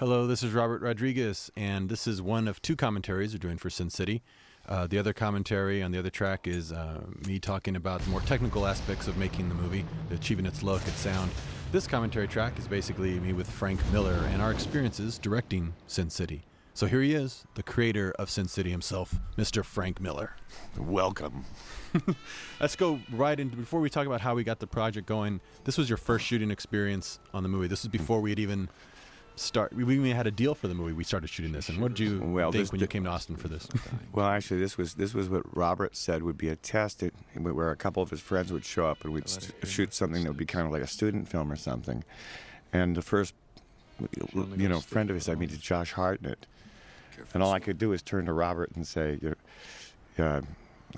Hello, this is Robert Rodriguez, and this is one of two commentaries we're doing for Sin City. Uh, the other commentary on the other track is uh, me talking about the more technical aspects of making the movie, achieving its look, its sound. This commentary track is basically me with Frank Miller and our experiences directing Sin City. So here he is, the creator of Sin City himself, Mr. Frank Miller. Welcome. Let's go right into before we talk about how we got the project going. This was your first shooting experience on the movie. This was before we had even start. We even had a deal for the movie. We started shooting this. And what did you Well, think this when you came to Austin for this? Well, actually, this was this was what Robert said would be a test, it, where a couple of his friends would show up and we'd st- shoot something that would be kind of like a student film or something. And the first, you know, friend of his I mean, is Josh Hartnett, and all I could do is turn to Robert and say, "You're, uh,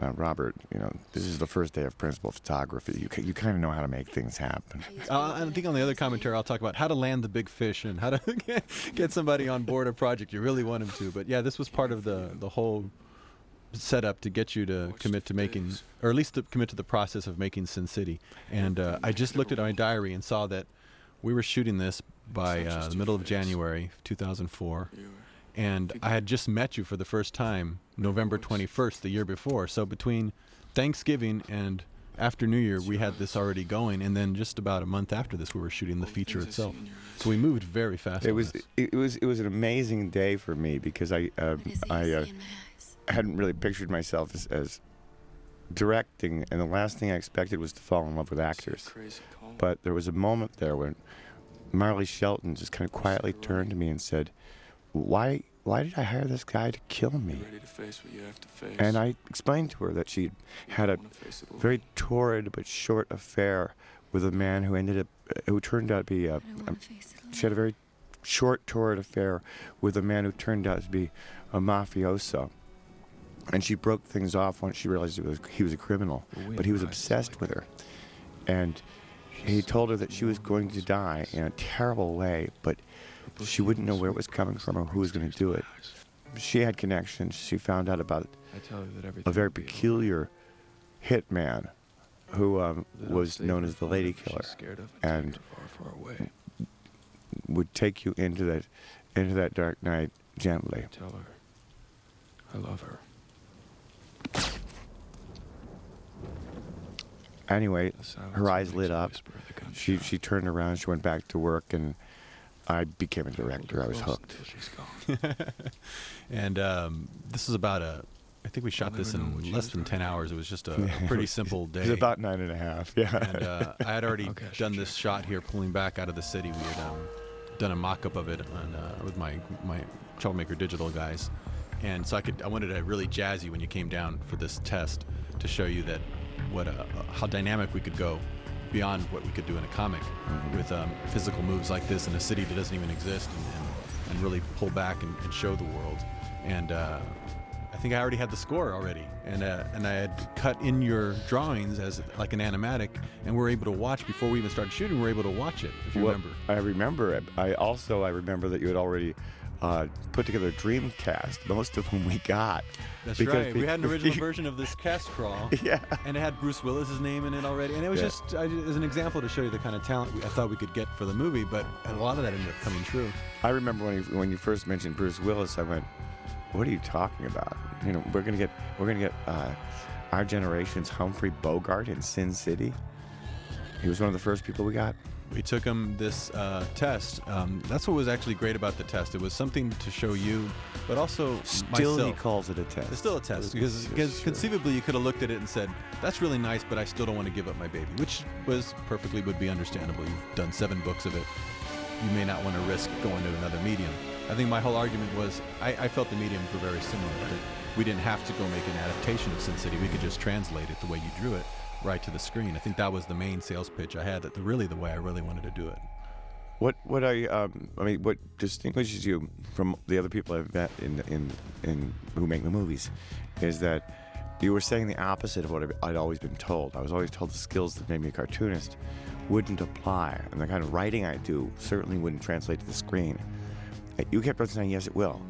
uh, Robert, you know, this is the first day of principal photography. You you kind of know how to make things happen." Uh, I think on the other commentary, I'll talk about how to land the big fish and how to get- get somebody on board a project you really want them to. But yeah, this was part of the the whole setup to get you to commit to making, or at least to commit to the process of making Sin City. And uh, I just looked at my diary and saw that we were shooting this by uh, the middle of January 2004. And I had just met you for the first time November 21st, the year before. So between Thanksgiving and after New Year, we had this already going, and then just about a month after this, we were shooting the feature itself. So we moved very fast. It was it was it was an amazing day for me because I uh, I uh, in the eyes? hadn't really pictured myself as, as directing, and the last thing I expected was to fall in love with actors. But there was a moment there when Marley Shelton just kind of quietly turned to me and said, "Why, why did I hire this guy to kill me?" Ready to face what you have to face. And I explained to her that she had a Wanna face it alone. very torrid but short affair with a man who ended up, uh, who turned out to be a, I don't a face it she had a very short, torrid affair with a man who turned out to be a mafioso. And she broke things off once she realized it was, he was a criminal. But he was obsessed with her. And he told her that she was going to die in a terrible way, but she wouldn't know where it was coming from or who was going to do it. She had connections. She found out about I tell you that everything a very peculiar hitman who um, was known as the Lady Killer. And, And take her far, far away. would take you into that into that dark night gently. Tell her I love her. Anyway, her eyes lit up. whisper of the gunshot. She she turned around. She went back to work, and I became a director. I was hooked. until she's gone. and um, this is about a. I think we shot I'll this never know what in less than ten hours. It was just a, a pretty simple day. It was about nine and a half. Yeah. and uh, I had already Okay, done this shot here, pulling back out of the city. We had um, done a mock-up of it on, uh, with my my Troublemaker Digital guys, and so I could I wanted to really jazz you when you came down for this test to show you that what uh, how dynamic we could go beyond what we could do in a comic Mm-hmm. with um, physical moves like this in a city that doesn't even exist, and, and, and really pull back and, and show the world. And uh, I think I already had the score already, and uh, and I had cut in your drawings as like an animatic, and we are able to watch before we even started shooting. We are able to watch it, if you Well, remember. I remember it. I also I remember that you had already uh, put together a dream cast, most of whom we got. That's because right. We had an original version of this cast crawl, Yeah. and it had Bruce Willis's name in it already. And it was Yeah. just I, as an example to show you the kind of talent we, I thought we could get for the movie, but a lot of that ended up coming true. I remember when you, when you first mentioned Bruce Willis, I went, "What are you talking about? You know, we're gonna get we're gonna get uh, our generation's Humphrey Bogart in Sin City. He was one of the first people we got. We took him this uh, test. Um, that's what was actually great about the test. It was something to show you, but also Still, myself. he calls it a test. It's still a test because, because Sure. conceivably you could have looked at it and said, "That's really nice, but I still don't want to give up my baby," which was perfectly would be understandable. You've done seven books of it. You may not want to risk going to another medium. I think my whole argument was I, I felt the mediums were very similar. We didn't have to go make an adaptation of Sin City. We could just translate it the way you drew it right to the screen. I think that was the main sales pitch I had. That the, really the way I really wanted to do it. What what I um I mean what distinguishes you from the other people I've met in in in who make the movies is that you were saying the opposite of what I'd always been told. I was always told the skills that made me a cartoonist wouldn't apply, and the kind of writing I do certainly wouldn't translate to the screen. You kept on saying yes, it will.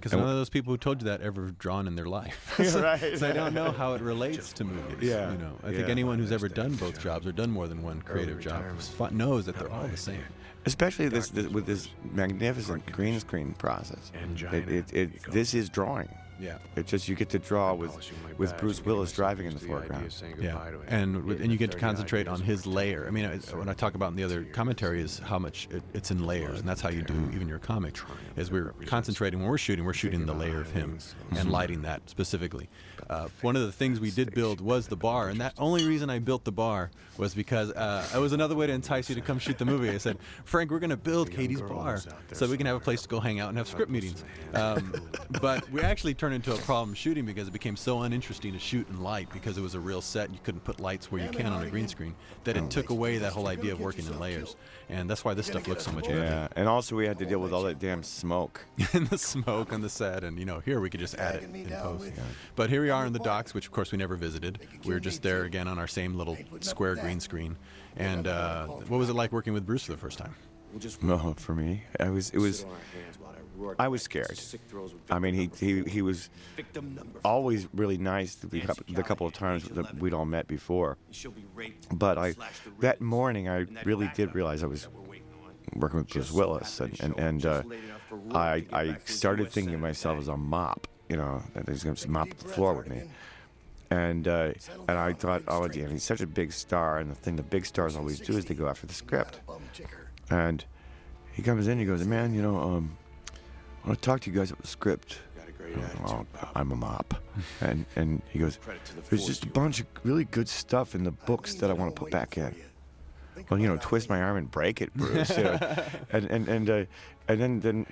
Because And none of those people who told you that ever drawn in their life. Yeah, so, right. so I don't know how it relates to movies. Yeah, You know, I think anyone who's ever done both jobs or done more than one creative job knows that they're all the same. especially this, this with this magnificent green screen process. Angina, It, it, it, this is drawing. Yeah. It's just you get to draw with with Bruce Willis driving in the foreground. Yeah, goodbye to it. and with, and you get to concentrate on his layer. I mean, I- when I talk about in the other commentary is how much it, it's in layers, and that's how you do even your comic. As we're concentrating when we're shooting, we're shooting the layer of him and lighting that specifically. Uh, one of the things we did build was the bar, and that only reason I built the bar was because uh, it was another way to entice you to come shoot the movie. I said, Frank, we're going to build Katie's bar so we can have a place to go hang out and have script meetings. Um, but we actually turned into a problem shooting because it became so uninteresting to shoot in light because it was a real set and you couldn't put lights where you can on a green screen that it took away that whole idea of working in layers. And that's why this stuff looks so much better. Yeah, and also we had to deal with all that damn smoke. and the smoke on the set, and you know, here we could just add it in post. But here we are in the docks, which of course we never visited. We were just there again on our same little square green screen. And uh, what was it like working with Bruce for the first time? No, for me, I was it was I was scared. I mean, he he he was always really nice the, the couple of times that we'd all met before. But I that morning I really did realize I was working with Bruce Willis, and and, and uh, I I started thinking of myself as a mop, you know, that he's going to mop the floor with me. And uh, and I thought, oh, damn, he's such a big star, and the thing the big stars always do is they go after the script. And he comes in, he goes, man, you know, um, I want to talk to you guys about the script. Oh, I'm a mop. And and he goes, there's just a bunch of really good stuff in the books that I want to put back in. Well, you know, twist my arm and break it, Bruce. you know. and and and uh, and then then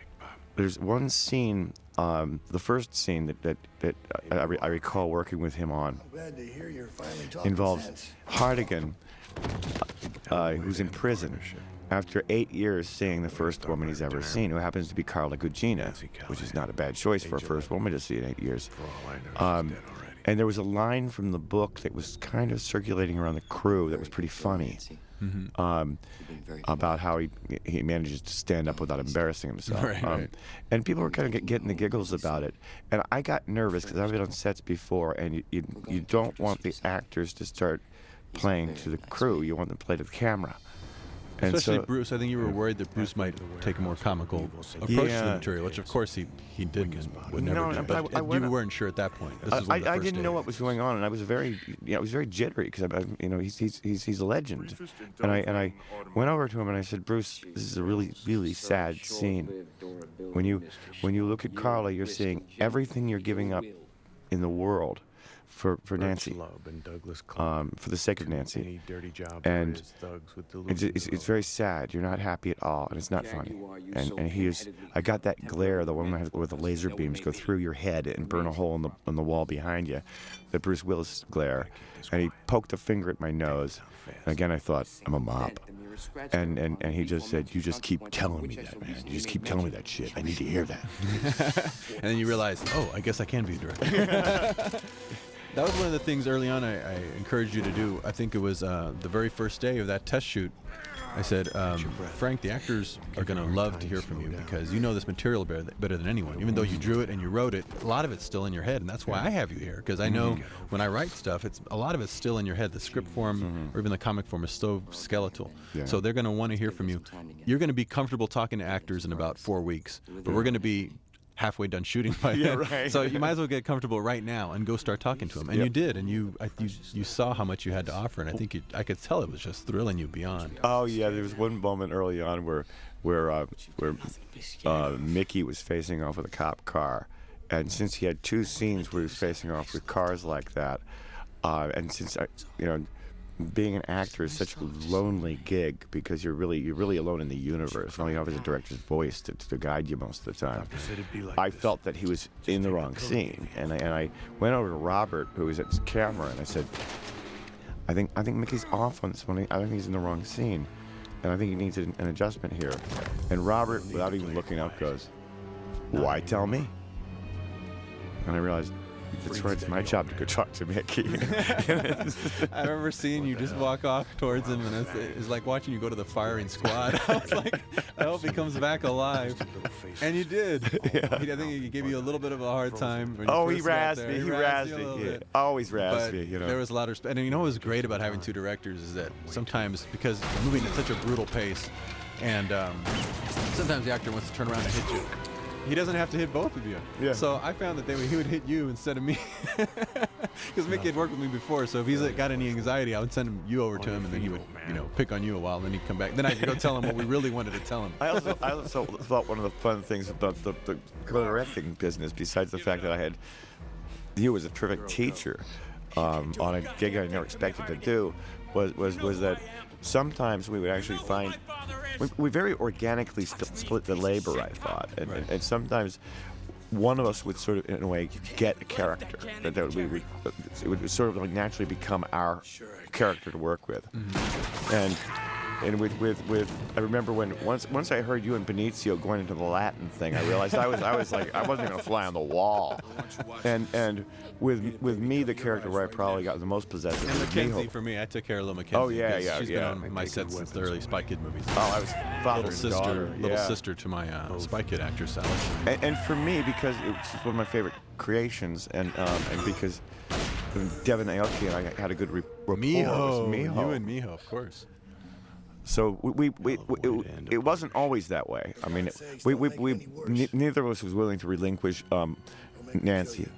there's one scene, um, the first scene that that, that I, I, re- I recall working with him on Glad to hear you're finally talking involves. Hartigan, uh, who's in prison after eight years seeing the first woman he's ever seen, who happens to be Carla Gugino, which is not a bad choice for a first woman to see in eight years. Um, and there was a line from the book that was kind of circulating around the crew that was pretty funny. Um, about how he he manages to stand up without embarrassing himself, Right, um, right. and people were kind of get, getting the giggles about it, and I got nervous because I've been on sets before, and you, you you don't want the actors to start playing to the crew, you want them to play to the camera, and Especially so, Bruce. I think you were worried that Bruce might take a more comical approach to the material, which of course he, he didn't and would never No, do. no, But but I- I you weren't sure at that point. This I, was one of the I, I didn't know what was going on, and I was very, you know, I was very jittery because I, I, you know, he's, he's he's he's a legend, and I and I went over to him and I said, Bruce, this is a really really sad scene. When you when you look at Carla, you're seeing everything you're giving up in the world for for Nancy, and Douglas um, for the sake of Nancy. Any dirty job and there is thugs with It's, it's, it's very sad. You're not happy at all, and it's not funny. And and he is. I got that glare, the one where the laser beams go through your head and burn a hole in the in the wall behind you, the Bruce Willis glare. And he poked a finger at my nose. And again, I thought I'm a mop. And, and and he just said, "You just keep telling me that, man. You just keep telling me that shit. I need to hear that." and then you realize, oh, I guess I can be a director. that was one of the things early on I, I encouraged you to do. I think it was uh, the very first day of that test shoot. I said, um, Frank, the actors are going to love to hear from you because you know this material better, better than anyone. Even though you drew it and you wrote it, a lot of it's still in your head, and that's why I have you here because I know when I write stuff, it's a lot of it's still in your head. The script form or even the comic form is so skeletal. Yeah. So they're going to want to hear from you. You're going to be comfortable talking to actors in about four weeks, but we're going to be halfway done shooting by Yeah, then. right. So you might as well get comfortable right now and go start talking to him. And you did, and you, I, you you saw how much you had to offer, and I think you, I could tell it was just thrilling you beyond. Oh yeah, there was one moment early on where where uh, where uh, Mickey was facing off with a cop car, and since he had two scenes where he was facing off with cars like that, uh, and since I, you know, being an actor is such a lonely gig because you're really you're really alone in the universe. and All you have is a director's voice to, to guide you most of the time. said it'd be like I felt that he was in the wrong scene, and I, and I went over to Robert, who was at the camera, and I said, I think I think Mickey's off on this one. I think he's in the wrong scene, and I think he needs an, an adjustment here. And Robert, without even looking up, goes, "Why tell me?" And I realized that's right. It's my job to go talk to Mickey. I remember seeing you just walk off towards him, and it's, it's like watching you go to the firing squad. I was like, I hope he comes back alive. And you did. He- I think he gave you a little bit of a hard time. when oh, he first razzed me. He razzed razzed you a me. little Yeah. bit. Always razzed But me. You know. there was a lot of respect. And you know what was great about having two directors is that sometimes because moving at such a brutal pace, and um, sometimes the actor wants to turn around and hit you. He doesn't have to hit both of you. Yeah. So I found that they would, he would hit you instead of me, because Mickey had worked with me before. So if he's uh, got any anxiety, I would send him you over to him, and then he would, you know, pick on you a while, and then he'd come back. Then I'd go tell him what we really wanted to tell him. I also, I also thought one of the fun things about the, the directing business, besides the fact that I had you as a terrific teacher um, on a gig I never expected to do, was, was, was that sometimes we would actually find we, we very organically st- split the labor. I thought, and, and, and sometimes one of us would sort of, in a way, get a character that, that we would, it would sort of like naturally become our character to work with, mm-hmm. and and with, with with I remember when once once I heard you and Benicio going into the Latin thing, I realized I was I was like I wasn't going to fly on the wall, and and with with me the character where I probably got the most possessive And was Mackenzie for me, I took care of little Mackenzie. Oh, yeah, yeah, She's yeah. been on my set since the early Spy Kid movies. Oh, I was father little and sister, daughter. little yeah. sister to my uh, Spy Kid actress, Alex. And, and for me, because it was one of my favorite creations, and um, and because Devin Aoki and I had a good re- rapport. it was Miho, Miho. you and Miho, of course. So we, we, we, we it, it wasn't always that way. I mean, we, we, we ne- neither of us was willing to relinquish um, Nancy.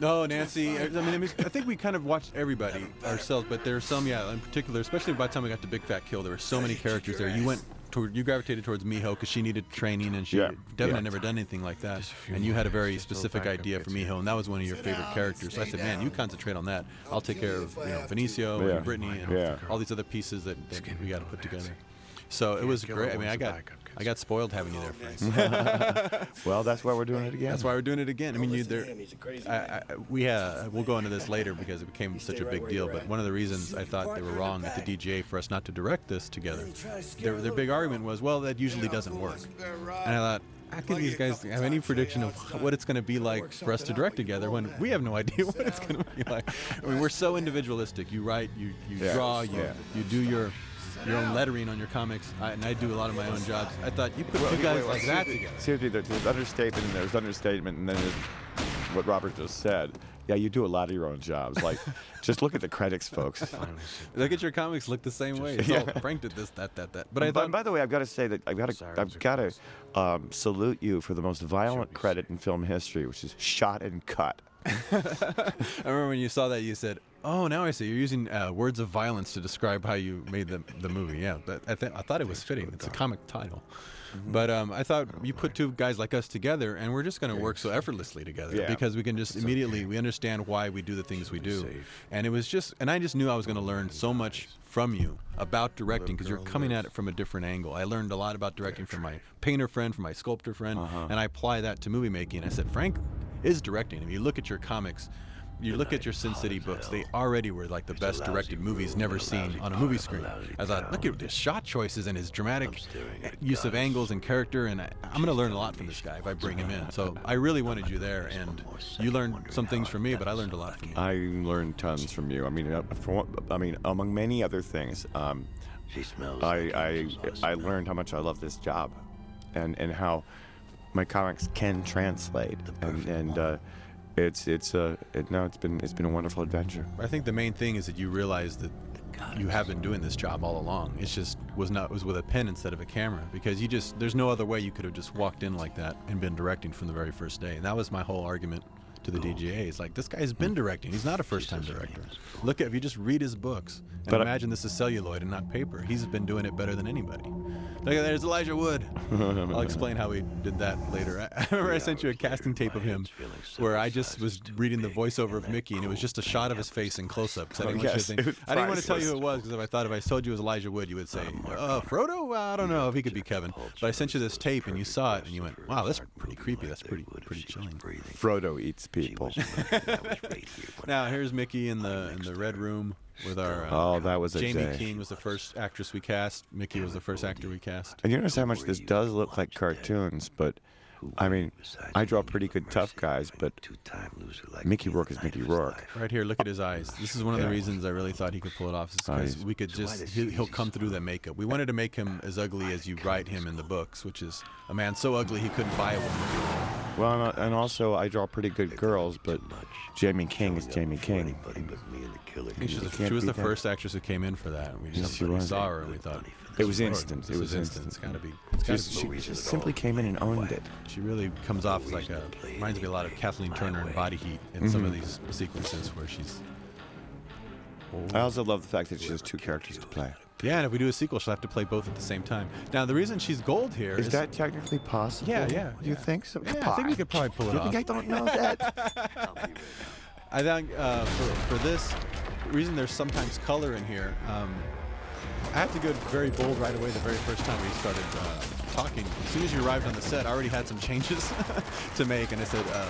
No, Nancy. I mean, I mean, I think we kind of watched everybody ourselves, but there are some, yeah, in particular, especially by the time we got to Big Fat Kill, there were so many characters there. You went toward, you gravitated towards Miho because she needed training, and she, Yeah, Devin yeah. had never done anything like that, and you had a very specific idea for Miho, and that was one of your favorite characters. So I said, man, you concentrate on that. I'll take care of, you know, Benicio Yeah. and Brittany and Yeah. all these other pieces that, that we got to put together. So it was kill great. I mean, once I a got I got spoiled having you there, Frank. Well, that's why we're doing it again. That's why we're doing it again. I mean, you, listen there, him, he's a crazy I, I, we uh, we'll go into this later because it became such a big deal. But one of the reasons I thought they were wrong at the DGA for us not to direct this together, their, their big argument was, well, that usually doesn't work. And I thought, how can these guys have any prediction of what it's going to be like for us to direct together when we have no idea what it's going to be like? I mean, we're so individualistic. You write, you you draw, you you do your your own lettering on your comics, I, and I do a lot of my own jobs. I thought you put two guys like that together. Seriously, there's understatement and there's understatement, and then what Robert just said. Yeah, you do a lot of your own jobs. Like, just look at the credits, folks. Look at your comics, look the same way. It's all, Frank did this, that, that, that. But I thought, by the way, I've got to say that I've got to Sirens I've got to um, salute you for the most violent Should be credit in film history, which is shot and cut. I remember when you saw that, you said, "Oh, now I see. You're using uh, words of violence to describe how you made the the movie." Yeah, but I, th- I thought it was fitting. It's a comic title. Mm-hmm. But um, I thought you put two guys like us together, and we're just going to work so effortlessly together Yeah. because we can just immediately we understand why we do the things we do, and it was just, and I just knew I was going to learn so much from you about directing because you're coming at it from a different angle. I learned a lot about directing from my painter friend, from my sculptor friend, Uh-huh. and I apply that to movie making. I said, Frank is directing. If you look at your comics, you look at your Sin City books, they already were like the best directed movies never seen on a movie screen. I thought, look at his shot choices and his dramatic use of angles and character, and I, I'm going to learn a lot from this guy if I bring him in. So I really wanted you there, and you learned some things from me, but I learned a lot from you. I learned tons from you. I mean, uh, for I mean, among many other things, um, I, I I learned how much I love this job, and and how my comics can translate, and and uh, it's it's uh, it, no, it's been it's been a wonderful adventure. I think the main thing is that you realize that you have been doing this job all along. It's just was not was with a pen instead of a camera because you just there's no other way you could have just walked in like that and been directing from the very first day. And that was my whole argument to the DGA. It's like this guy's been directing. He's not a first-time director. Look at if you just read his books and But I- imagine this is celluloid and not paper. He's been doing it better than anybody. Look at there's Elijah Wood. I'll explain how he did that later. I, I remember I sent you a casting tape of him where I just was reading the voiceover of Mickey and it was just a shot of his face in close-up I didn't Oh, want yes, to. I didn't want to tell you who it was because if I thought if I told you it was Elijah Wood, you would say, uh, Frodo? Well, I don't know if he could be Kevin. But I sent you this tape and you saw it and you went, wow, that's pretty creepy. That's pretty pretty chilling. Frodo eats people. Now here's Mickey in the in the red room with our. Uh, Oh, that was a Jamie day. Keene was the first actress we cast. Mickey was the first actor we cast. And you notice how much this does look like cartoons, but I mean, I draw pretty good tough guys, but Mickey Rourke is Mickey Rourke. Right here, look at his eyes. This is one of the reasons I really thought he could pull it off. Is because we could just he, he'll come through that makeup. We wanted to make him as ugly as you write him in the books, which is a man so ugly he couldn't buy a woman. Well, and, uh, and also I draw pretty good girls, but Jaime King is Jaime King. She was, the, she was the first actress who came in for that. We just she we saw her and we thought It was instant. It was instant. instant. It's gotta be. It's gotta She, be. she just simply came in and owned it. She really comes off as like a reminds me a lot of Kathleen Turner in Body Heat in some of Mhm. these sequences where she's. I also love the fact that she has two characters to play. Yeah, and if we do a sequel, she'll have to play both at the same time. Now, the reason she's gold here Is is that technically possible? Yeah, yeah, Do you yeah. think so? Yeah, I think we on. could probably pull it You off. think I don't know that? I think uh, for, for this reason there's sometimes color in here, um, I have to go very bold right away the very first time we started uh, talking. As soon as you arrived on the set, I already had some changes to make, and I said, uh,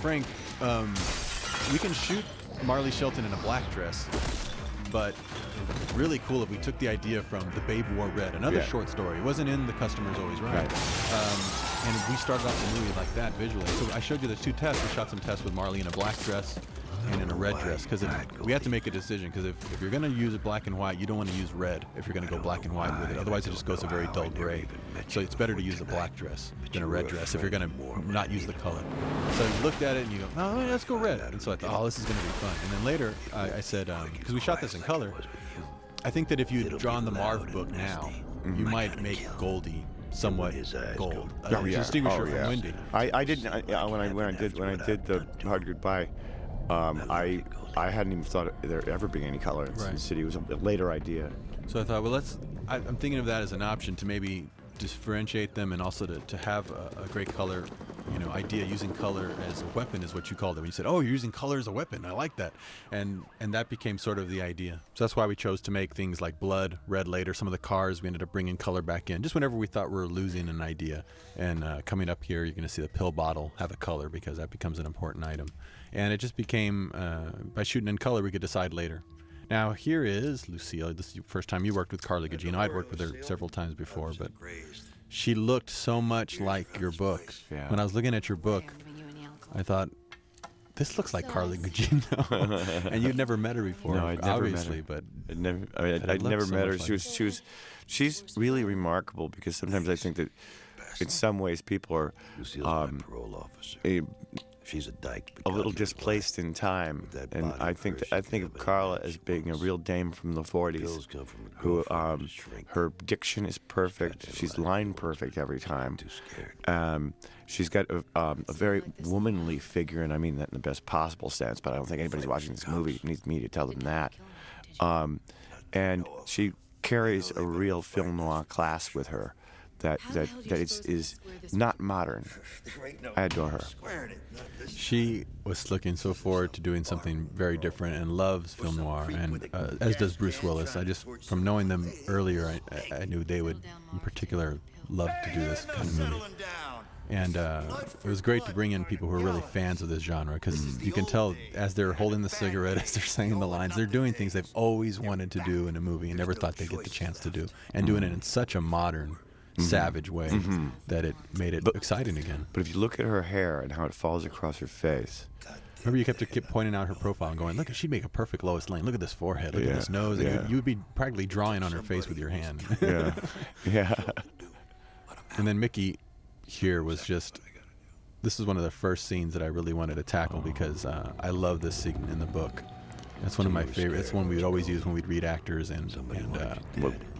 Frank, um, we can shoot Marley Shelton in a black dress, but really cool if we took the idea from The Babe Wore Red, another Yeah. short story. It wasn't in The Customer's Always Right. Right. Um, and we started off the movie like that visually. So I showed you the two tests. We shot some tests with Marley in a black dress and in a red dress because we have to make a decision because if, if you're going to use black and white, you don't want to use red if you're going to go black and white with it. Otherwise, it just goes a very dull gray. So it's better to use a black dress than a red dress if you're going to not use the color. So you looked at it and you go, no, let's go red. And so I thought, oh, this is going to be fun. And then later, I, I said, because we shot this in color, I think that if you had drawn the Marv book now, you might make Goldie somewhat gold. Uh, Oh yeah. Distinguish oh, her from yeah. Wendy. I, I didn't. I, yeah, when I when I did when I did the Hard Goodbye, um, I I hadn't even thought there ever being any color in Right. the city. It was a later idea. So I thought, well, let's. I, I'm thinking of that as an option to maybe differentiate them and also to, to have a, a great color, you know, idea using color as a weapon is what you called it. When you said, "Oh, you're using color as a weapon," I like that, and and that became sort of the idea. So that's why we chose to make things like blood red later. Some of the cars we ended up bringing color back in, just whenever we thought we were losing an idea. And uh, coming up here, you're going to see the pill bottle have a color because that becomes an important item, and it just became uh, by shooting in color we could decide later. Now here is Lucille. This is the first time you worked with Carla Gugino. I'd worked with her several times before, but she looked so much like your book. Yeah. When I was looking at your book, I thought, this looks like Carla Gugino. and you'd never met her before, No, I'd never met her. obviously, but I'd never, I mean, But it I'd never so met her. much She was, she was, she's really remarkable because sometimes I think that, in some ways, people are Lucille's um, my parole officer. a, She's a dyke. a little displaced in time, That and I think I think of Carla bit as being a real dame from the '40s, Pills come from who um, her diction is perfect. She's line perfect every time. Too scared. Um, she's got a, um, a very womanly figure, and I mean that in the best possible sense. But I don't think anybody's watching this movie needs me to tell them that. Um, and she carries a real film noir class with her that that hell do that you is suppose we is square this not modern. I adore her. she was looking so forward to doing something very different and loves film noir, and uh, as does Bruce Willis. I just, from knowing them earlier, I, I- I knew they would, in particular, love to do this kind of movie. And uh, it was great to bring in people who are really fans of this genre because you can tell as they're holding the cigarette, as they're saying the lines, they're doing things they've always wanted to do in a movie and never thought they'd get the chance to do, and doing it in such a modern, savage way that it made it exciting again. But if you look at her hair and how it falls across her face, Remember, you kept to keep pointing out her profile and going, "Look, she'd make a perfect Lois Lane. Look at this forehead. Look Yeah, at this nose." And you- yeah. you would be practically drawing on her face with your hand. yeah, yeah. and then Mickey here was just. This is one of the first scenes that I really wanted to tackle because uh, I love this scene in the book. That's one of my favorite. It's one we would always use when we'd read actors and and uh,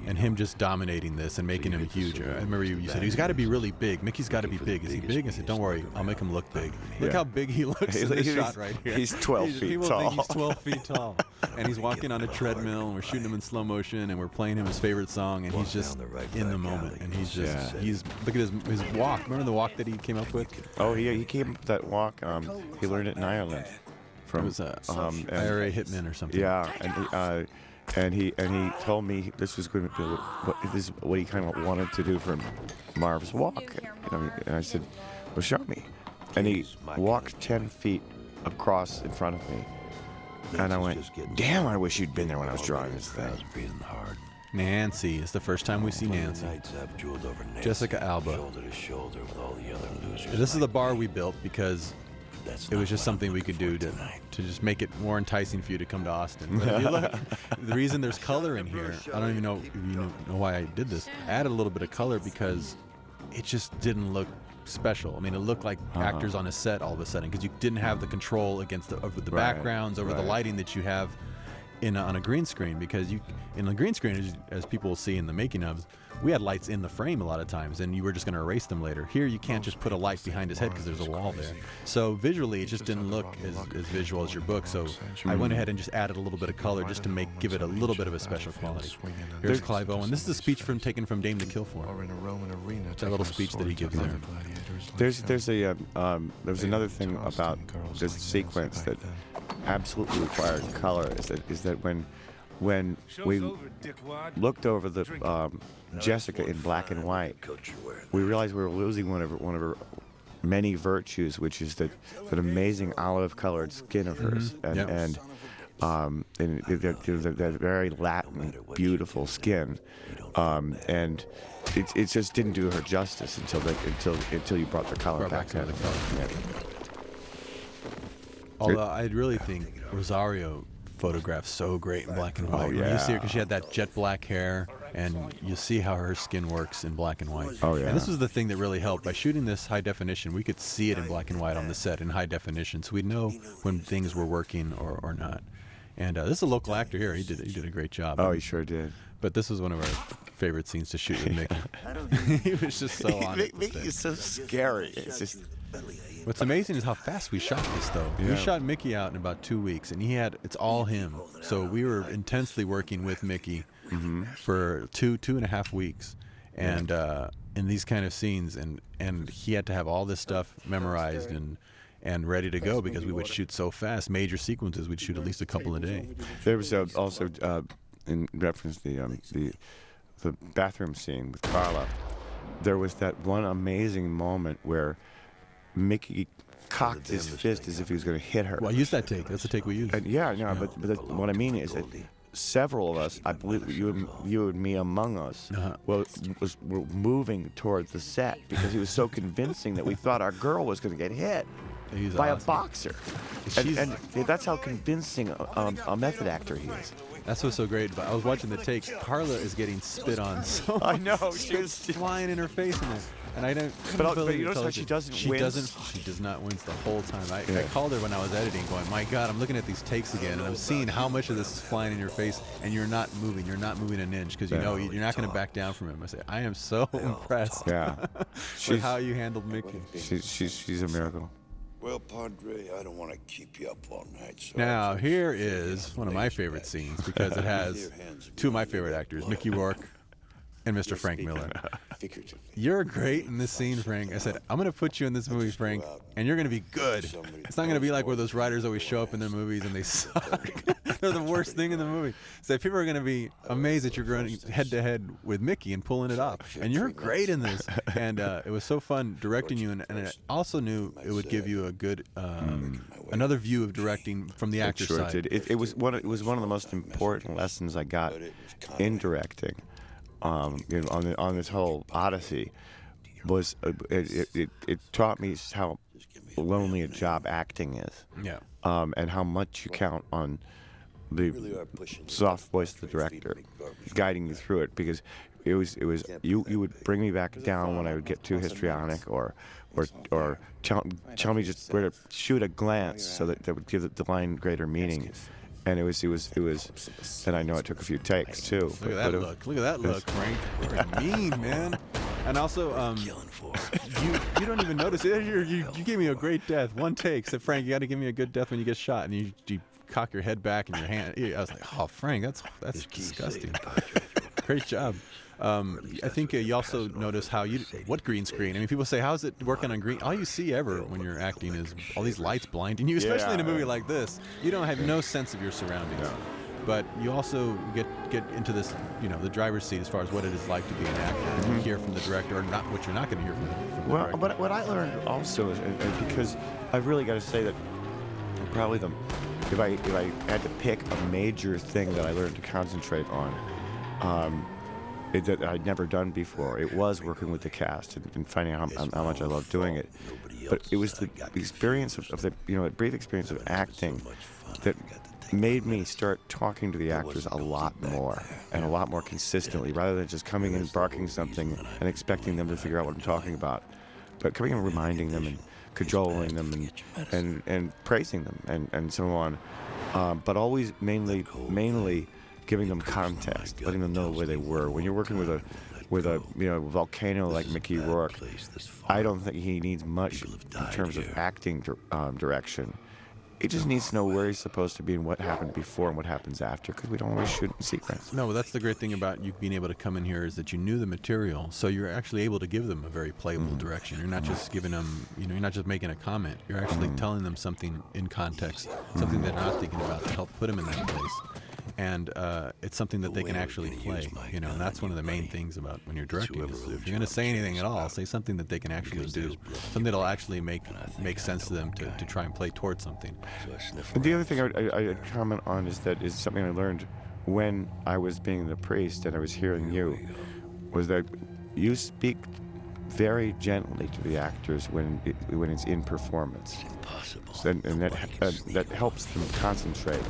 and him just dominating this and making him huge. I remember you, you said he's got to be really big. Mickey's got to be big. Is he big? I said, don't worry, I'll make him look big. Look Yeah. how big he looks in this He's- shot right here. he's 12 He's- feet people tall. Think he's 12 feet tall, and he's walking on a treadmill, and we're shooting him in slow motion, and we're playing him his favorite song, and he's just down the right in the moment, and he's just Yeah. he's look at his his walk. Remember the walk that he came up with? Oh, yeah, he came up with that walk. Um, he learned it in Ireland. It From was a um, IRA hitman or something. Yeah, and he, uh, and he and he told me this was going to be what this is what he kind of wanted to do for Marv's walk. You know, and I said, "Well, show me." And he walked ten feet across in front of me, and I went, "Damn, I wish you'd been there when I was drawing this I thing." was breathing hard. Nancy. It's the first time we see Plenty Nancy. Nights I've drooled Nancy, Jessica Alba. Shoulder to shoulder with all the other losers. This is the bar we built because That's it was just something we could do to, tonight. to just make it more enticing for you to come to Austin. But if you look, the reason there's color in here, I don't even know if you know, know why I did this. I added a little bit of color because it just didn't look special. I mean, it looked like Uh-huh. actors on a set all of a sudden because you didn't have the control against the, over the Right, backgrounds, over the lighting that you have in a, on a green screen because you in the green screen as, as people will see in the making ofs we had lights in the frame a lot of times and you were just going to erase them later here you can't just put a light behind his head because there's a wall there so visually it just didn't look as, as visual as your book so i went ahead and just added a little bit of color just to make give it a little bit of a special quality here's clive owen this is a speech from taken from dame to kill for. That little speech that he gives there. There's there's a um, um, there's another thing about this sequence that. Absolutely required color is that is that when when we looked over the um, Jessica in black and white, Coat you're wearing. we realized we were losing one of her, one of her many virtues, which is that that amazing olive-colored skin of hers, and Yeah. and um, and that, that, that, that very Latin, beautiful skin, um, and it, it just didn't do her justice until the, until until you brought the color Brought back back some in. of the color. Yeah. Although I really think Rosario photographed so great in black and white. When You see her because she had that jet black hair, and you see how her skin works in black and white. Oh, yeah. And this was the thing that really helped. By shooting this high definition, we could see it in black and white on the set in high definition, so we'd know when things were working or, or not. And uh, this is a local actor here. He did he did a great job. Oh, he sure did. But this was one of our favorite scenes to shoot with Mickey. he was just so on it. Mickey is so scary. It's just What's amazing is how fast we shot this, though. We shot Mickey out in about two weeks, and he had it's all him. So we were intensely working with Mickey Mm-hmm. for two two and a half weeks, and uh, in these kind of scenes, and and he had to have all this stuff memorized and and ready to go because we would shoot so fast. Major sequences, we'd shoot at least a couple a day. There was uh, also, uh, in reference to the, um, the the bathroom scene with Carla, there was that one amazing moment where Mickey cocked his fist as if he was going to hit her. Well, use that take. That's the take we used. And yeah, no, but, but that, what I mean is that several of us, I believe you and you and me among us, Uh-huh. well, was were moving towards the set because he was so convincing that we thought our girl was going to get hit He's by awesome. a boxer, and, and that's how convincing a, um, a method actor he is. That's what's so great. But I was watching the takes. Carla is getting spit on so I know, much. she was- flying in her face in there. And I don't. couldn't But I'll- but you it notice how she doesn't She wince? doesn't. She does not wince the whole time. I, I called her when I was editing, going, "My God, I'm looking at these takes again, and I'm seeing how much of this is flying in your face, and you're not moving. You're not moving an inch because you know you're not going to back down from him." I say, "I am so impressed Yeah, with how you handled Mickey." she's she's she's a miracle. Well, Padre, I don't want to keep you up all night. So Now I'll here just is finish one of my favorite scenes because it has two of my favorite actors, Mickey Rourke and Mr. Frank Miller. You're great in this scene, Frank. I said, I'm going to put you in this movie, Frank, and you're going to be good. It's not going to be like where those writers always show up in their movies and they suck. They're the worst thing in the movie. So people are going to be amazed that you're going head to head with Mickey and pulling it off. And you're great in this. And uh, it was so fun directing you, and, and I also knew it would give you a good, um, another view of directing from the It actor's sure side. did. It, it was one. Of, it was one of the most important lessons I got in directing. Um, you know, on the, on this whole odyssey, was uh, it, it, it, it taught me how lonely a job acting is, Yeah. um, and how much you count on the soft voice of the director guiding you through it because it was it was you you would bring me back down when I would get too histrionic or or or tell tell me just where to shoot a glance so that that would give the line greater meaning. And it was it was it was, and I know it took a few takes too. Look at that it- look. Look at that look, Frank. You're mean, man. And also, um, you you don't even notice it. You're, you you gave me a great death. One take. Said Frank, you got to give me a good death when you get shot. And you, you cock your head back and your hand. I was like, oh, Frank, that's that's disgusting. Great job. Um, I think uh, you also notice how you what green screen. I mean, people say, "How's it working on green?" All you see ever when you're acting is all these lights blinding you, especially in a movie like this. You don't have no sense of your surroundings. But you also get get into this, you know, the driver's seat as far as what it is like to be an actor. and You hear from the director, or not what you're not going to hear from the, from the Well, director. but what I learned also is, because I've really got to say that probably the if I if I had to pick a major thing that I learned to concentrate on, um, that I'd never done before, it was working with the cast and, and finding out how, how much I loved doing it. But it was the experience of, of the you know the brief experience of acting that made me start talking to the actors a lot more and a lot more consistently rather than just coming in barking something and expecting them to figure out what I'm talking about but coming and reminding them and cajoling them and and, and praising them and, and so on um, but always mainly mainly giving them context, letting them know where they were. When you're working with a with a you know volcano like Mickey Rourke, I don't think he needs much in terms of acting um, direction. He just needs to know where he's supposed to be and what happened before and what happens after, because we don't always shoot in sequence. No, that's the great thing about you being able to come in here is that you knew the material, so you're actually able to give them a very playable mm-hmm. direction. You're not just giving them, you know, you're not just making a comment. You're actually mm-hmm. telling them something in context, something mm-hmm. they're not thinking about to help put them in that place. And uh, it's something that they can actually play, you know. And that's one of the main things about when you're directing. Is if you're going to say anything at all, say something that they can actually do, something that'll actually make make sense to them to, to try and play towards something. But the other thing I, I, I'd comment on is that is something I learned when I was being the priest and I was hearing you, was that you speak very gently to the actors when it, when it's in performance, Impossible. and, and that uh, that helps them concentrate,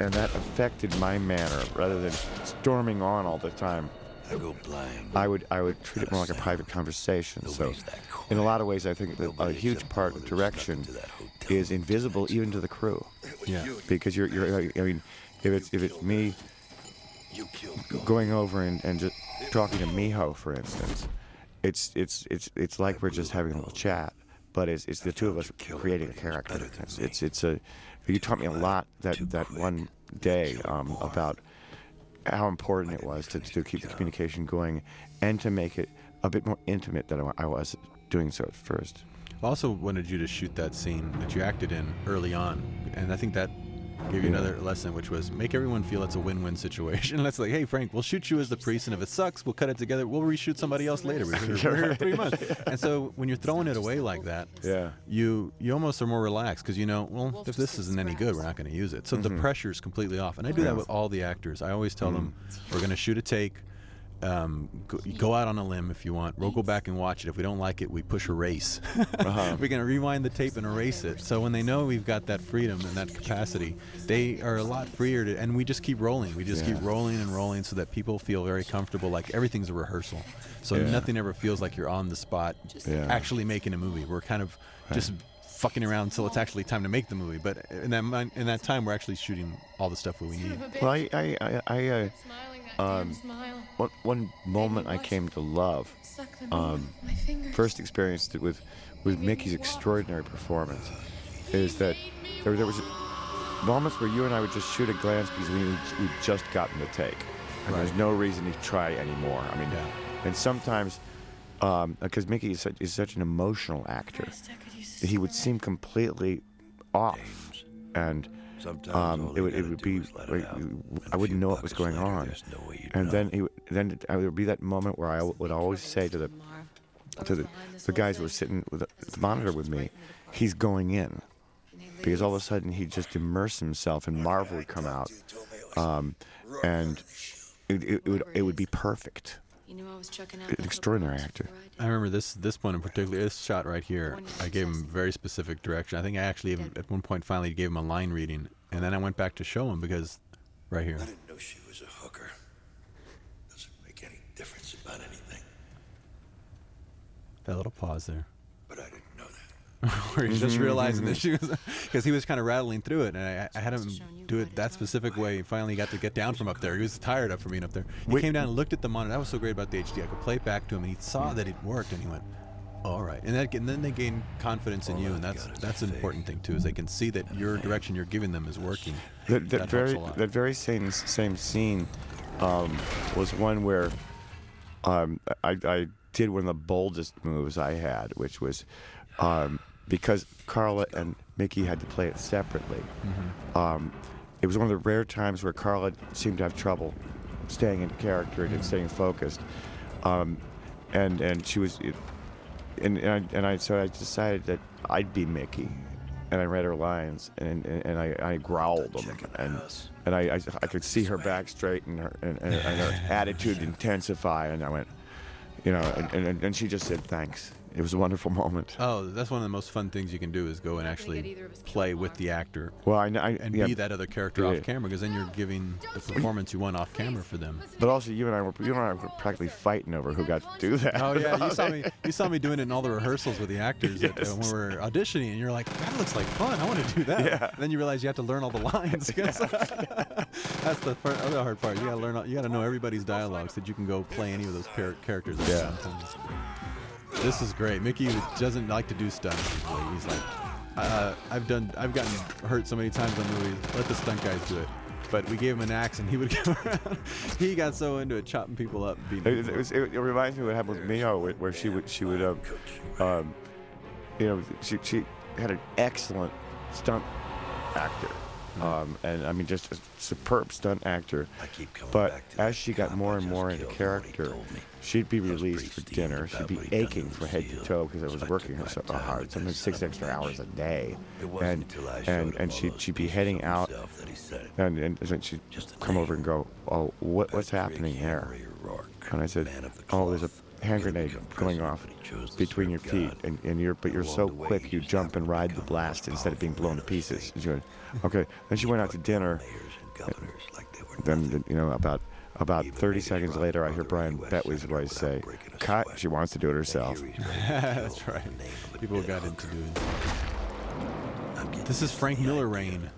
and that affected my manner rather than storming on all the time. I go blind. I would I would treat it more like a private conversation. So, in a lot of ways, I think that a huge part of direction is invisible even to the crew Yeah. because you're, you're I mean, if it's if it's me You going over and, and just talking to Miho, for instance, it's it's it's it's like we're just having a little chat, but it's it's the two of us creating a character. It's it's, it's a you taught me a lot that that one day um, about how important it was to, to keep the communication going and to make it a bit more intimate than I was doing so at first. I also wanted you to shoot that scene that you acted in early on, and I think that gave you Yeah. another lesson, which was make everyone feel it's a win-win situation. That's like, hey Frank, we'll shoot you as the priest, and if it sucks, we'll cut it together. We'll reshoot somebody else later. We're here, we're three months. And so when you're throwing it away like that, Yeah. you you almost are more relaxed because you know, well, if this isn't any good, we're not going to use it. So the mm-hmm. pressure is completely off, and I do that with all the actors. I always tell mm. them, we're going to shoot a take. Um, go, go out on a limb if you want. We'll go back and watch it. If we don't like it, we push erase. We're gonna rewind the tape and erase it. So when they know we've got that freedom and that capacity, they are a lot freer to. And we just keep rolling. We just keep rolling and rolling so that people feel very comfortable, like everything's a rehearsal. So Yeah. nothing ever feels like you're on the spot, Yeah. actually making a movie. We're kind of just fucking around until it's actually time to make the movie. But in that in that time, we're actually shooting all the stuff that we need. Well, I I I, I uh, um, one, one moment I came to love um, off my fingers. first experienced with with Mickey's extraordinary performance is that there, there was moments where you and I would just shoot a glance because we we'd just gotten the take, and there's no reason to try anymore. I mean, Yeah. and sometimes because Mickey is such, is such an emotional actor, Best I could use is he would seem completely off, and Sometimes um, it would it would be is let it like, out. And wouldn't know what was going later, on, no and know. then he would- then there would be that moment where I would always say to the to the, the guys who were sitting with the, the monitor with me, he's going in. Because all of a sudden he'd just immerse himself and Marvel would come out. Um, and it, it, it would it would be perfect. You knew I was checking out An extraordinary actor. I remember this this one in particular. This shot right here. I gave him very specific direction. I think I actually even, at one point finally gave him a line reading, and then I went back to show him because right here. I didn't know she was a hooker. Doesn't make any difference about anything. That little pause there. But I didn't know that. where he's just realizing that she was because he was kind of rattling through it, and I, I had him do it that specific way. He finally got to get down from up there. He was tired of from being up there. He Wait- came down and looked at the monitor. That was so great about the HD. I could play it back to him, and he saw that it worked, and he went, "All right." And that, and then they gain confidence in you, and that's that's an important thing too. Is they can see that your direction you're giving them is working. That, that helps very that very same same scene um, was one where um, I, I did one of the boldest moves I had, which was um, because Carla and Mickey had to play it separately. Mm-hmm. Um, it was one of the rare times where Carla seemed to have trouble staying in character and staying focused, um, and and she was. It, and and I, and I so I decided that I'd be Mickey, and I read her lines and and, and I, I growled them and and I, I I could see her back straight and her and, and, and her attitude intensify and I went, you know, and, and and she just said thanks, it was a wonderful moment. Oh, that's one of the most fun things you can do is go and actually either of us killed play with the actor Well, I, know- I and yeah, be that other character Yeah. off camera because then you're giving the performance you want off camera for them. but also you and I were you and I were practically fighting over who got to do that. Oh yeah, you saw me. You saw me doing it in all the rehearsals with the actors at, uh, when we were auditioning, and you're like, "That looks like fun. I want to do that." Yeah. And then you realize you have to learn all the lines. 'cause That's the fir- other hard part. You gotta learn. All, you gotta know everybody's dialogues so that you can go play any of those par- characters. Yeah. the same time. This is great. Mickey doesn't like to do stunts. usually. He's like, uh, I've done. I've gotten hurt so many times on movies. Let the stunt guys do it. But we gave him an axe, and he would go around. he got so into it, chopping people up, beating It, it, was, it, it reminds me of what happened with Miho, where, where she would she would um, um, you know she she had an excellent stunt actor, um, and I mean just a superb stunt actor. I keep coming But back to as she got more and more into killed and what he character, me. She'd be released for dinner. She'd be what he'd done aching from head to toe because I was working her so hard, sometimes six son of a extra hours a day, and until I showed and and she those she'd be heading out, himself that he said and and she'd Just come over and go, oh what what's happening here? And I said, man of the "Oh, there's a hand grenade going off but he chose to between your feet, and, and you're but you're so quick, you jump and ride the blast instead of being blown to man of the pieces." And she went, "Okay." Then she went out to dinner. And governors like they were Then you know about about Even 30 seconds later, I hear Brian U.S. Betley's voice say, without breaking a "Cut." sweat. She wants to do it herself. Here he's ready to That's right. in the name of a People got into doing. I'm This is Frank Miller. Rain. More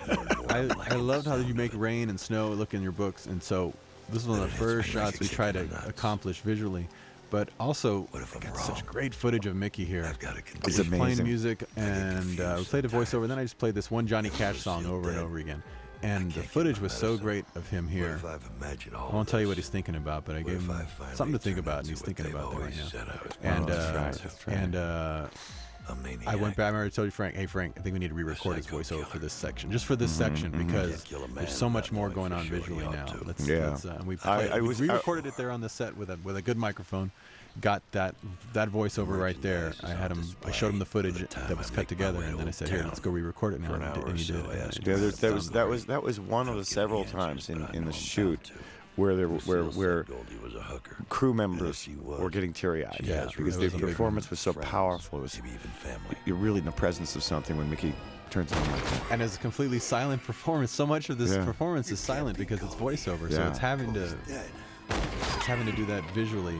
and more I, I loved how you make rain and snow look in your books, and so this is one of the first hits me like shots we try to kick in the nuts. accomplish visually. But also, What if I'm got wrong? such great footage of Mickey here. I've got to It's continue. He's playing music, and uh, we played a voiceover. Then I just played this one Johnny Cash song over and over again. And the footage my was so great of him What here. if I've imagined all I won't tell you what he's thinking about, but I gave him I something to think about, and he's thinking about that right now. said I was And uh, right, and uh. I went back. I already told you, Frank. Hey, Frank, I think we need to re-record his voiceover killer. for this section, just for this section, because Can't kill a man there's so much more going on sure visually now. Let's, Yeah. let's, uh, and we I- played, I we was- I- re-recorded it there on the set with a with a good microphone. Got that that voiceover right there. I had him. I showed him the footage that was cut together, and then I said, "Here, let's go re-record it now." For an And, he hour did- and he did. so, and it Yeah, there, that was that was that was one of the several me times in, in the shoot where there where where was a hooker. crew members if was, were getting teary-eyed she Yeah, because it the was a big performance was so powerful. It was even family. you're really in the presence of something when Mickey turns on like and it's a completely silent performance. So much of this Yeah. performance is silent because it's voiceover, so it's having to it's having to do that visually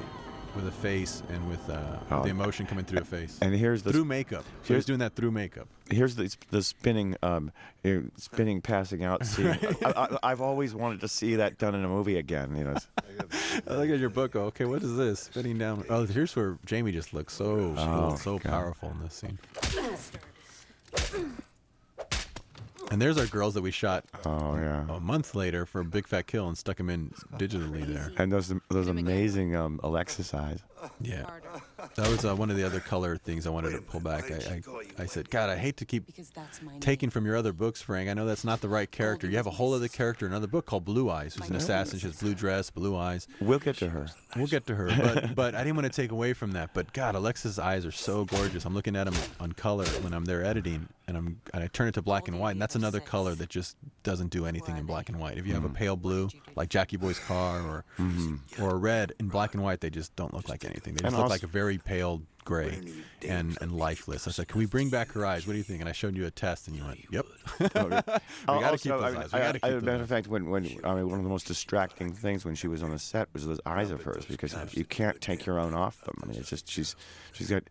with a face and with uh, Oh, the emotion coming through a face And here's the through makeup. So here's- he's doing that through makeup. here's the the spinning um you know, spinning passing out scene. I, I, I've always wanted to see that done in a movie again. You know, I look at your book. go, Okay, what is this? Spinning down. Oh, here's where Jaime just looks so Oh, cool, so God. powerful in this scene. And there's our girls that we shot oh yeah. a month later for Big Fat Kill and stuck them in digitally there. And those those amazing um, Alexis eyes. Yeah, that was uh, one of the other color things I wanted to pull back. I, I, I said, God, I hate to keep Because that's my taking from your other books, Frank. I know that's not the right character. You have a whole other character in another book called Blue Eyes, who's an assassin. She has blue dress, blue eyes. We'll get to her. We'll get to her, but but I didn't want to take away from that. But God, Alexis's eyes are so gorgeous. I'm looking at them on color when I'm there editing, and I'm and I turn it to black and white, and that's another color that just doesn't do anything in black and white. If you have a pale blue, like Jackie Boy's car, or or a red in black and white, they just don't look like anything. They just And look also- like a very pale gray and and lifeless. I said, "Can we bring back her eyes? What do you think?" And I showed you a test, and you went, "Yep." we got to keep those I, eyes. We got to I, keep as a those matter of fact, when, when I mean, one of the most distracting things when she was on the set was those eyes of hers because you can't take your own off them. I mean, it's just she's she's got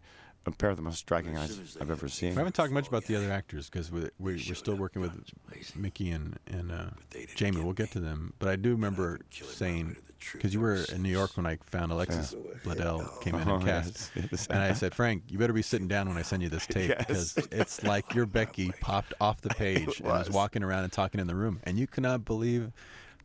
a pair of the most striking eyes I've ever seen. We haven't talked much about the other actors because we're, we're, we're still working with Mickey and, and uh, Jaime. We'll get to them. But I do remember saying, because you were in New York when I found Alexis Bledel oh, came in Oh, and cast. yes. And I said, Frank, you better be sitting down when I send you this tape Yes. because it's like your Becky popped off the page and was walking around and talking in the room. And you cannot believe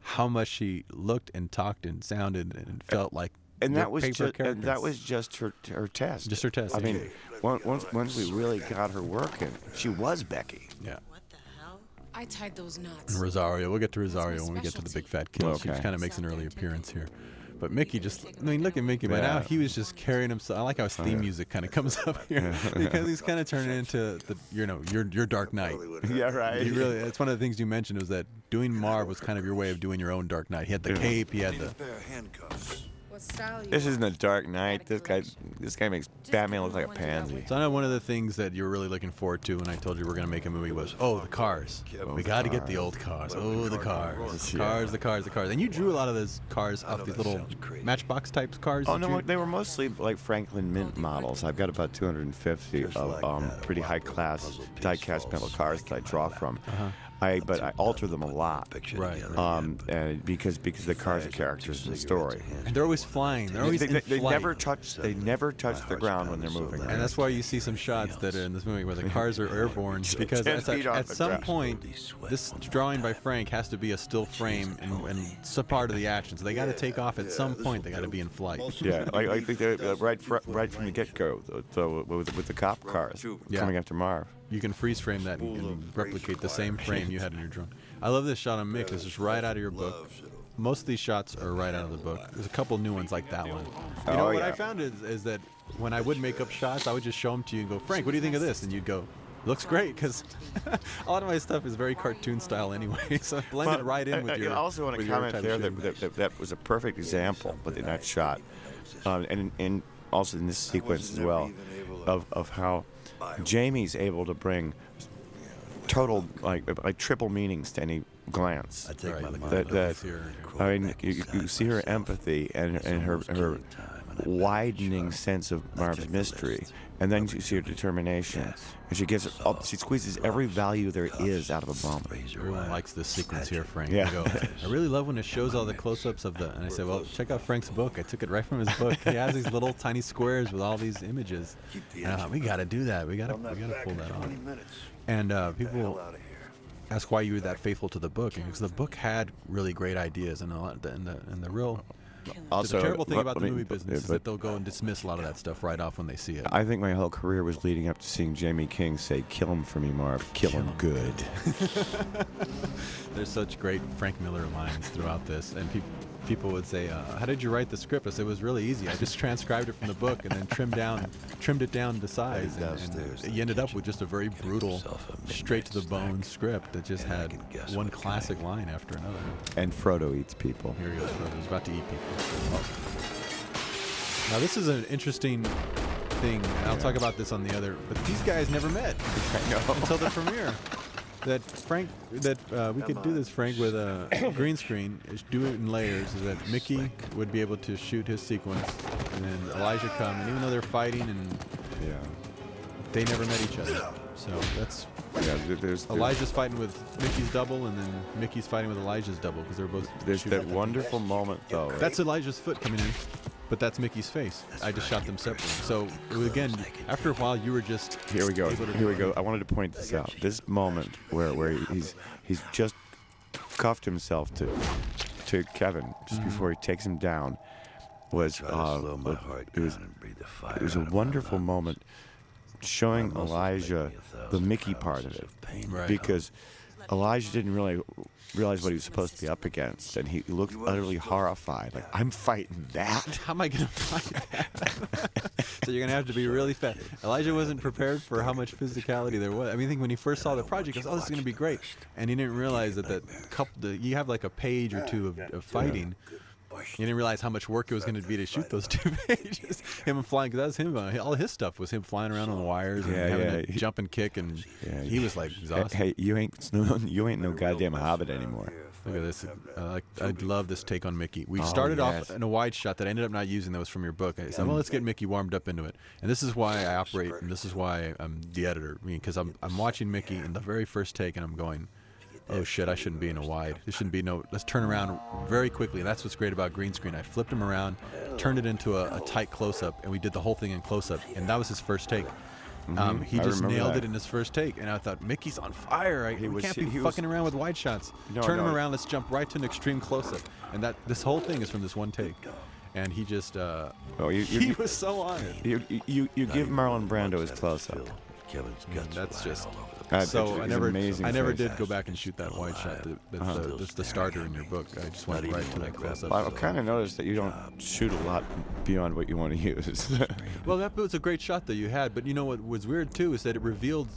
how much she looked and talked and sounded and felt like and that was just and that was just her her test. Just her test, I mean, once once once we really got her working, she was Becky. yeah. What the hell? I tied those knots. And Rosario. We'll get to Rosario when we get to the big fat kill. She Okay. kind of makes an early appearance here. But Mickey just, I mean, look at Mickey. By now, he was just carrying himself. I like how his theme music kind of comes up here because he's kind of turning into the, you know, your your Dark Knight. Yeah, right. You really, it's one of the things you mentioned was that doing Marv was kind of your way of doing your own Dark Knight. He had the cape, he had the, pair of handcuffs. What style This isn't a Dark Knight. This guy, this guy makes Batman look like a pansy. So I know one of the things that you were really looking forward to when I told you we're going to make a movie was, oh, the cars. we got to get the old cars. Oh, the cars. The Yeah. cars, the cars, the cars. And you drew a lot of those cars off these little matchbox type cars. Oh no, you- they were mostly like Franklin Mint models. I've got about 250 of um, pretty high class die-cast metal cars that I draw from. I but I alter them a lot. Right. Um, and because because the cars are characters in the story. And they're always flying. They're always They, in they, they never touch. They never touch the ground when they're moving. And that's why you see some shots that are in this movie where the cars are airborne because 10 at, at some point this drawing by Frank has to be a still frame and, and some part of the action. So they got to take off at some point. They got to be in flight. Yeah, I, I think they're uh, right fr- right from the get-go. So with, with the cop cars Yeah. coming after Marv. You can freeze frame that and, and replicate the same frame you had in your drawing. I love this shot on Mick. This is right out of your book. Most of these shots are right out of the book. There's a couple new ones like that one. You know Oh, what I found is, is that when I would make up shots, I would just show them to you and go, Frank, what do you think of this? And you'd go, looks great because a lot of my stuff is very cartoon style anyway. So it blended Well, right in I- with I, your. I also want to comment there that, that, that that was a perfect example within that shot, um, and and also in this sequence as well, of of how Jaime's able to bring total like like triple meanings to any glance. I take Right. my That- mind That, off that I mean, you, you see her empathy and and her her widening sense of Marv's mystery, and then you see her determination, and she gets up, she squeezes every value there is out of a bomb. Everyone likes this sequence here, Frank. Yeah. They go, I really love when it shows all the close-ups of the. And I said, well, check out Frank's book. I took it right from his book. He has these little tiny squares with all these images. And I thought, we got to do that. We got to, we got to pull that off. And uh, people ask why you were that faithful to the book, because the book had really great ideas, and a lot, and the and the real. Also, the terrible thing about the let me- movie business is that they'll go and dismiss a lot of that stuff right off when they see it. I think my whole career was leading up to seeing Jaime King say, "Kill him for me, Marv. Kill, him good." There's such great Frank Miller lines throughout this, and people people would say, uh, "How did you write the script?" I said, "It was really easy. I just transcribed it from the book and then trimmed down, trimmed it down to size, and, and you ended up with just a very brutal, straight to the bone script that just had one classic line after another." and Frodo eats people. Here he goes, Frodo. He's about to eat people. Now this is an interesting thing. I'll talk about this on the other. But these guys never met until the premiere. That Frank, that uh, we could do this, Frank, with a green screen. is Do it in layers. Is that Mickey would be able to shoot his sequence, and then Elijah come, and even though they're fighting, and Yeah. they never met each other. So that's Yeah. There's there's, Elijah's fighting with Mickey's double, and then Mickey's fighting with Elijah's double because they're both. there's that at the- wonderful moment though. That's Elijah's foot coming in, but that's Mickey's face. I just shot them separately. So again, after a while, you were just Here we go. Here we go. I wanted to point this out. This moment where where he's he's just cuffed himself to to Kevin just Mm-hmm. before he takes him down was Try to uh, slow my heart it was down and the fire it was a out of my wonderful moment showing My muscles make Elijah me a the Mickey part of it pain. Right. because Elijah didn't really realize what he was supposed to be up against and he looked utterly horrified like I'm fighting that How am I going to fight that? so you're going to have to be really fast. Elijah wasn't prepared for how much physicality there was. I mean, I think when he first saw the project, he goes, "Oh, this is going to be great," and he didn't realize that that couple, the, you have like a page or two of, of fighting. You didn't realize how much work it was going to be to shoot those two pages. him flying, because that was him. Uh, all his stuff was him flying around on the wires and Yeah, having yeah. to jump and kick, and Yeah, he was like Hey, exhausted. hey, you ain't no, you ain't no goddamn hobbit anymore. Look at this. Uh, I, I love this take on Mickey. We Oh, started yes. off in a wide shot that I ended up not using that was from your book. I said, well, let's get Mickey warmed up into it. And this is why I operate, and this is why I'm the editor. I mean, because I'm, I'm watching Mickey in the very first take, and I'm going, oh shit, I shouldn't be in a wide. This shouldn't be no, let's turn around very quickly. And that's what's great about green screen. I flipped him around, turned it into a, a tight close up, and we did the whole thing in close up. And that was his first take. Um, he Mm-hmm. I just nailed that. it in his first take, and I thought Mickey's on fire. I, He we was- can't be he was- fucking around with wide shots. No, Turn him no. around. Let's jump right to an extreme close up, and that this whole thing is from this one take. And he just uh, Oh, you- you- he was so on it. You you, you give Marlon Brando his close up. Kevin's guts That's just all over the Uh, so. it's- I never amazing I never did go back and shoot that wide shot. That, that's, Uh-huh. the, that's the starter in your book. I just went Not right to that I grab close Well, up. I've kind of noticed that you don't shoot a lot beyond what you want to use. Well, that was a great shot that you had, but you know what was weird too is that it revealed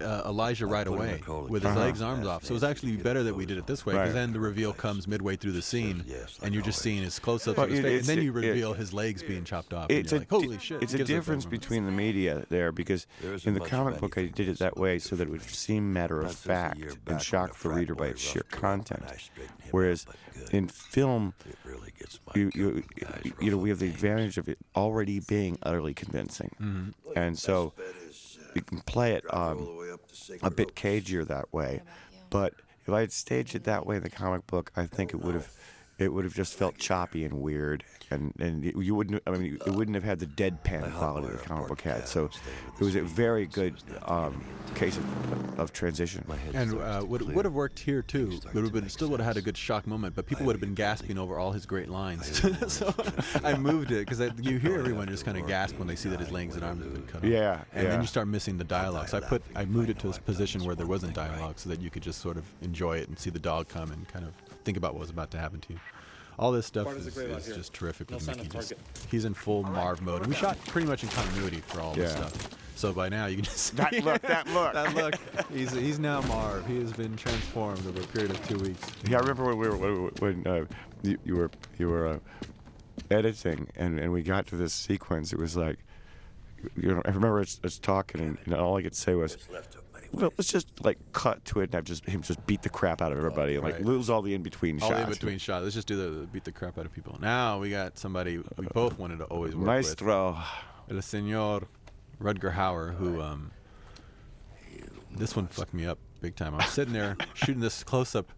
uh, Elijah right put him in away with his Uh-huh. legs, arms off. So it was actually better that we did it this way because Right. then the reveal comes midway through the scene, Yes, and you're just seeing his close-ups Well, of his face, and then you reveal his legs being chopped off. It's and a you're like, holy shit! It's it a difference between the media there because There isn't in the comic book I did it that way so that it would seem matter of Once this a fact and shock the reader by its sheer roughed her up and content. I straightened him Whereas up, but good. in film, It really gets you you you know we have the advantage of it already being utterly convincing, Mm-hmm. and so we can play it um, the way up to a bit cagier that way. But if I had staged it that way in the comic book, I think it would have it would have just felt choppy and weird, and and you- you wouldn't. I mean, it wouldn't have had the deadpan quality the comic book had. So it was a very good um, case of, of transition. And uh, would would have worked here too. It would have been still would have had a good shock moment, but people would have been gasping over all his great lines. so I moved it because you hear everyone just kind of gasp when they see that his legs and arms have been cut off. Yeah, and yeah. then you start missing the dialogue. So I put I moved it to a position where there wasn't dialogue, so that you could just sort of enjoy it and see the dog come and kind of think about what was about to happen to you. All this stuff is, is just terrific with Mickey. Just, he's in full Marv mode, we shot pretty much in continuity for all this stuff. So by now you can just That look, that look. that look. He's he's now Marv. He has been transformed over a period of two weeks. Yeah, I remember when we were when, when uh, you, you were you were uh, editing and, and we got to this sequence. It was like, you know, I remember us, us talking and, and all I could say was, Left up many well, let's just like cut to it and have just him just beat the crap out of everybody and like Right. lose all the in between shots. All shots. in between shots. Let's just do the beat the crap out of people. Now we got somebody we both wanted to always work Maestro. with. El Senor Rutger Hauer, who um, this one fucked me up big time. I'm sitting there shooting this close up,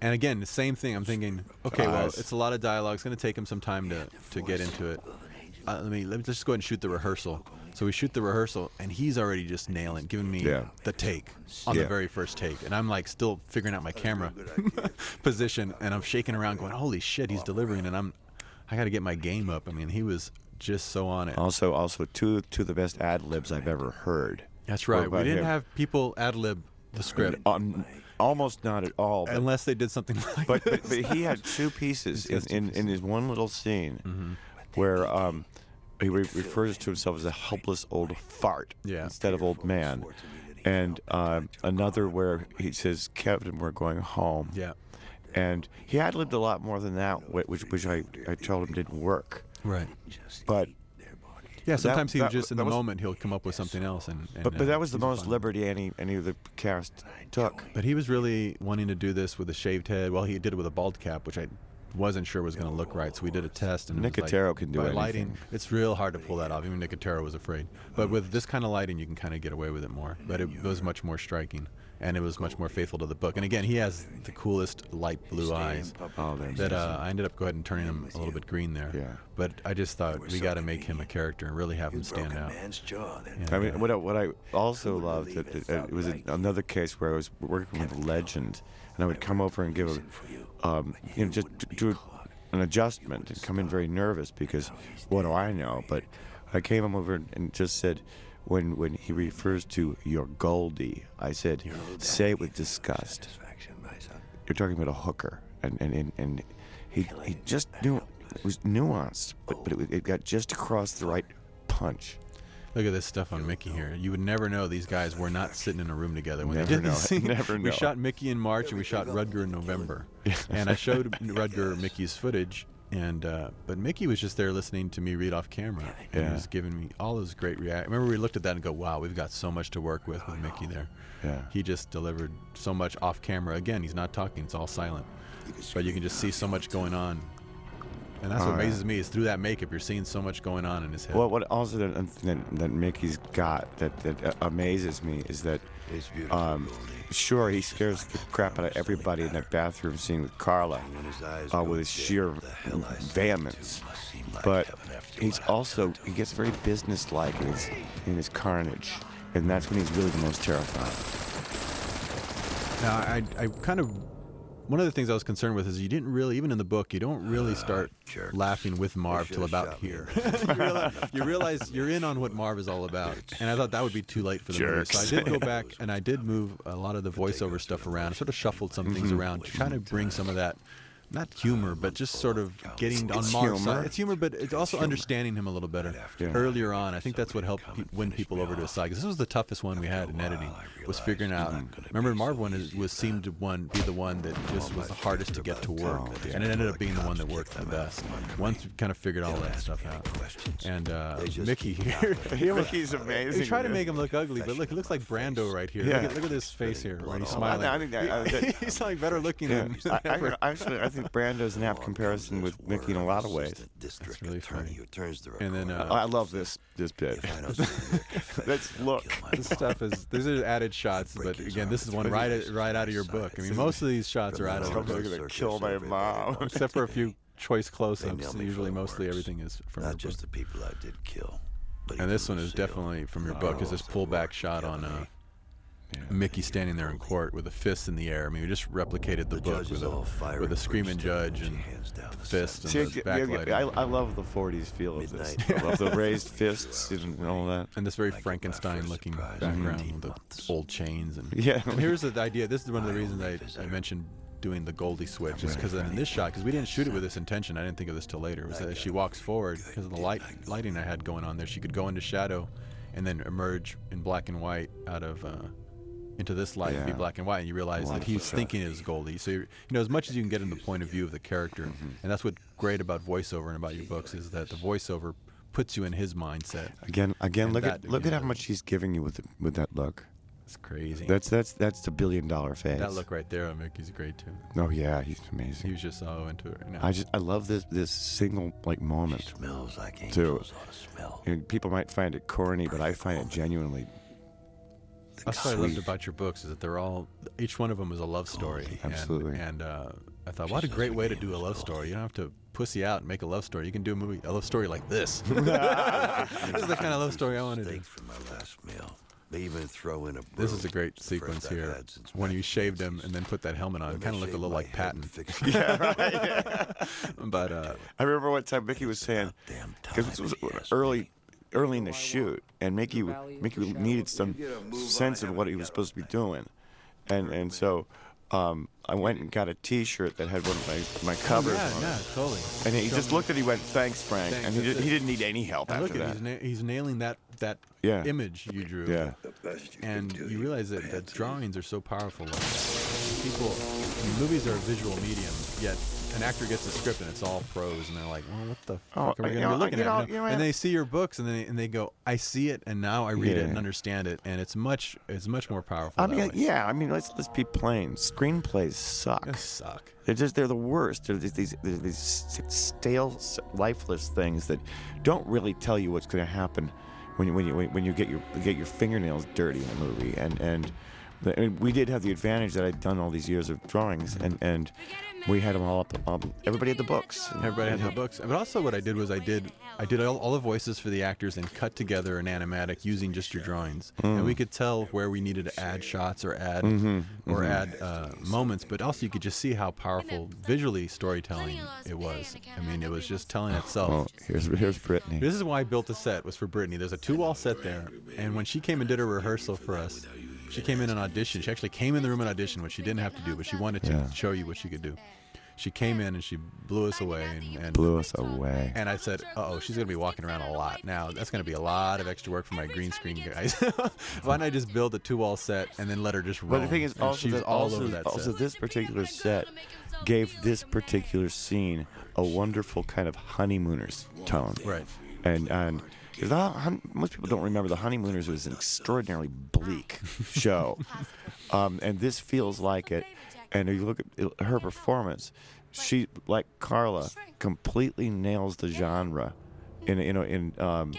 and again the same thing. I'm thinking, okay, well, it's a lot of dialogue. It's gonna take him some time to to get into it. Uh, let me let me just go ahead and shoot the rehearsal. So we shoot the rehearsal, and he's already just nailing, giving me Yeah. the take on the very first take, and I'm like still figuring out my camera position, and I'm shaking around, going, "Holy shit, he's delivering!" And I'm, I got to get my game up. I mean, he was just so on it. Also, also two two of the best ad libs I've ever heard. That's right. We didn't him. have people ad lib the script Um, almost not at all. But, unless they did something like but, but, this. but he had two pieces in, has two in, in his one little scene where um, he re- refers to himself as a helpless old fart Yeah. instead of old man. And um, another where he says, Kevin, we're going home. yeah, And he had lived a lot more than that, which, which I, I told him didn't work. right. But Yeah, sometimes he that just in the was- moment he'll come up with something else, and, and but, but uh, that was the most fun. liberty any, any of the cast took. But he was really wanting to do this with a shaved head. Well, he did it with a bald cap, which I wasn't sure was going to look right. So we did a test, and it Nicotero like, can do by anything. lighting. It's real hard to pull that off. Even Nicotero was afraid. But with this kind of lighting, you can kind of get away with it more. But it was much more striking, and it was much more faithful to the book. And again, he has the coolest light blue eyes. Oh, That uh, I ended up go ahead and turning him a little bit green there. Yeah. But I just thought we got to make him a character and really have him stand broken out. man's jaw. I mean, what I, what I also loved that, that, uh, it was another case where I was working with a legend, and I would come over and give a, um, you know, just do an adjustment and come in very nervous because what do I know? But I came over and just said, when when he refers to your Goldie, I said, say it with disgust. You're talking about a hooker, and and and, and he he just knew it was nuanced, but but it, it got just across the right punch. Look at this stuff on Mickey here. You would never know these guys were not sitting in a room together when Never they did know. this scene. Never We shot Mickey in March and we shot Rutger in November. and I showed Rutger Mickey's footage, and uh, but Mickey was just there listening to me read off camera. And Yeah. he was giving me all those great react. Remember we looked at that and go, "Wow, we've got so much to work with with Mickey there." Yeah. He just delivered so much off camera. Again, he's not talking; it's all silent. But you can just see so much going on. And that's what yeah. amazes me is through that makeup, you're seeing so much going on in his head. Well, what also that, that, that Mickey's got that, that uh, amazes me is that, It's beautiful, um, sure, he scares the crap out of everybody in that bathroom scene with Carla When his eyes uh, with his dead, sheer the hell I said vehemence. to must seem like But he's also, he gets very businesslike in his, in his carnage. And that's when he's really the most terrifying. Now, I, I kind of one of the things I was concerned with is you didn't really, even in the book, you don't really start jerks. laughing with Marv till about here. you, realize, you realize you're in on what Marv is all about, and I thought that would be too late for the movie. So I did go back and I did move a lot of the voiceover stuff around, I sort of shuffled some things around, to trying to bring some of that not humor, but just sort of getting on Marv's humor. side. It's humor, but it's also understanding him a little better Yeah. earlier on. I think that's what helped pe- win people over to his side. 'cause this was the toughest one we had in editing. Was figuring out. Remember, Marv one is, was seemed to one be the one that just was the hardest to get to work, and it ended up being the one that worked the best. Once we kind of figured all that stuff out. And uh, Mickey here, Mickey's amazing. we try to make him look ugly, but look, he looks like Brando right here. Yeah. Look, at, look at this face here when he's smiling. I think that- he's like better looking Yeah, than I. I, actually, I think Brando's an apt comparison with Mickey in a lot of ways. District really attorney funny. who turns the And then, record. uh, I love this this bit. If I don't see your confession, Let's look. this stuff is these are added shots, but again, this is one right right out of your book. I mean, most of these shots are out of I'm book, gonna kill my mom. except for a few choice close-ups. Usually, mostly works. everything is from Not your just book. the people I did kill. But And this one is definitely from your book. Is this pullback shot on uh, Yeah. Mickey standing there in court with a fist in the air. I mean, we just replicated the, The book with a with a screaming judge and hands down the fist and See, the I, I, backlighting. I love the 40s feel of this. I love the raised fists and all that. and this very Like Frankenstein-looking background with the old chains and Yeah. And here's the idea. This is one of the reasons I, I mentioned doing the Goldie switch, is because in this shot, because we didn't shoot it with this intention. I didn't think of this till later. Was that as she walks forward, because of the light lighting I had going on there, she could go into shadow, and then emerge in black and white out of. Uh, into this light and be black and white, and you realize that he's thinking as Goldie. So, you're, you know, as much as you can get in the point of view of the character, Mm-hmm. and that's what's great about voiceover and about your books is that the voiceover puts you in his mindset. Again, again, And look at that look at how much he's giving you with with that look. It's crazy. That's that's that's the billion dollar face. that look right there, Mickey's great too. Oh yeah, he's amazing. He was just so into it right now. I just I love this this single like moment. Smells like Too. angels ought to smell. And people might find it corny, but I find it genuinely. That's what I loved about your books is that they're all each one of them is a love story. and- Absolutely. And, uh, I thought, what a great way to do a love story. You don't have to pussy out and make a love story. You can do a movie, a love story like this. this is the kind of love story I want to do. Steaks for my last meal. They even throw in a This is a great It's the first sequence here when you shaved him and then put that helmet on. it Kind of looked a little like head Patton. to fix but uh, I remember one time Mickey was saying Damn because this time was early early in the shoot, and Mickey Mickey needed some sense of what he was supposed to be doing, and and so. Um, I went and got a T-shirt that had one of my, my covers yeah, on yeah, it. totally. And he just looked at it. He went, "Thanks, Frank," Thanks, and he, did, he didn't need any help And look after at that. he's, na- he's nailing that that Yeah. image you drew. Yeah. The best you and you you realize that, that drawings are so powerful. Like people, I mean, movies are a visual medium, yet an actor gets a script and it's all prose, and they're like, "Well, what the Oh, fuck are we going to be looking at?" know, you know? and they see your books, and they and they go, "I see it, and now I read it and understand it, and it's much it's much more powerful." I that mean, way. yeah. I mean, let's let's be plain. Screenplays suck. They suck. They're just they're the worst. They're these these, they're these stale, lifeless things that don't really tell you what's going to happen when you when you when you get your get your fingernails dirty in a movie. And and, the, and we did have the advantage that I'd done all these years of drawings, and and we had them all up. Um, everybody had the books. Everybody had the books, but also what I did was I did I did all, all the voices for the actors and cut together an animatic using just your drawings, and Mm. we could tell where we needed to add shots or add Mm-hmm, or add uh, moments, but also you could just see how powerful visually storytelling it was. I mean, it was just telling itself. Oh, here's here's Brittany. This is why I built the set was for Brittany. There's a two-wall set there, and when she came and did her rehearsal for us, she came in and auditioned. She actually came in the room and auditioned, which she didn't have to do, but she wanted to Yeah. show you what she could do. She came in and she blew us away, and, and Blew us away. and I said, "Uh oh, she's gonna be walking around a lot now. That's gonna be a lot of extra work for my green screen guys. Why don't I just build a two-wall set and then let her just roam?" But the thing is, also, she's that, all also, over that also this particular set gave this particular scene a wonderful kind of honeymooners tone. Right. And and 'cause the Hon- most people don't remember the honeymooners was an extraordinarily bleak show, um, and this feels like it. And if you look at her performance, she like Carla completely nails the genre, in a- in a, in um,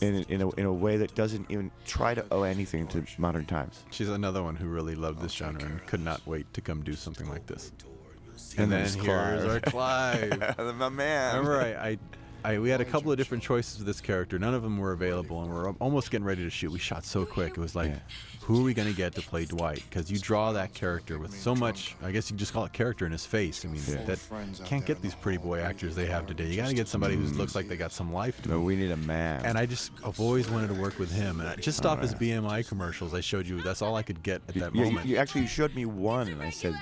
in a, in a, in a way that doesn't even try to owe anything to modern times. She's another one who really loved this genre and could not wait to come do something like this. And And then there's here's our Clive. My man. Remember, I, I, I, we had a couple of different choices for this character. None of them were available, and we are almost getting ready to shoot. We shot so quick. It was like, Yeah. who are we going to get to play Dwight? Because you draw that character with so much. I guess you just call it character in his face. I mean, Yeah. that can't get these pretty boy actors they have today. You got to get somebody who looks like they got some life to No, them. we need a man. And I just, I've always wanted to work with him. And I, just off his BMW commercials, I showed you. That's all I could get at that you, you- moment. you actually showed me one, and I said,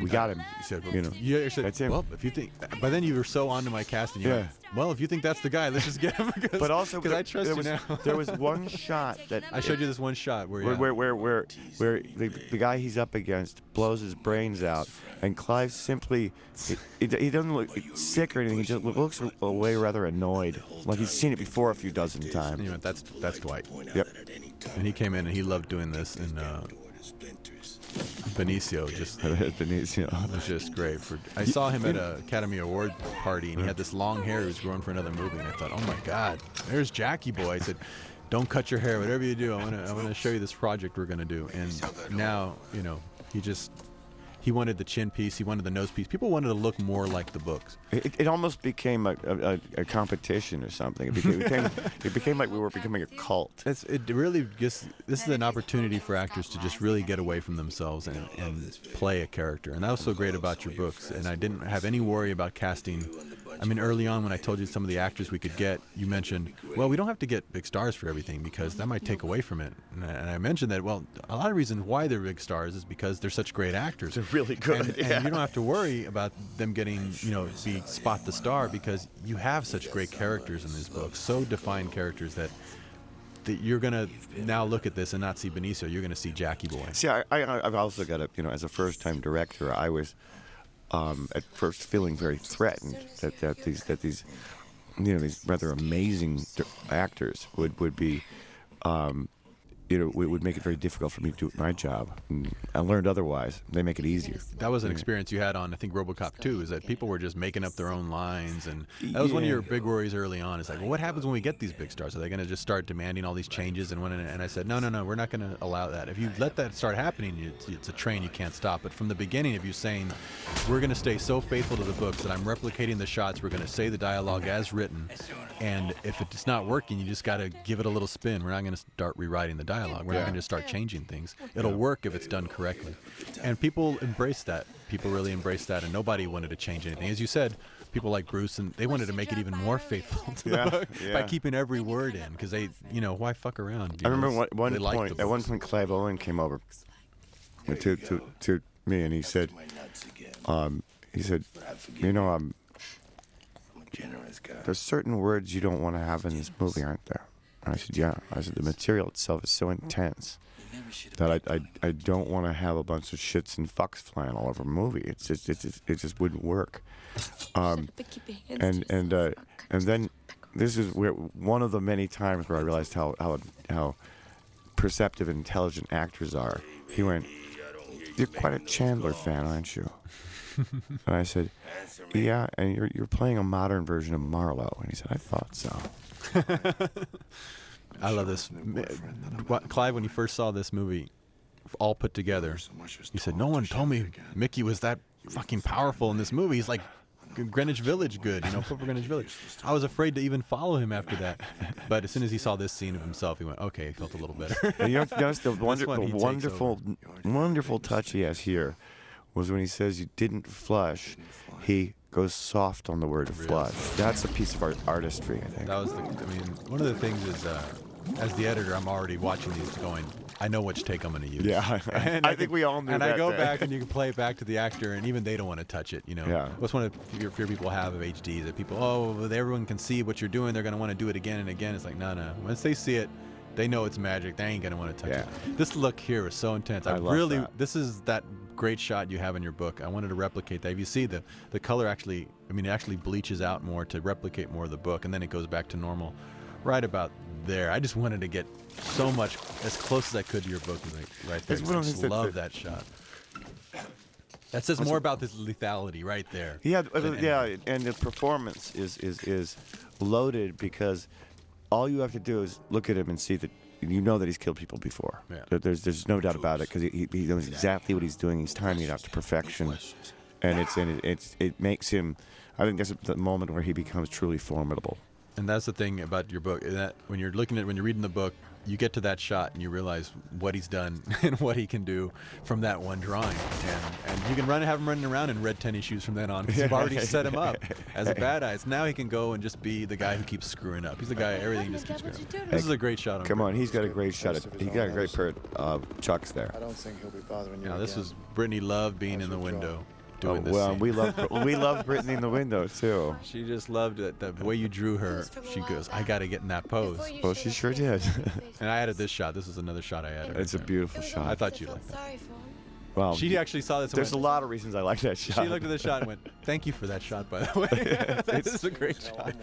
we got him. You said, well, you know, you said, that's him. well, if you think, but then you were so onto my casting. You Yeah. went, well, if you think that's the guy, let's just get him. Because, but also because I trust there you now. there was one shot that I showed you this one shot where, where yeah, where where where, where the, the guy he's up against blows his brains out, and Clive simply he, he, doesn't look sick or anything. He just looks away rather annoyed, like he's seen it before a few dozen times. you went, that's that's Dwight. Yep. And he came in and he loved doing this, and uh, Benicio just Benicio. was just great. For I saw him at a Academy Award party, and he had this long hair. He was growing for another movie, and I thought, oh my God, there's Jackie Boy. I said, don't cut your hair. Whatever you do, I'm gonna I'm gonna show you this project we're gonna do. And now, you know, he just he wanted the chin piece, he wanted the nose piece. People wanted to look more like the books. It, it almost became a, a, a competition or something. It became, it became it became like we were becoming a cult. It's it really just this is an opportunity for actors to just really get away from themselves and, and play a character. And that was so great about your books. And I didn't have any worry about casting. I mean, early on when I told you some of the actors we could get, you mentioned, well, we don't have to get big stars for everything because that might take away from it. And I, mentioned that, well, a lot of reasons why they're big stars is because they're such great actors. They're really good, And, yeah. and you don't have to worry about them getting, you know, be spot the star because you have such great characters in these books, so defined characters that that you're gonna now look at this and not see Benicio. You're gonna see Jackie Boy. See, I, I, I've also got a, you know, as a first-time director, I was um, at first feeling very threatened that, that these that these, you know, these rather amazing actors would would be, um, you know, would, would make it very difficult for me to do my job. And I learned otherwise. They make it easier. That was an experience you had on, I think, RoboCop 2, is that people were just making up their own lines, and that was one of your big worries early on. Is like, well, what happens when we get these big stars? Are they going to just start demanding all these changes? And when and I said, no, no, no, we're not going to allow that. If you let that start happening, it's, it's a train you can't stop. But from the beginning of you saying, we're going to stay so faithful to the books that I'm replicating the shots, we're going to say the dialogue as written, and if it's not working, you just got to give it a little spin. We're not going to start rewriting the dialogue. We're not going to start changing things. It'll work if it's done correctly. And people embrace that. People really embrace that, and nobody wanted to change anything. As you said, people like Bruce and they wanted to make it even more faithful to Yeah, the book by keeping every word in because they, you know, why fuck around? I remember one, it's- one they point. At one point, Clive Owen came over to to, to me, and he said, um, he said, you know, I'm. um, Generous guy. there's certain words you don't want to have in this movie, aren't there? And I said, yeah. I said, the material itself is so intense that I, I, I don't want to have a bunch of shits and fucks flying all over a movie. It's just, it's just, it just wouldn't work. Um, and and uh, and then this is where one of the many times where I realized how how how perceptive and intelligent actors are. He went, "You're quite a Chandler fan, aren't you?" And I said, "Yeah, and you're you're playing a modern version of Marlowe." And he said, "I thought so." I love this. What- Clive, when you first saw this movie, all put together, he said, "No one told me Mickey was that fucking powerful in this movie. He's like Greenwich Village good, you know, Proper Greenwich Village." I was afraid to even follow him after that, but as soon as he saw this scene of himself, he went, "Okay," he felt a little better. You know, notice the, wonder, one the wonderful, wonderful touch he has here was when he says you didn't flush, he goes soft on the word flush. That's a piece of art, artistry, I think. That was the. I mean, one of the things is, uh, as the editor, I'm already watching these, going, I know which take I'm going to use. Yeah, And I can- think we all knew And I go day. back and you can play it back to the actor, and even they don't want to touch it. You know. Yeah. What's one of the fear, people have of HD that people, oh, everyone can see what you're doing. They're going to want to do it again and again. It's like, no, no. Once they see it. They know it's magic. They ain't gonna want to touch Yeah. it. This look here is so intense. I, I really. that. This is that great shot you have in your book. I wanted to replicate that. If you see the the color actually, I mean, it actually bleaches out more to replicate more of the book, and then it goes back to normal, right about there. I just wanted to get so much as close as I could to your book, like right there. It's one of I the just love that- shot. That says more about this lethality right there. Yeah, yeah, and the performance is is is loaded because all you have to do is look at him and see that you know that he's killed people before. Yeah. There's there's no doubt about it because he, he knows exactly what he's doing. He's timing it out to perfection, and it's and it, it's it makes him. I think that's the moment where he becomes truly formidable. And that's the thing about your book. That when you're looking at when you're reading the book, you get to that shot and you realize what he's done and what he can do from that one drawing, and and you can run have him running around in red tennis shoes from then on because you've already set him up as a badass. Now he can go and just be the guy who keeps screwing up. He's the guy everything just keeps screwing up. This is a great shot. On Come on, he's got a great shot. At, he got a great pair of uh, chucks there. I don't think he'll be bothering you Now this again. was Brittany Love being in the window Oh, doing Oh, this. well, scene. we love we love Brittany in the window too. She just loved it. The way you drew her, she goes, "I got to get in that pose." Well, she sure did. And I added this shot. This is another shot I added. It's a right there. beautiful It shot. I thought you'd felt like that. Sorry for him. Well, She actually saw this. and there's a lot of reasons I like that shot. She looked at the shot and went, "Thank you for that shot, by the way. this is a great shot." One of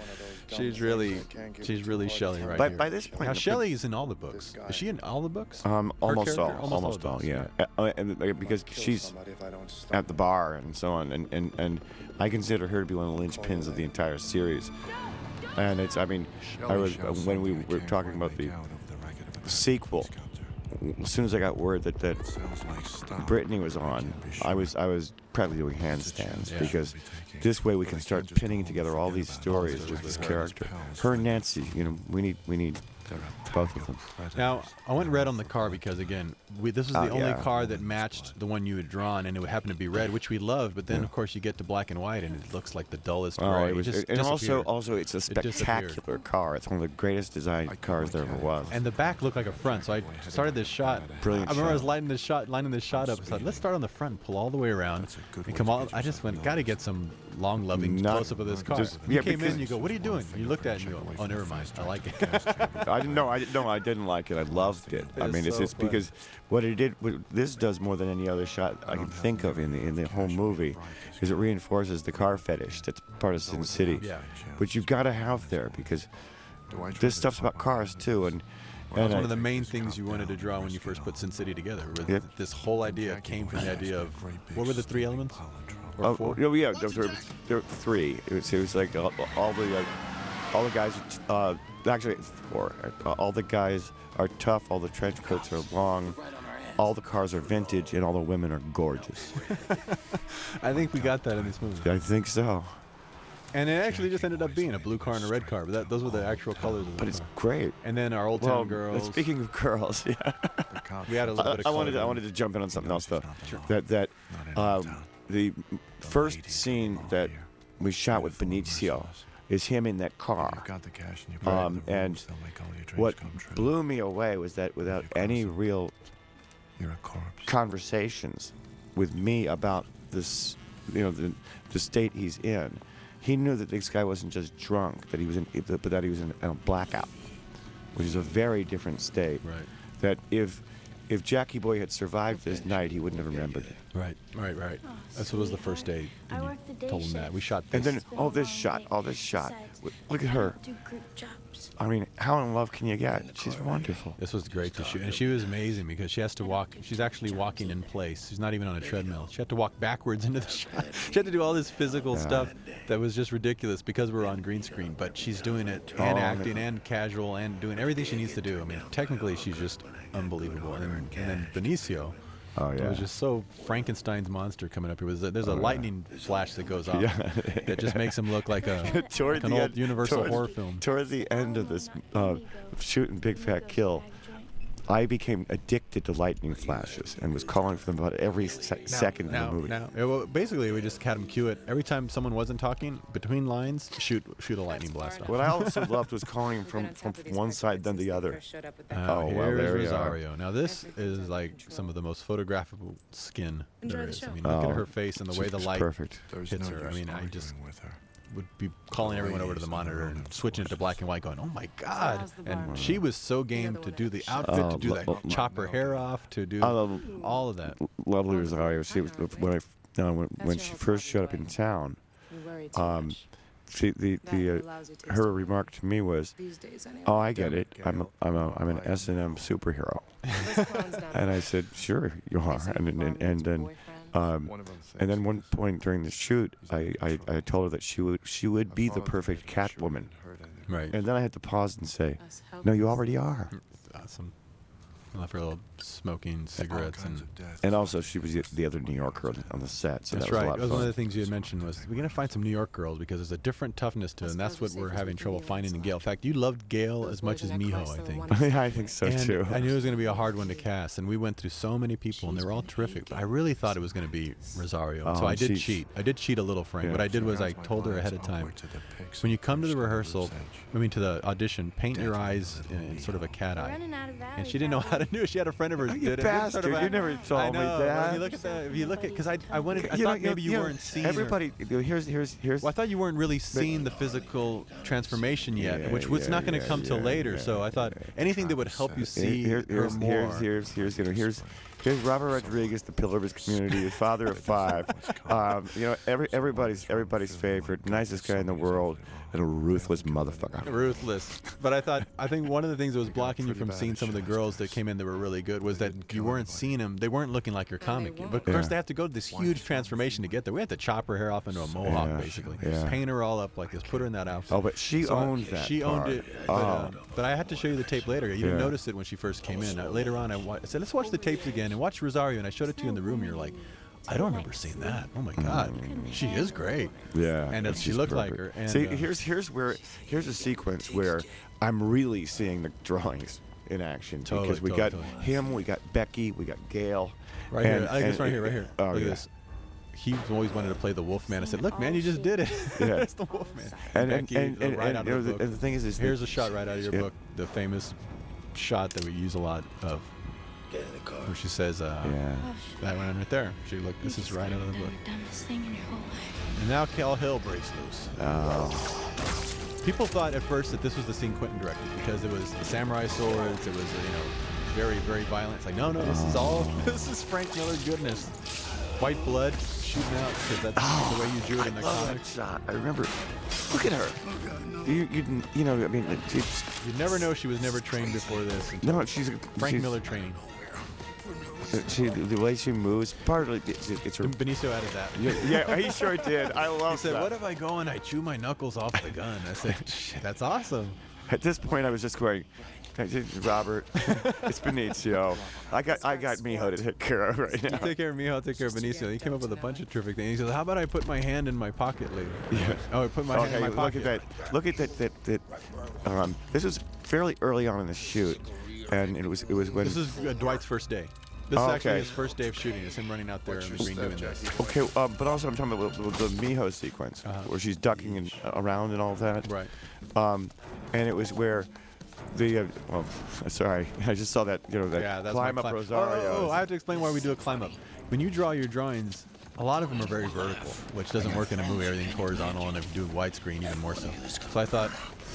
those She's really, that can't give she's really hard a Shellie right By- here. by this point, now the- Shellie's in all the books. Is she in all the books? Um, almost all, character? almost, all, yeah. Uh, uh, and, uh, because she's somebody if I don't stop at the bar and so on, and, and, and I consider her to be one of the linchpins of the entire series. And it's, I mean, I was uh, when we were talking about the sequel. As soon as I got word that that Brittany was on, I was I was probably doing handstands Yeah. because this way we can start pinning together all these stories with this character. Her and Nancy, you know, we need we need both of them. Now, I went red on the car because, again, we, this was the Oh, only yeah. car that matched the one you had drawn, and it happened to be red, which we loved. But then, Yeah. of course, you get to black and white, and it looks like the dullest oh, gray. Oh, it was, just and also also it's a It spectacular car. It's one of the greatest designed cars there ever was. And the back looked like a front, so I started this shot. Brilliant I remember I was shot. lighting this shot, lining this shot up. I said, let's start on the front, pull all the way around, and come all. I just went, got to get some long, loving Not- close up of this car. just- you yeah, came in, because- you go, what are you doing? You looked at it, and you go, oh, never mind, I like it. I didn't know. I didn't know. I didn't like it. I loved it. I mean, it's, so it's funny. because what it did. What this does more than any other shot I can think of in the in the whole movie, is it reinforces the car fetish that's part of Sin City. Yeah. Which you've got to have there because this stuff's about cars too, and That and one of the main things you wanted to draw when you first put Sin City together. Yep. This whole idea came from the idea of what were the three elements? Or Oh, four? yeah, there were, there were three. It was, it was like all, all the uh, all the guys. Uh, actually, four. Uh, all the guys are tough. All the trench coats are long. All the cars are vintage, and all the women are gorgeous. I think we got that in this movie. I think so. And it actually just ended up being a blue car and a red car. But that, those were the actual colors of the But it's car. great. And then our Old Town Well, Girls. speaking of girls, yeah. we had a little I, bit of I color wanted to, I wanted to jump in on something else though. That that um, the first scene that we shot with Benicio is him in that car. got the cash in your Um, and what blew me away was that without any real You're a corpse. conversations with me about this, you know, the, the state he's in, he knew that this guy wasn't just drunk, that he was in, but that he was in a blackout, which is a very different state. Right. That if if Jackie Boy had survived this night, he wouldn't have remembered it. Right, right, right. Oh, That's what was the first day. I when you work the day told him that. We shot this. And then all this shot, all this shot. Besides, Look at her. Do group jobs. I mean, how in love can you get? She's wonderful. This was great to shoot, and she was amazing because she has to walk. She's actually walking in place. She's not even on a treadmill. She had to walk backwards into the shot. She had to do all this physical stuff that was just ridiculous because we're on green screen. But she's doing it oh, and Oh, acting and casual and doing everything she needs to do. I mean, technically, she's just unbelievable. And, then- and then Benicio. Oh, It was just so Frankenstein's monster coming up here. Was there's a Oh, yeah. lightning flash that goes off Yeah. that just makes him look like a like an old end, Universal toward, horror film. Towards the end of this uh, shooting Big Fat Kill, I became addicted to lightning flashes and was calling for them about every se- second now, of the movie. Now, yeah, well, basically, we just had him cue it every time someone wasn't talking between lines. Shoot, shoot a lightning blast off. What I also loved was calling him from, from one side then the other. Uh, Oh, well, here's there you are. Rosario. Now this is like some of the most photographable skin Enjoy there the is. I mean, look Oh, at her face and the way the she's light perfect. Hits no her. I mean, I arguing just with her. Would be calling everyone over to the monitor and switching it to black and white, going, "Oh my God!" And she was so game to do the outfit, to do that, chop her hair off, to do all of that. lovely Rosario. She was when I uh, when, when she first showed up in town. Um, she, the the uh, her remark to me was, These days, anyway. "Oh, I get it. I'm a, I'm a I'm an S and M superhero." And I said, "Sure, you are." And and and then um, One of them and then one point during the shoot, I, I, I told her that she would she would be the perfect to make Catwoman. didn't hurt anyone. Right. And then I had to pause and say, "No, you already are." Awesome. I love her a little smoking cigarettes and. And also, she was the, the other New Yorker on, on the set, so That's that was right. a lot That was of one of the things you had mentioned was we're gonna find some New York girls because there's a different toughness to them. that's what we're having trouble finding in Gail. In fact, you loved Gail as much as Miho, I think. yeah, I think so and too. I knew it was going to be a hard one to cast, and we went through so many people, and they were all terrific. But I really thought it was going to be Rosario, so Oh, I did she- cheat. I did cheat a little, Frank. Yeah. What I did was I told her ahead of time, when you come to the rehearsal, I mean to the audition, paint your eyes in, in sort of a cat eye. And she didn't know how to do it. She had a friend of hers Oh, you did it. It bastard, sort of you never told I me know, but that. If you look at the, if you look at, because I, I wanted, I You know- thought maybe you, know, weren't seeing. Everybody, you know, here's here's here's. Well, I thought you weren't really seeing the physical transformation yet, Yeah, which was yeah, not going to yeah, come till yeah, later. yeah, so I thought anything that would help you see Here- her here's, more. here's, here's, here's, you know, here's, here's Robert Rodriguez, the pillar of his community, the father of five. Um, you know, every, everybody's, everybody's favorite, nicest guy in the world, and a ruthless motherfucker. Ruthless. But I thought I think one of the things that was blocking you from seeing some of the girls that came in that were really good was that you weren't seeing them. They weren't looking like your comic. But of course Yeah. they have to go to this huge transformation to get there. We had to chop her hair off into a mohawk Yeah, basically. yeah. Paint her all up like this. Put her in that outfit. Oh, but she So I- owned that She owned part. it. But, uh, Oh. but I had to show you the tape later. You didn't Yeah. notice it when she first came in. Uh, later on, I, wa- I said, "Let's watch the tapes again and watch Rosario." And I showed it to you in the room. And you're like, "I don't remember seeing that. Oh my God, she is great." Yeah, And uh, she looked like her. And, See, uh, here's here's where here's a sequence where I'm really seeing the drawings in action Totally, because we totally, got totally. him, we got Becky, we got Gail. Right and- here. I think it's and- right here, right here. Oh, Look yeah. at this. He always wanted to play the Wolfman. I said, "Look, man, you just did it. Yeah. it's the Wolfman." And- and- Becky, and- uh, and- right and, out of the- the book. the thing is- is here's a shot right out of your Yeah. book, the famous shot that we use a lot of, Get in the car. where she says, uh, Yeah. "That one right there." She looked, This is right out of the book. Dumbest thing in your whole life. And now Cal Hill breaks loose. Oh. People thought at first that this was the scene Quentin directed because it was the samurai swords. It was you know very very violent. It's like no no this is all this is Frank Miller goodness. White blood shooting out because that's the way you drew it in the love comics. shot. I remember. Look at her. You, you, you know, I mean, it's, You'd never know she was never trained before this. no, she's a Frank she's, Miller training. She, the way she moves, partly it's, it's her. Benicio added that. Yeah, yeah, he sure did. I love He said, that. "What if I go and I chew my knuckles off the gun?" I said, "Shit, "That's awesome." At this point, I was just going, Robert, it's Benicio. I got, I got Miho to take care of right now. You now. take care of me, I'll take care of Benicio. He came up with a bunch of terrific things. He says, "How about I put my hand in my pocket later?" Yeah. Oh, I put my hand in my look pocket. at that. Look at that. That. that um, this was fairly early on in the shoot, and it was, it was when. This is uh, Dwight's first day. This Oh, is actually okay. his first day of shooting. It's him running out there in the green doing this. Okay, um, but also I'm talking about the, the Miho sequence Uh-huh. where she's ducking and, around and all that. Right. Um, and it was where the uh, well, sorry, I just saw that you know that Yeah, that's climb my up climb. Rosario. Oh, oh, oh, I have to explain why we do a climb up. When you draw your drawings, a lot of them are very vertical, which doesn't work in a movie. Everything's horizontal, and if you do widescreen, even more so. So I thought,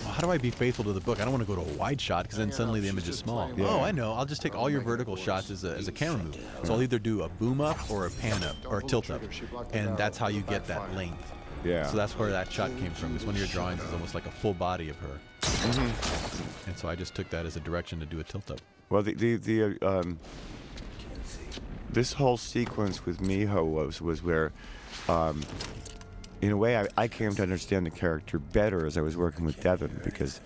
well, how do I be faithful to the book? I don't want to go to a wide shot because then suddenly the image is small. Oh, I know. I'll just take all your vertical shots as a, as a camera move. So I'll either do a boom up or a pan up or a tilt up, and that's how you get that length. Yeah. So that's where that shot came from. Because one of your drawings is almost like a full body of her. Mm-hmm. And so I just took that as a direction to do a tilt up. Well, the the, the uh, um, this whole sequence with Miho was was where, um, in a way, I, I came to understand the character better as I was working with Devon because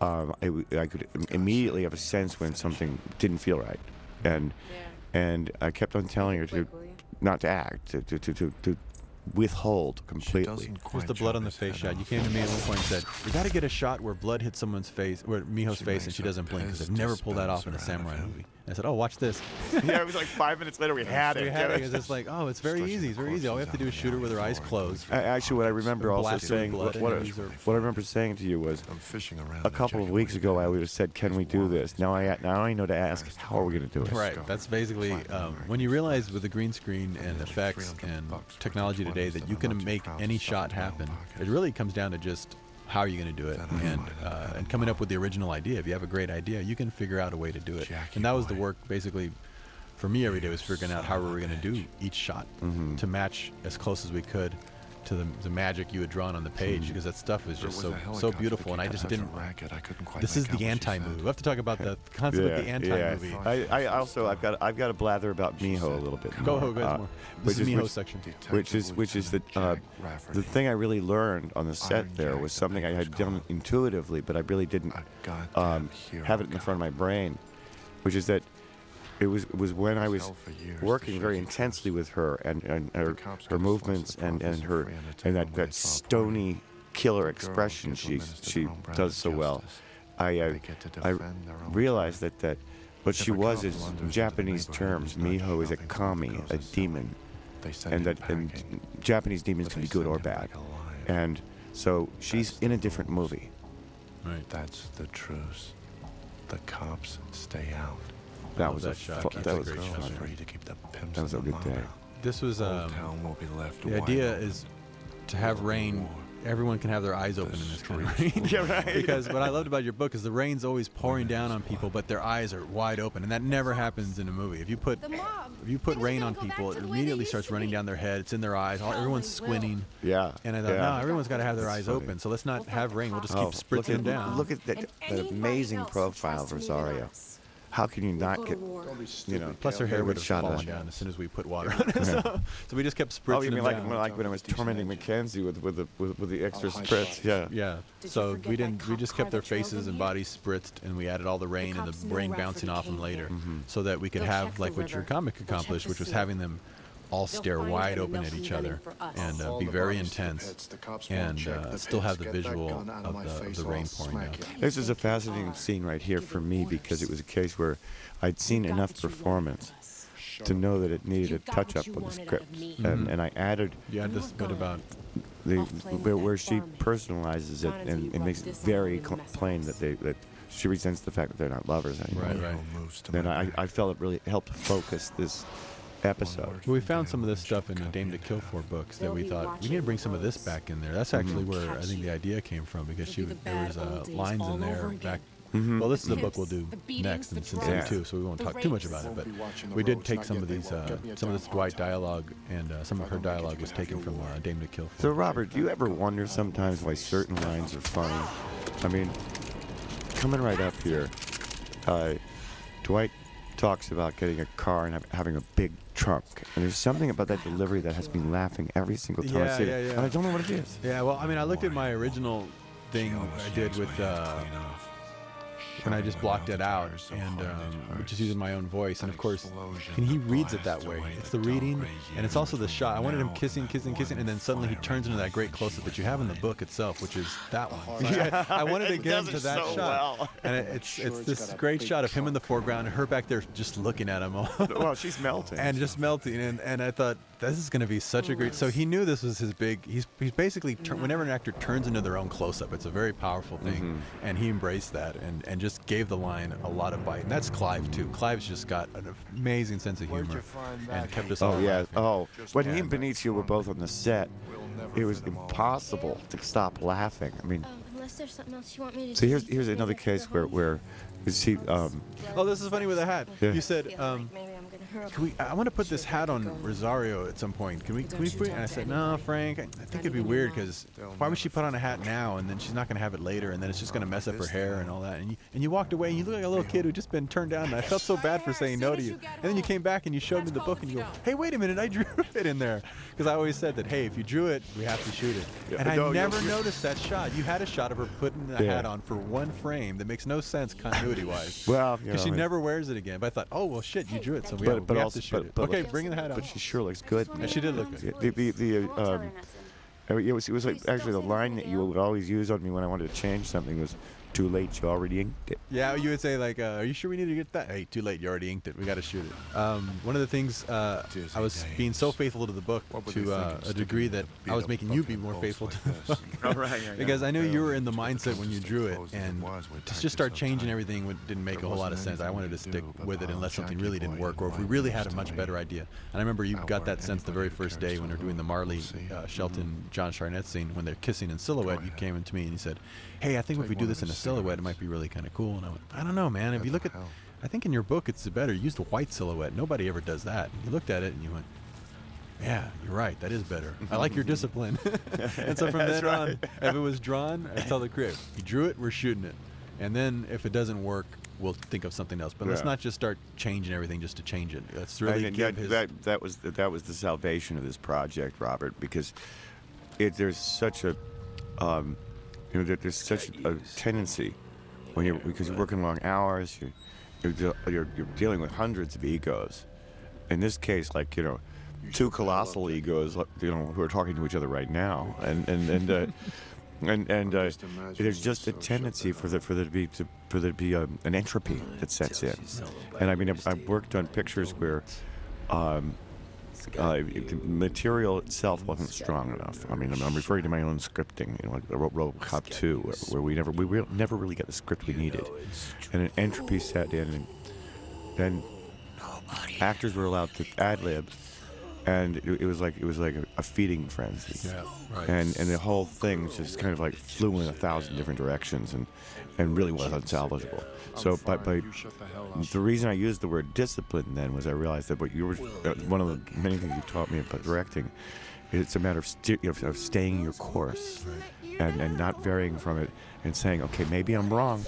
um, I, w- I could immediately have a sense when something didn't feel right, and and I kept on telling her to not to act, to to to, to, to withhold completely. Here's the blood on the face shot. You came to me at one point and said, "We got to get a shot where blood hits someone's face, where Miho's face, and she doesn't blink because they've never pulled that off in a samurai movie." And I said, "Oh, watch this." yeah, it was like five minutes later we had it. We had it. It's just like, oh, it's very easy. It's very easy. All we have to do is shoot her with her eyes closed. I- Actually, what I remember also Blast her with saying, what, what, I- what I remember saying to you was, I'm fishing around. a couple of weeks ago, I would have said, "Can we do this?" Now I now I know to ask, "How are we going to do it?" Right. That's basically um, when you realize with the green screen and effects and technology today that you can make any shot happen. It really comes down to just how are you going to do it? And uh, and coming up with the original idea. If you have a great idea, you can figure out a way to do it. And that was the work basically for me every day was figuring out how we were going to do each shot to match as close as we could to the, the magic you had drawn on the page because that stuff was just so so beautiful and I just didn't. Racket. I couldn't quite This is the anti said. move. We have to talk about the concept of the anti movie. Yeah. I, I also I've got I've got to blather about Miho a little bit. Go, more, go, uh, more. which This is Miho's which, section. which is which is the uh, the thing I really learned on the set there was something I had done intuitively, but I really didn't um, have it in the front of my brain, which is that it was it was when I was working very intensely with her and, and her, her movements and, and her and that, that stony killer expression she she does so well. I uh, I realized that that what she was is in Japanese terms. miho is a kami, a demon, and that and Japanese demons can be good or bad, and so she's in a different movie. Right. That's the truth. The cops stay out. Oh, that was a shot. That, was a great the That, that was a good day. This was um, the idea is to have rain. Everyone can have their eyes open in this kind of rain. yeah, right. because what I loved about your book is the rain's always pouring down on people, but their eyes are wide open, and that never happens in a movie. If you put if you put rain on people, it immediately starts running down their head. It's in their eyes. All, everyone's squinting. Yeah. And I thought, yeah. no, everyone's got to have their eyes open. So let's not have rain. We'll just oh, keep spritzing look at, down. Look at that, that amazing profile of Rosario how can you not get? You know, plus her hair would have shot fallen down as soon as we put water on it. So, so we just kept spritzing. Oh, you mean like when, like when I was tormenting Makenzie with with the with, with the oh, extra oh, spritz? Yeah. Yeah. Did so we didn't. We just kept their faces and bodies spritzed, and we added all the rain the and the rain bouncing off them later, mm-hmm. so that we could have like what your comic accomplished, which was having them all stare wide open at each other and uh, be very intense and uh, still have the visual of the, of the rain pouring down. This is a fascinating scene right here for me because it was a case where I'd seen enough performance to know that it needed a touch up on the script. And, mm-hmm. and I added. You had this bit about. The, where, where she personalizes it and it makes it very cl- plain that they that she resents the fact that they're not lovers anymore. Right, right. Then I, I felt it really helped focus this episode. We found some of this stuff in uh, the Dame to Kill For books that we thought we need to bring some of this back in there. That's actually where I think the idea came from because she there was uh, lines in there back Mm-hmm. Well, this is the book we'll do next, in season yeah. so we won't talk too much about it. But we did take some of these, uh, some of this Dwight dialogue, and uh, some of her dialogue was taken from uh, Dame to Kill. For. So, Robert, do you ever wonder sometimes why certain lines are funny? I mean, coming right up here, uh, Dwight talks about getting a car and having a big trunk. And there's something about that delivery that has me laughing every single time yeah, I see yeah, it. Yeah. And I don't know what it is. Yeah, well, I mean, I looked at my original thing I did with uh, when I just blocked it out and um, just using my own voice. And of course, and he reads it that way. It's the reading, and it's also the shot. I wanted him kissing, kissing, kissing, and then suddenly he turns into that great close-up that you have in the book itself, which is that one. Yeah, I wanted to get him to that so shot, well. and it, it's it's this great shot of him in the foreground, and her back there just looking at him. well, she's melting. And just melting, and and I thought this is going to be such a great. So he knew this was his big. He's he's basically tur- whenever an actor turns into their own close up, it's a very powerful thing, mm-hmm. and he embraced that and and just gave the line a lot of bite. And that's Clive too. Clive's just got an amazing sense of humor and kept us. Oh yeah. Laughing. Oh, when he and Benicio were both on the set, it was impossible to stop laughing. I mean. So here's here's another case where where, is he? Um, oh, this is funny with a hat. Yeah. You said. Um, can we? I want to put this hat on Rosario at some point. Can we? Can we put? And I said, no, Frank. I think it'd be weird because why would she put on a hat now and then she's not gonna have it later and then it's just gonna mess up her hair and all that. And you and you walked away and you look like a little kid who just been turned down. And I felt so bad for saying no to you. And then you came back and you showed me the book and you go, hey, wait a minute, I drew it in there because I always said that, hey, if you drew it, we have to shoot it. And I never noticed that shot. You had a shot of her putting the hat on for one frame that makes no sense continuity wise. Well, because she never wears it again. But I thought, oh well, shit, you drew it, so we but, but also, but, but okay, look, bring the hat up. But she sure looks good. And she did look good. The the, the um, it was it was like actually the line that you would always use on me when I wanted to change something was too late. You already inked it. Yeah, you would say like, uh, "Are you sure we need to get that?" Hey, too late. You already inked it. We got to shoot it. Um, one of the things uh, I was being so faithful to the book to uh, a degree that I was making you be more faithful to the book. All right, yeah, yeah. because I knew you were in the mindset when you drew it, and to just start changing everything didn't make a whole lot of sense. I wanted to stick with it unless something really didn't work, or if we really had a much better idea. And I remember you got that sense the very first day when we're doing the Marley uh, Shelton Josh Hartnett scene when they're kissing in silhouette. You came to me and you said hey, I think if we do this in a silhouette, it might be really kind of cool. And I went, I don't know, man. If you look at, hell? I think in your book, it's better. Use the white silhouette. Nobody ever does that. You looked at it and you went, yeah, you're right. That is better. I like your discipline. and so from then right. on, if it was drawn, I tell the crew, you drew it, we're shooting it. And then if it doesn't work, we'll think of something else. But yeah. let's not just start changing everything just to change it. That's really and, that, his... that, that, was the, that was the salvation of this project, Robert, because it, there's such a um, you know there, there's such a tendency when you're because you're working long hours, you you're, de- you're you're dealing with hundreds of egos. In this case, like you know, two colossal egos, you know, who are talking to each other right now, and and and. Uh, and and uh, there's just a tendency for there for there to be to, for there to be um, an entropy that sets in, and I mean I've, I've worked on pictures where um, uh, the material itself wasn't strong enough. I mean, I'm, I'm referring to my own scripting, you know, like Ro- RoboCop 2, where, where we never we re- never really got the script we needed, and an entropy set in, and then actors were allowed to ad lib, and it, it was like it was like a, a feeding frenzy. Yeah, right. And and the whole thing just kind of like flew in a thousand different directions, and and really was unsalvageable. So, by, by the reason I used the word discipline then was I realized that what you were uh, one of the many things you taught me about directing. It's a matter of, sti- of, of staying your course and, and not varying from it and saying, okay, maybe I'm wrong,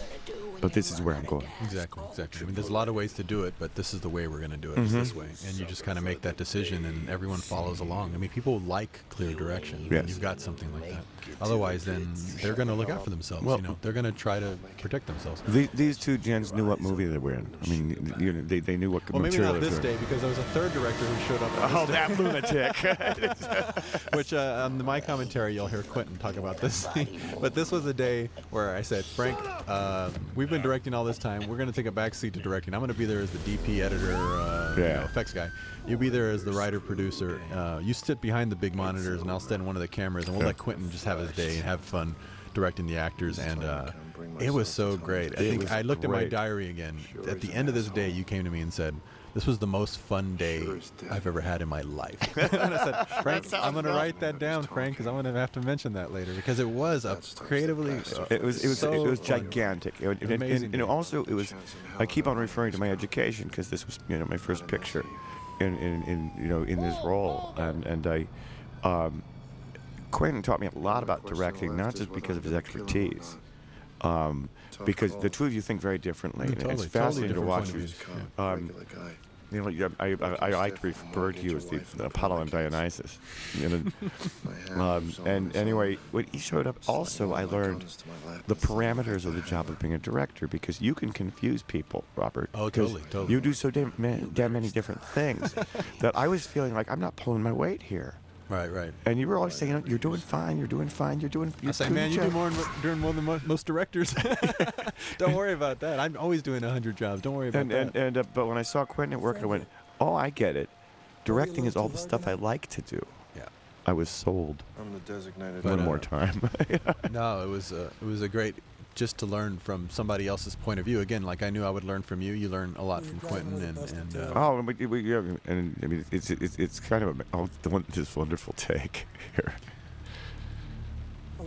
but this is where I'm going. Exactly, exactly. I mean, there's a lot of ways to do it, but this is the way we're going to do it. Mm-hmm. this way, and you just kind of make that decision, and everyone follows along. I mean, people like clear direction. when Yes. You've got something like that. Otherwise, then they're going to look out for themselves. Well- you know, they're going to try to protect themselves. The, these two gens knew what movie they were in. I mean, you know, they, they knew what Well, maybe not this day because there was a third director who showed up. Oh, that lunatic! which uh, on the, my commentary you'll hear Quentin talk about this thing. But this was a day where I said, Frank, um, we've been directing all this time. We're going to take a backseat to directing. I'm going to be there as the DP, editor, uh, you know, effects guy. You'll be there as the writer, producer. Uh, you sit behind the big monitors, and I'll stand in one of the cameras, and we'll Yeah. let Quentin just have his day and have fun directing the actors. And uh, it was so great. I think I looked at my diary again. At the end of this day, you came to me and said. This was the most fun day I've ever had in my life. and I said, Frank, I'm going to write that down, Frank, because I'm going to have to mention that later because it was a creatively. uh, It was it was so it was gigantic. It, and- and- Amazing and, also it was. I keep on referring to my education because this was you know my first picture, in, in, in you know in this role, and and I, um, Quentin taught me a lot about directing, not just because of his expertise, um, because the two of you think very differently. Mm, and totally, it's totally fascinating to watch you. of. Um, you know, yeah, I, I, I like to refer to you as the, the Apollo and Dionysus. You know, um, and anyway, when he showed up, also I learned honest to my lap. the parameters of the job of being a director because you can confuse people, Robert. Oh, totally, totally. You do so damn, damn many different things that I was feeling like I'm not pulling my weight here. Right, right. And you were always saying, "You're doing fine. You're doing fine. You're doing." You're I say, doing man, you your do more than, doing more than most directors. Don't worry about that. I'm always doing hundred jobs. Don't worry about And that. and, and uh, but when I saw Quentin at work, I went, "Oh, I get it. Directing is all the stuff I like to do." yeah. I was sold I'm the designated. But, one uh, more time. No, it was uh, it was a great just to learn from somebody else's point of view. Again, like I knew I would learn from you. You learn a lot from Quentin, and and uh, Oh, and we, we, yeah, and I mean, it's it's it's kind of a, oh, the one this wonderful take here.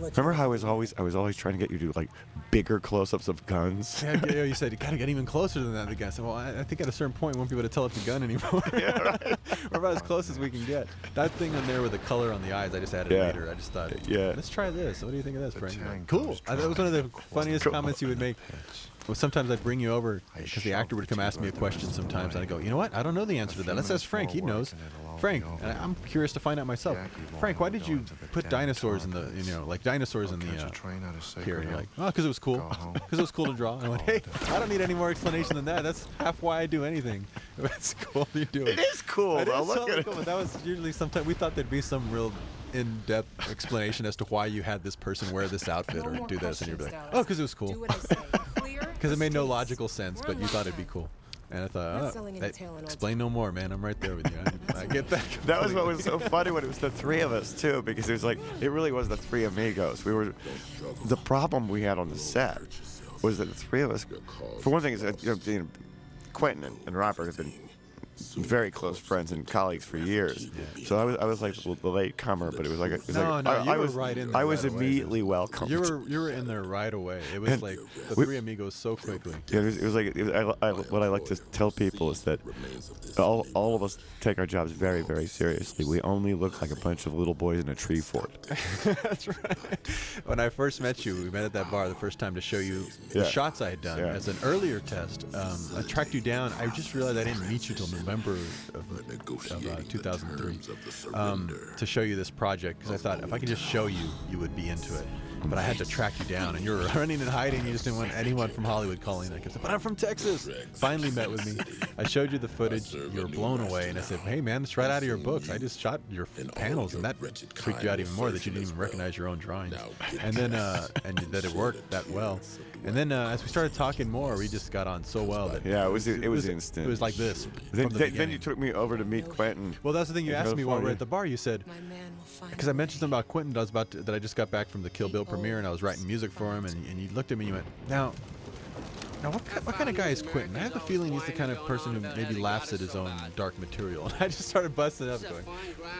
Remember how I was always I was always trying to get you to do like bigger close-ups of guns. yeah, yeah, you said you gotta get even closer than that. The guy said, "Well, I, I think at a certain point, we won't be able to tell it's a gun anymore. We're about as close as we can get." That thing on there with the color on the eyes, I just added Yeah. later. I just thought, Yeah. let's try this. What do you think of this, Frank? tango Cool. I, that was one of the funniest Cool. comments you would make. Well, sometimes I'd bring you over because the actor would come ask me a question sometimes, and I'd go, you know what? I don't know the answer to that. Let's ask Frank. He knows. Frank, and I- I'm curious to find out myself. Frank, why did you put dinosaurs in the, you know, like dinosaurs in the uh, here? And you're like, oh, because it was cool. Because it was cool to draw. And I went, hey, I don't need any more explanation than that. That's half why I do anything. It's cool you do it. It is cool. It though. Look at cool, it. but that was usually sometimes we thought there'd be some real in-depth explanation as to why you had this person wear this outfit No or do this, and you'd be like, oh, because it was cool. what I say. Clear Because it made no logical sense, but you thought it'd be cool. And I thought, oh, selling any hey, tail in old explain no more, man. I'm right there with you. I, I get that. That was what was so funny when it was the three of us too, because it was like it really was the three amigos. We were the problem we had on the set was that the three of us. For one thing, is that you know, you know, Quentin and, and Robert have been very close friends and colleagues for years. So I was I was like the, late comer, but it was like it was No, like no, I, you I were was right in there I was right away, immediately welcomed. You were you were in there right away. It was And like the we- three amigos so quickly. Yeah, it was, it was like it was, I, I, what I like to tell people is that all, all of us take our jobs very, very seriously. We only look like a bunch of little boys in a tree fort. That's right. When I first met you, we met at that bar the first time to show you the shots I had done Yeah. as an earlier test. Um, I tracked you down. I just realized I didn't meet you till November of, of uh, 2003 um, to show you this project because I thought if I could just show you, you would be into it. But I had to track you down, and you were running and hiding. You just didn't want anyone from Hollywood calling. I said, but I'm from Texas. Finally met with me. I showed you the footage. You were blown away, and I said, hey man, it's right out of your books. I just shot your panels, and that freaked you out even more that you didn't even recognize your own drawings. And then, uh, and that it worked that well. And then uh, as we started talking more, we just got on so well that Yeah, it was it was instant. It was like this. Then, the then, then you took me over to meet Quentin. Well, that's the thing you asked me while we were California. at the bar. You said, My man because I mentioned something about Quentin that I was about to, that I just got back from the Kill Bill premiere and I was writing music for him, and, and you looked at me and you went, now, now what, ki- what kind of guy is Quentin? I have the feeling he's the kind of person who maybe laughs at his own dark material. And I just started busting up, going,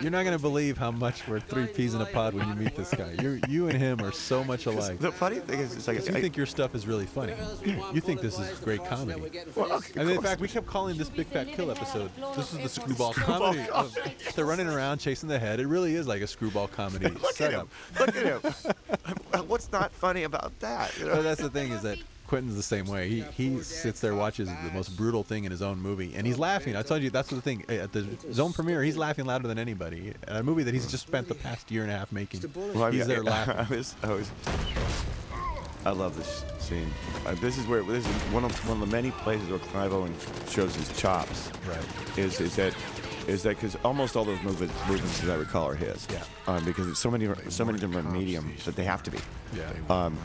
you're not gonna believe how much we're three peas in a pod when you meet this guy. You you and him are so much alike. The funny thing is, it's like You I- think your stuff is really funny. You think this is great comedy. Well, okay, And in fact, we kept calling this Big Fat Kill episode. This is the screwball comedy. Of, they're running around chasing the head. It really is like a screwball comedy Look at him. Look at him. What's not funny about that? You know? But that's the thing is that Quentin's the same way. He he sits there watches the most brutal thing in his own movie, and he's laughing. I told you that's the thing. At the zone premiere, he's laughing louder than anybody. At a movie that he's just spent the past year and a half making. I he's there laughing. I was, I was, I love this scene. Uh, this is where this is one of one of the many places where Clive Owen shows his chops. Right. Is is that is that because almost all those movements, movements that I recall are his. Yeah. Um, because it's so many so many different mediums that they have to be. Yeah. Um,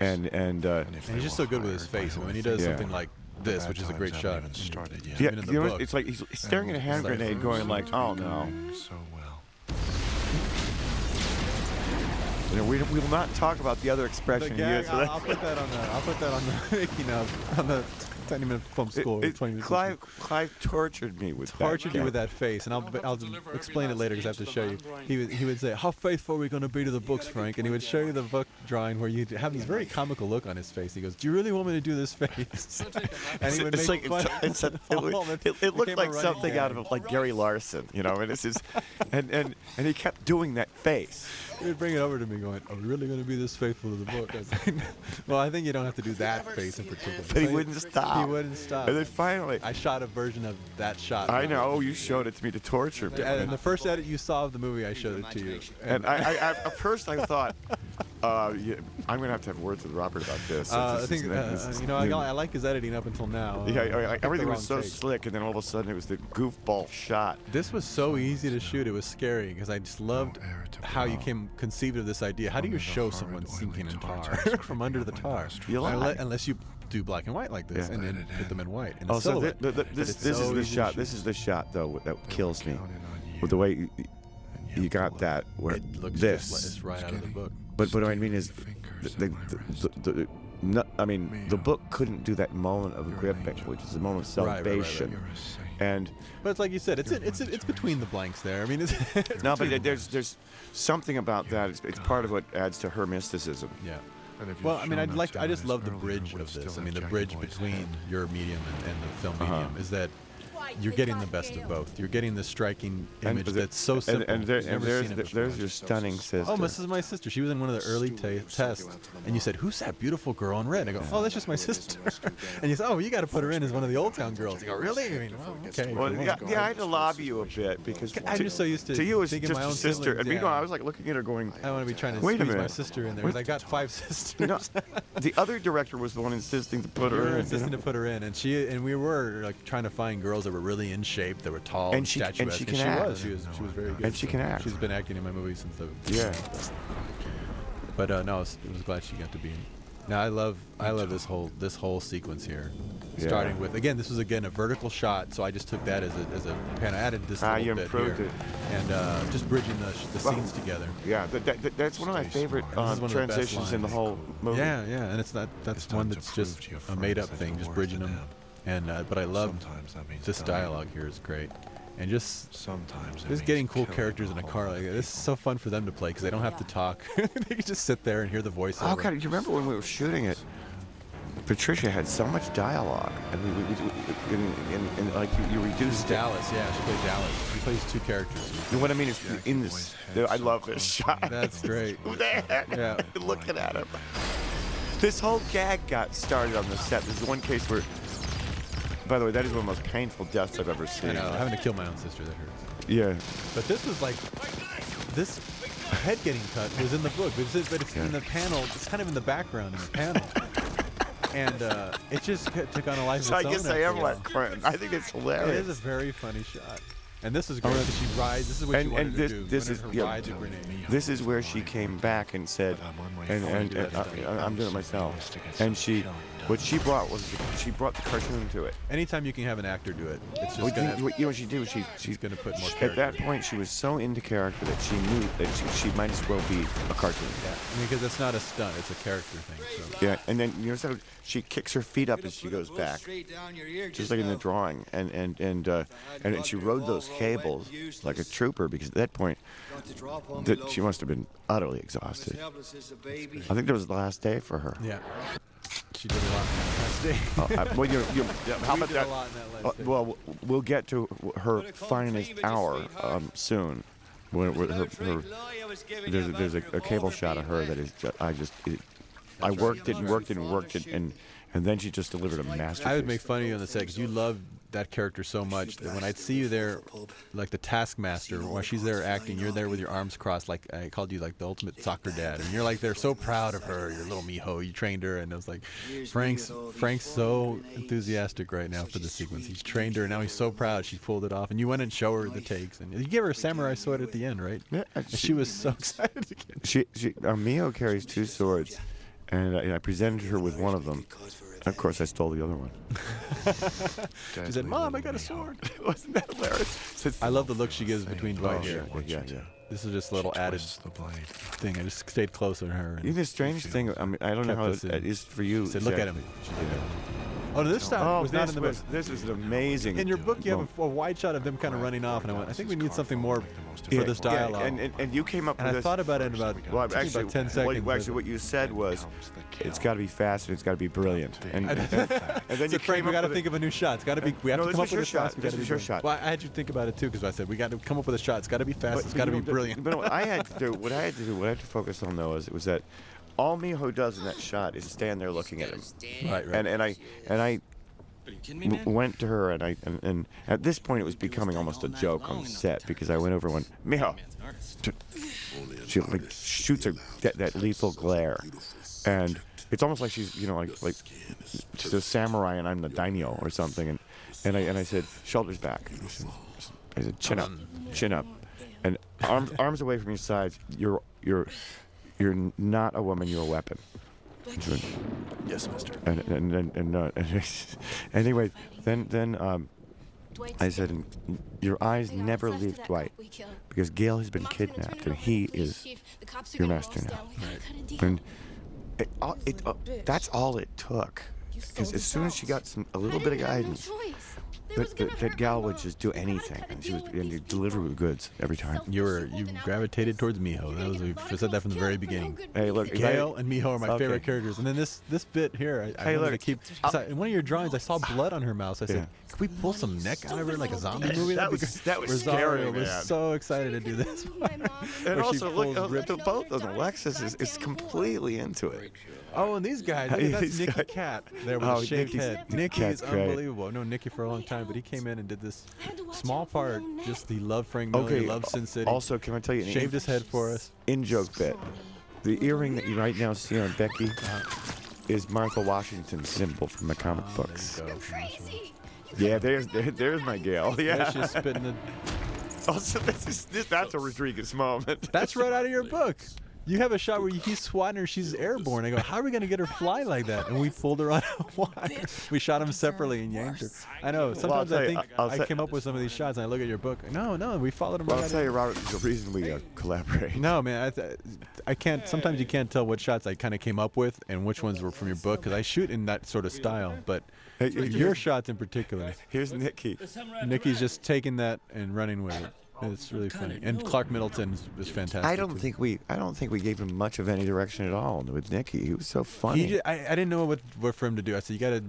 and and uh, And he's just so good with his face. And when he does Yeah. something like this, which is a great shot. Haven't started yet. yeah, Even in the you know, book. it's like he's staring at a hand grenade, going like, "Oh no." So well. You know, we, we will not talk about the other expression he gag, used. I'll, I'll put that on the. I'll put that on the making of on the 20 minute film It- school. it- 20 minute Clive, Clive tortured me with that face. tortured that. you with that face, and I'll I'll explain it later because I have to show you. He would he would say, "How faithful are we going to be to the books, Frank?" And he would show you the book drawing where you have this very comical look on his face. He goes, "Do you really want me to do this face?" and he would it's make like fun it's, of it's a, it, all looked- it, it looked like running something out of like Gary Larson, you know. And it's just, and and and he kept doing that face. He would bring it over to me, going, "Are we really going to be this faithful to the book?" I like, "Well, I think you don't have to do that face in particular." But he wouldn't stop. He wouldn't stop. And then finally, I shot a version of that shot. I know you showed it to me to torture me. And the first edit you saw of the movie, I showed it to you. And I, I, I, at first I thought, uh, yeah, I'm gonna have to have words with Robert about this. Uh, I think is- uh, you know I. I like his editing up until now. Yeah, Uh, everything was so take. slick, and then all of a sudden it was the goofball shot. This was so easy to shoot. It was scary because I just loved how you blow. Came conceived of this idea. How do you show someone sinking in tar from under the tar? nostrils. You lie. Unless you do black and white like this, Yeah. and then Let put them in. in white in Oh, so silhouette. thi- thi- But this this so is the shot. This is the shot though that kills me. Counting on you. With the way you, you got that where It looks this. just like it's right out of the book. But but what I mean is, the, the, in the, the, the, no, I mean, the book couldn't do that moment of You're an gripping, which is the moment of Right, right, right, right. Salvation. You're a saint. And But it's like you said, it's You're it's one it's between the blanks there. I mean, it's, it's no, but between- there's there's something about that. It's, it's part of what adds to her mysticism. yeah. And if you'd Well, I mean, I'd like. 10 I just love the bridge of this. I mean, the bridge between head. your medium and, and the film Uh-huh. medium is that you're getting the best of both. You're getting the striking image the- that's so simple. and, there, and there's the- there's your stunning oh, sister. Oh, this is my sister. She was in one of the early ta tests, and you said, "Who's that beautiful girl in red?" And I go, "Oh, that's just my sister." and you said, "Oh, you got to put her in as one of the Old Town girls." I go, "Really?" I mean, well, okay. Well, yeah, yeah, I had to lobby you a bit because I'm just so used to to you it's thinking just my a own sister, siblings, and meanwhile yeah. I was like looking at her going. I want to be trying to Wait squeeze my sister in there because I got five sisters. No, the other director was the one insisting to put We her were in. insisting to put her in, and she and we were like trying to find girls that were really in shape, They were tall And and, she- and statuesque. she and she act. was. She was. She was very good. And she can act. She's been acting in my movies since the. Yeah. But uh, no, I was, I was glad she got to be in. Now I love I love this whole this whole sequence here, Yeah. starting with again this was again a vertical shot, so I just took that as a as a pan. I added this Ah, little you bit improved here, it. and uh, just bridging the, the Well, scenes together. Yeah, that, that, that- that's one of my favorite smart. Uh, is one of the transitions in the whole movie. Yeah, yeah, and it's not that's It's one that's just a made up thing, just bridging them. them. And uh, but I love Sometimes that means this dialogue here is great, and just Sometimes just getting cool characters in a car like this is so fun for them to play because they don't have to talk. they can just sit there and hear the voice. Oh God, you remember when we were shooting it? Patricia had so much dialogue, and we, we, we, we and, and, and like you, you reduced it. Dallas, yeah, she plays Dallas. She plays two characters. And what I mean is, Jackie in this, head I love this shot. That's great. yeah. Looking at him. This whole gag got started on the set. This is one case where, by the way, that is one of the most painful deaths I've ever seen. I know, having to kill my own sister that hurts. Yeah. But this was like, this head getting cut was in the book, but it's, but it's in the panel. It's kind of in the background in the panel, and uh, it just took on a life So of I its own. guess I am like Quentin. I think it's hilarious. It is a very funny shot, and this is great. because She rides. This is what and she and wanted this to do. this is yeah, this is where she came back and said, and and, and uh, I'm doing it myself. And she, what she brought was she brought the cartoon to it. Anytime you can have an actor do it, it's just What you, gonna. what, you know what she did was she She's gonna put more at that point she was so into character that she knew that she, she might as well be a cartoon. Yeah, I mean, because it's not a stunt; it's a character thing. So. Yeah, and then you know so she kicks her feet up as she goes back, just like in the drawing, and and and uh, and, and she rode those cables like a trooper because at that point that she must have been utterly exhausted. I think that was the last day for her. Yeah. She did a lot in that last day. Uh, I- well, you, you, how We about did a that? lot in that Uh, last day. well, we'll get to her finest hour um, soon. When, when her, her, there's a, there's a, a cable shot of her that is just, I just it, I worked it and worked it and worked it and and then she just delivered a masterpiece. I would make fun of you on the set because you love that character so much that when I'd see you there, like the Taskmaster, while she's there acting, you're there with your arms crossed, like I called you like the ultimate soccer dad, and you're like they're so proud of her, your little Miho. You trained her, and it was like Frank's Frank's so enthusiastic right now for the sequence. He's trained her, and now he's so proud she pulled it off. And you went and show her the takes, and you gave her a samurai sword at the end, right? Yeah, And she was so excited. She, she, uh, Miho carries two swords, and I, I presented her with one of them. Of course, I stole the other one. She said, "Mom, I got a sword." Wasn't that hilarious? I love the look she gives between Dwight Oh, here. yeah, yeah, yeah. This is just a little added the blade. thing. I just stayed closer to her. You know, the strange thing, I mean, I don't know how it, it is for you. She said, "Look Jack. at him." She. Oh, no, this time Oh, was this not in the was, book. this was an amazing. In your book, you have a, a wide shot of them kind of running off, and I went, I think we need something more for Yeah, this yeah, dialogue. and, and, and you came up And with I this. thought about it in about, well, it actually, about 10 seconds. well, actually, what you said was, it's got to be fast and it's got to be brilliant. And, and, and then said, you Frank, we up got to think of a new shot. It's got to be. We have No, to come up with a it shot. We This got to be your shot. Well, I had you think about it too, because I said we got to come up with a shot. It's got to be fast. But- it's but got to be brilliant. But what I had to do, what I had to do, what I had to focus on though, is was that all Miho does in that shot is stand there looking at him, right, right. and and I and I w- went to her and I and, and at this point it was becoming almost a joke on set because I went over and went, Miho, she like shoots a that, that lethal glare, and it's almost like she's you know like like she's a samurai and I'm the daimyo or something, and and I and I said shoulders back, I said chin up, chin up, and arms arms away from your sides. You're you're you're not a woman. You're a weapon. Went, Yes, mister. and and and, and, uh, anyway, then then um, I said, your eyes never leave Dwight because Gail has been kidnapped and he is your master now. And it, all- it, uh, that's all it took. Because as soon as she got some a little bit of guidance, that, that, that gal would just do anything, and she was and you deliver with goods every time. You were you gravitated towards Miho. That was I said that from the very beginning. Hey, look, Gail and Miho are my Okay. favorite characters. And then this this bit here, I, I Hey, wanted look, to keep. 'cause I- in one of your drawings, I saw blood on her mouth. So I said, Yeah. "Can we pull some neck out of her like a zombie movie?" That was- that was Rosario scary, was so excited to do this. And also, look, pulls uh, the both of them. Alexis is, is completely into it. Oh, and these guys, look at that's These Nicky guys- Katt there with Oh, a shaved Nicky's- head. Nicky Nicky is Katt's great. unbelievable. I've known Nicky for a long time, but he came in and did this small part. Just the love Frank Miller, Okay. love loved Sin City. Also, can I tell you an shaved his head for us. in joke bit? The earring that you right now see on Becky is Martha Washington's symbol from the comic ah, books. There you. Yeah, there's there, there's my gal. There Yeah. she's spitting the. Also, this is this, that's a Rodriguez moment. That's right out of your book. You have a shot where he's swatting her, she's airborne. I go, how are we gonna get her fly like that? And we pulled her on a wire. We shot them separately and yanked her. I know. Sometimes tell I you, think I'll I say- came up with some of these shots, and I look at your book. No, no, we followed them. Well, right I'll tell you, Robert, the reason we uh, collaborate. No, man, I, th- I can't. Sometimes you can't tell what shots I kind of came up with and which ones were from your book because I shoot in that sort of style. But Hey, hey, your shots in particular, Here's Nicky. Nicky's just taking that and running with it. It's really funny. And Clark Middleton is, is fantastic. I don't too. think we I don't think we gave him much of any direction at all with Nicky. He was so funny. He, ju- I, I didn't know what, what for him to do. I said, you got to,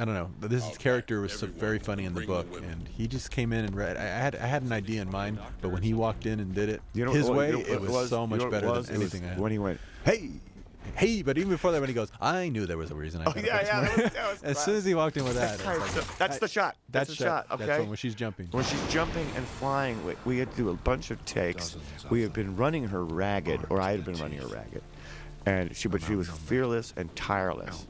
I don't know. But this character was so very funny in the book, and he just came in and read. I, I had I had an idea in mind, but when he walked in and did it You know his what- way, you know it what was, so You much know better was? than anything I had. when he went, "Hey," hey, but even before that, when he goes, I knew there was a reason. I Oh yeah, yeah. That was, that was as soon as he walked in with that, That's, like, that's I- the shot. That's, That's the shot. That's Okay. when, when she's jumping. When she's jumping and flying, we, we had to do a bunch of takes. We had been running her ragged, or I had been running her ragged, and she, but she was fearless and tireless.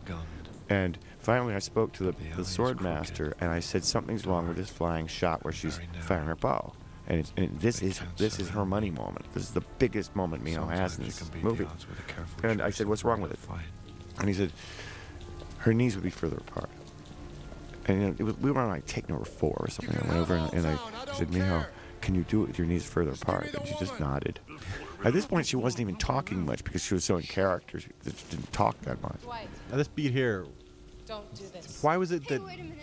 And finally, I spoke to the, the sword master, and I said something's wrong with this flying shot where she's firing her bow. And, it's, and this is this is her money moment. This is the biggest moment Miho has in Sometimes you this movie. the odds with a careful And I said, "What's wrong with it?" And he said, her knees would be further apart. And it was, we were on like take number four or something. I went over and, and I, I said, Miho, can you do it with your knees further apart? And she just nodded. At this point, she wasn't even talking much because she was so in character. She just didn't talk that much. Dwight, Now this beat here, don't do this. why was it Hey, that wait a minute.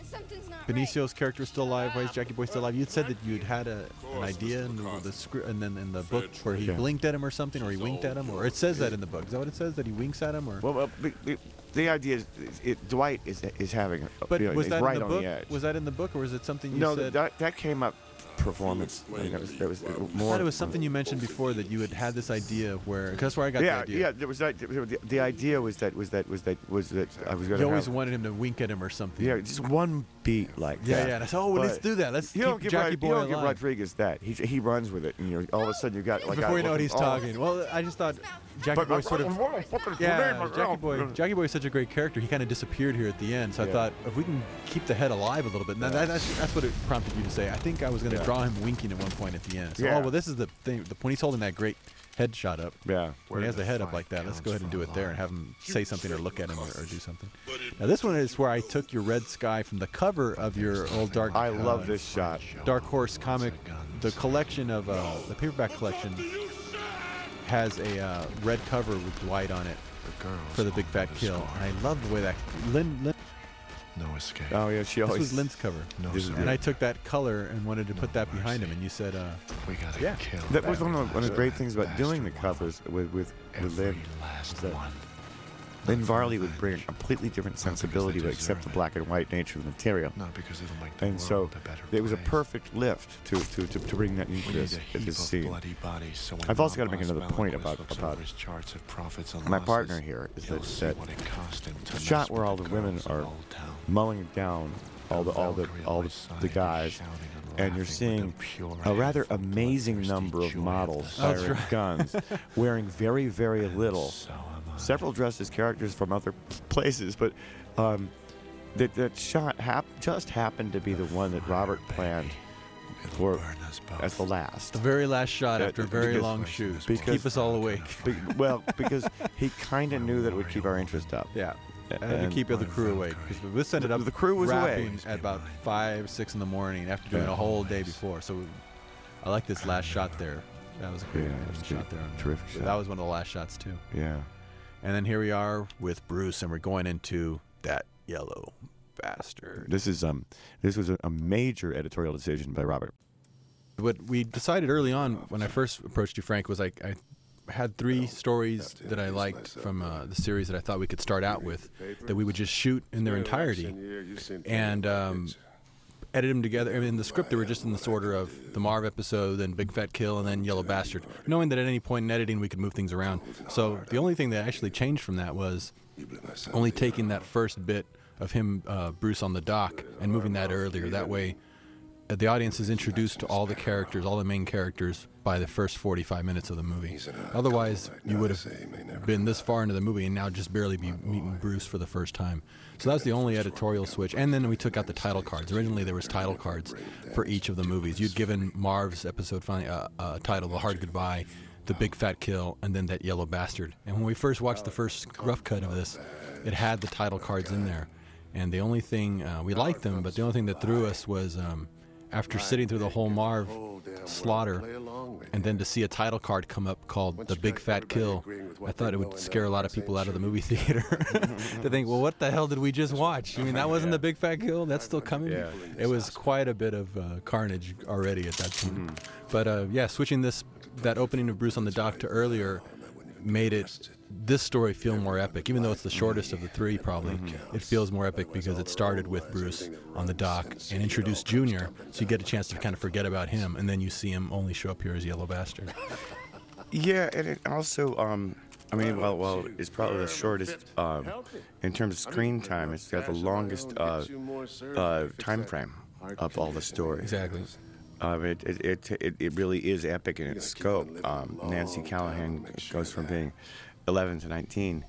Benicio's character was still alive? Why is Jackie Boy still alive? You'd said that you'd had a, an idea in the, the script, and then in the book where he Yeah. blinked at him or something, or he winked at him, or it says that in the book. Is that what it says? That he winks at him, or? Well, well the, the, the idea is, it, Dwight is is having, a, but you know, was that right in the book? the. Was that in the book, or was it something you no, said? that that came up performance. I mean, that was, that was I thought it was something you mentioned before that you had had this idea where. Cause that's where I got yeah, the idea. yeah. There was that. The, the idea was that was that was that was that I was going You always have. wanted him to wink at him or something. Yeah, just one beat like Yeah, that. yeah. And I said, oh, well, let's do that. Let's You keep don't give, Jackie Rod- Boy you don't give. Rodriguez that. He, he runs with it, and you know, all of a sudden you got like. Before you know what he's oh. talking. Well, I just thought Jackie But Boy sort of. Yeah, Jackie Boy. Jackie Jackie Boy is such a great character. He kind of disappeared here at the end. So I thought if we can keep the head alive a little bit, now that, that's that's what it prompted you to say. I think I was going to Yeah. draw him winking at one point at the end. So, Yeah. oh well, this is the thing. The, when he's holding that great head shot up. Yeah. When he has the head up like that, let's go ahead and do it there and have him say something or look at him or, or do something. Now this one is where I took your red sky from the cover of your old dark. I uh, love this shot. Dark Horse comic, the collection of uh, the paperback collection has a uh, red cover with Dwight on it for the big fat kill. And I love the way that Lynn, Lynn No escape. Oh yeah, she always. this was Lynn's cover, no this is surrender. and I took that color and wanted to put that behind him. And you said, uh, We gotta Yeah. kill. That was one of, the, one of the great things about doing the covers with with, with Every Lynn. last that- one. Lynn Varley would bring a completely different Not because they sensibility to accept the black and white nature of the material. Not because it'll make the And so world a better it was a perfect lift to, to, to, to bring that into We need this, a this scene. bloody bodies, so I've also gotta make another point about- about his charts of profits and my losses, partner here is he'll that- that what it cost him to the shot where all the women are Old Town. Mowing down all the all the all the, the guys, and and you're seeing the a rather amazing number of models firing right. guns, wearing very very And little. So am I. Several dressed as characters from other places, but um, that that shot hap- just happened to be the one that Robert planned It'll for burn us both. as the last. the very last shot Yeah, after a very because- long shoot. because- Keep us all awake. Be- well, because he kind of knew that it would keep our interest up. Yeah. I had to And- keep the crew awake because this ended The- up the crew was away. wrapping at about five, six in the morning after doing Yeah. a whole day before. So I like this last shot there. That was a great Yeah, it was shot there. on- Terrific That shot. was one of the last shots too. Yeah. And then here we are with Bruce, and we're going into that yellow bastard. This is um this was a, a major editorial decision by Robert. What we decided early on when I first approached you, Frank, was like I had three stories that I liked from uh, the series that I thought we could start out with that we would just shoot in their entirety and um, edit them together. I mean, in the script, they were just in this order of the Marv episode, then Big Fat Kill, and then Yellow Bastard, knowing that at any point in editing we could move things around. So the only thing that actually changed from that was only taking that first bit of him, uh, Bruce, on the dock and moving that earlier. That way, uh, the audience is introduced to all the characters, all the main characters, by the first 45 minutes of the movie. Otherwise, you would have been this far into the movie and now just barely be meeting Bruce for the first time. So that was the only editorial switch. And then we took out the title cards. Originally, there was title cards for each of the movies. You'd given Marv's episode finally uh, uh, title, "The Hard Goodbye," the Big Fat Kill, and then that Yellow Bastard. And when we first watched the first rough cut of this, it had the title cards in there. And the only thing uh, we liked them, but the only thing that threw us was um, after sitting through the whole Marv slaughter, and then to see a title card come up called "The Big Fat Kill," I thought it would scare a lot of people out of the movie theater to think, "Well, what the hell did we just watch?" I mean, that wasn't the Big Fat Kill. That's still coming. Yeah. It was quite a bit of uh, carnage already at that point. But uh, yeah, switching this that opening of Bruce on the dock to earlier made it this story feel more epic even though it's the shortest of the three probably it feels more epic because it started with bruce on the dock and introduced junior so you get a chance to kind of forget about him and then you see him only show up here as yellow bastard Yeah, and it also um I mean, well, well, it's probably the shortest uh, in terms of screen time. It's got the longest uh, uh, time frame of all the stories. Exactly. Um, it, it, it, it, it really is epic in its scope. Um, Nancy Callahan goes from being 11 to 19,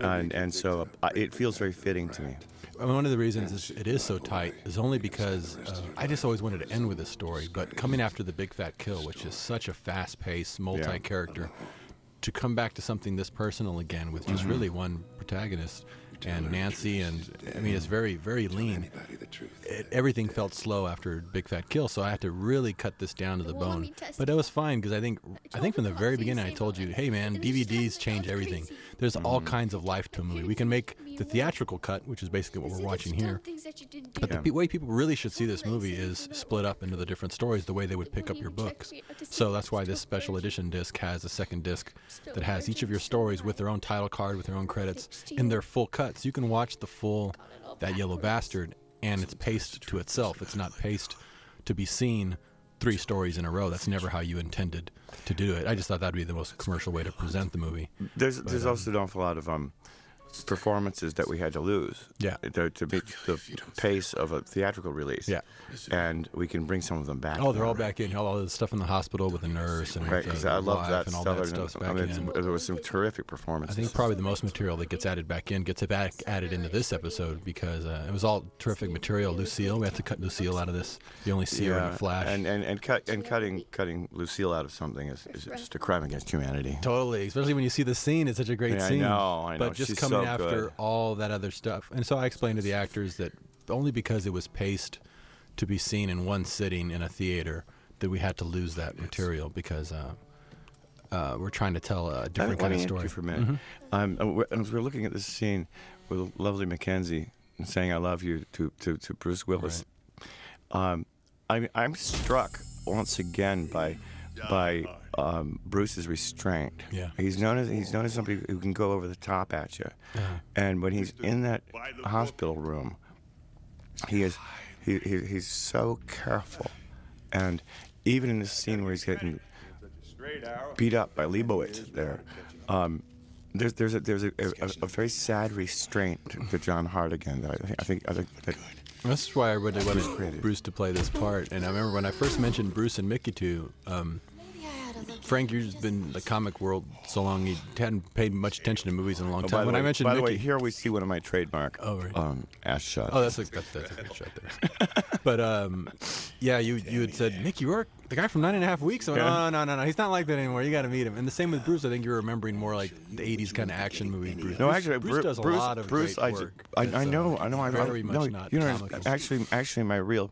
and, and so uh, it feels very fitting to me. I mean, one of the reasons is it is so tight is only because uh, I just always wanted to end with this story. But coming after the Big Fat Kill, which is such a fast-paced, multi-character, to come back to something this personal again with just really one protagonist and Nancy, and I mean, it's very, very lean. It, everything felt slow after Big Fat Kill, so I had to really cut this down to the bone. But it was fine because I think, I think from the very beginning, I told you, hey man, and then she DVDs change everything. There's all kinds of life to a movie. We can make the theatrical cut, which is basically what we're watching here. But the Yeah. pe- way people really should see this movie is split up into the different stories, the way they would pick up your books. So that's why this special edition disc has a second disc that has each of your stories with their own title card, with their own credits, in their full cuts. You can watch the full That Yellow Bastard, and it's paced to itself. It's not paced to be seen three stories in a row. That's never how you intended to do it. I just thought that'd be the most commercial way to present the movie. There's there's also an awful lot of um, performances that we had to lose. Yeah. To, to meet the pace of a theatrical release. Yeah. And we can bring some of them back. Oh, they're all back in. All the stuff in the hospital with the nurse and Right, the I love that and all stuff. that I mean, I back mean, in. there was some terrific performances. I think probably the most material that gets added back in gets back added into this episode because uh, it was all terrific material. Lucille, we have to cut Lucille out of this. You only see her in a flash. And and and, cut, and cutting cutting Lucille out of something is, is just a crime against humanity. Totally, especially when you see the scene. It's such a great Yeah, I scene. know, I know. But just She's coming so after good. all that other stuff, and so I explained to the actors that only because it was paced to be seen in one sitting in a theater that we had to lose that material because uh, uh, we're trying to tell a different kind of story. you for a minute. Um, uh, we're- as we're looking at this scene with lovely Makenzie saying "I love you" to to, to Bruce Willis, um, I'm I'm struck once again by by um, Bruce's restraint. Yeah. he's known as he's known as somebody who can go over the top at you, and when he's in that hospital room, he is he, he he's so careful, and even in the scene where he's getting beat up by Leibowitz there. Um, there's there's a there's a, a, a very sad restraint to, to John Hartigan that I think I think, I think that That's why I really wanted created. Bruce to play this part. And I remember when I first mentioned Bruce and Mickey to um, Frank, you've been in the comic world so long, you hadn't paid much attention to movies in a long Oh, time. when way, I mentioned by Mickey, the way, here we see one of my trademark Oh, right. um, ass shots. Oh, that's a that's, that's a good shot there. but um, yeah, you you had said Nick, you were the guy from Nine and a Half Weeks. I went, Yeah. oh no no no, he's not like that anymore. You got to meet him. And the same with Bruce. I think you're remembering more like the '80s kind of action movie. Bruce. no, actually, Bruce Bru- does a Bruce, lot of Bruce, great I, work. I, that's, I know, uh, I know, I very I, much no, not you know, actually, actually, my real,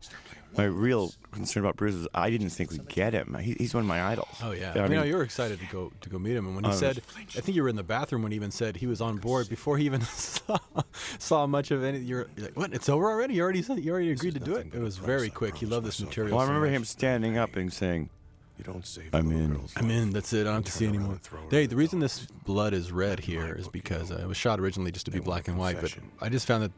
my real concern about Bruce is I didn't think we'd get him. He, he's one of my idols. Oh yeah, I I mean, mean, no, you were excited to go to go meet him, and when he I said, I think you were in the bathroom when he even said he was on board before he even saw, saw much of any. You're, you're like, what? It's over already? You already said you already agreed to do it. It was very quick. He loved this material. well, I so remember much. him standing up and saying, You don't save I'm in. girls' I'm in. That's it. I don't have to see Turn around anymore. and throw her Hey, the the reason this blood is red here is because uh, it was shot originally just to be black and white, but. I just found that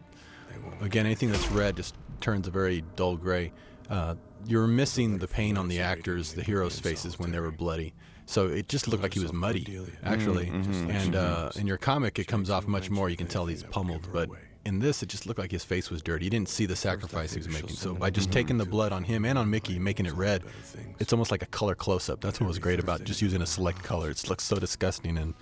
again, anything that's red just turns a very dull gray. Uh, you're missing the pain on the actors, the heroes' faces when they were bloody. So it just looked like he was muddy, actually. And uh, in your comic, it comes off much more. You can tell he's pummeled, but in this, it just looked like his face was dirty. You didn't see the sacrifice he was making. So by just taking the blood on him and on Mickey, making it red, it's almost like a color close-up. That's what was great about just using a select color. It looks so disgusting and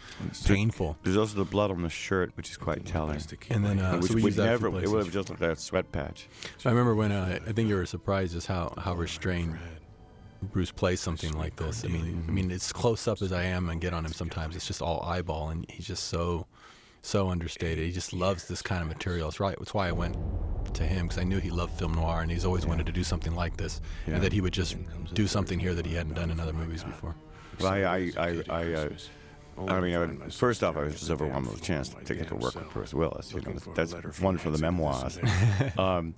painful. There's also the blood on the shirt, which is quite telling. And then uh, which so we would used that a few never, it would have just looked like a sweat patch. I remember when uh, I think you were surprised as how how restrained Bruce plays something like this. I mean, I mean, as close up as I am and get on him sometimes, it's just all eyeball, and he's just so so understated. He just loves this kind of material. It's right. It's why I went to him because I knew he loved film noir, and he's always wanted to do something like this, Yeah. and that he would just do something here that he hadn't done in other movies before. Well, I, I, I, I, uh, I mean, I would, first off, I was just overwhelmed with the chance to get to work with Bruce Willis. You know, that's one for the memoirs. um,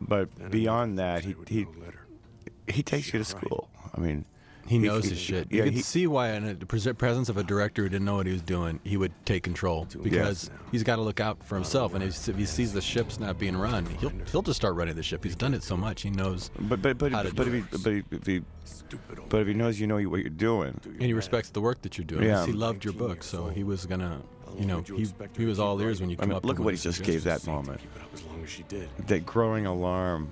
but beyond that, he, he, he takes you to school. I mean, He knows his shit. You yeah, could he- see why in the presence of a director who didn't know what he was doing, he would take control because he's got to look out for himself. And if if he sees the ship's not being run, he'll he'll just start running the ship. He's done it so much, he knows. But but but how to but do if he but if, if he but if he knows you know what you're doing, And he respects the work that you're doing. Yeah. He loved your book, so he was gonna, you know, he, he was all ears when you I mean, up. look at what he just gave that moment. Up as long as she did. That growing alarm,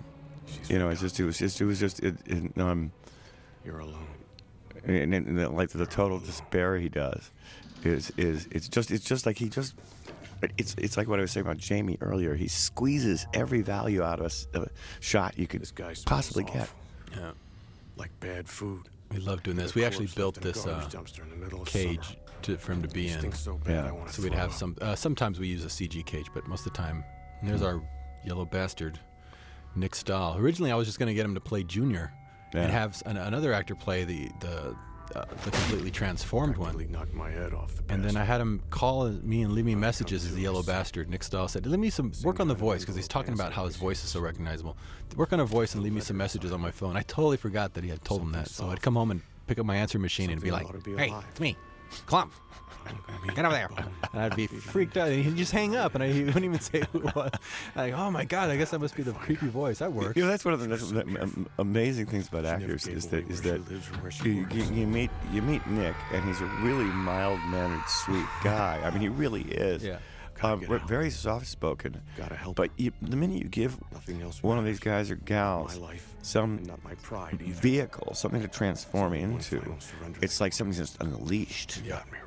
you know, it's just it was just it was just it, it um You're alone. And, and, and like the total despair he does is is it's just it's just like he just it's it's like what I was saying about Jaime earlier. He squeezes every value out of a s- of a shot you could This guy smells possibly get. Yeah, like bad food. we love doing this. We actually built left in a this uh, dumpster in the middle of cage to, for him to be in. So bad, Yeah. I wanna So we'd have up. some. Uh, sometimes we use a CG cage, but most of the time, and there's our yellow bastard, Nick Stahl. Originally, I was just going to get him to play Junior, and have an, another actor play the the uh, the completely transformed one. knocked my head off the And then I had him call me and leave me messages as the yellow bastard. Nick Stahl said, "Let me some work on the voice because he's talking about how his voice is so recognizable. Work on a voice and leave me some messages on my phone." I totally forgot that he had told him that, so I'd come home and pick up my answering machine and be like, Something ought to be "Hey, it's me, Klump." Get over there. And I'd be freaked out. And he'd just hang up, and I, he wouldn't even say who it was. Like, oh my God, I guess that must be the creepy voice. That works. You know, that's one of the that's the amazing things about never actors is that is that she lives or where she you, you, you meet you meet Nick and he's a really mild mannered, sweet guy. I mean, he really is. Yeah. Um, we're very soft spoken. Gotta help But you, the minute you give Nothing else one of these guys or gals My life, some not my pride vehicle, something to transform What into, it's like something's just unleashed. You got me, Roark.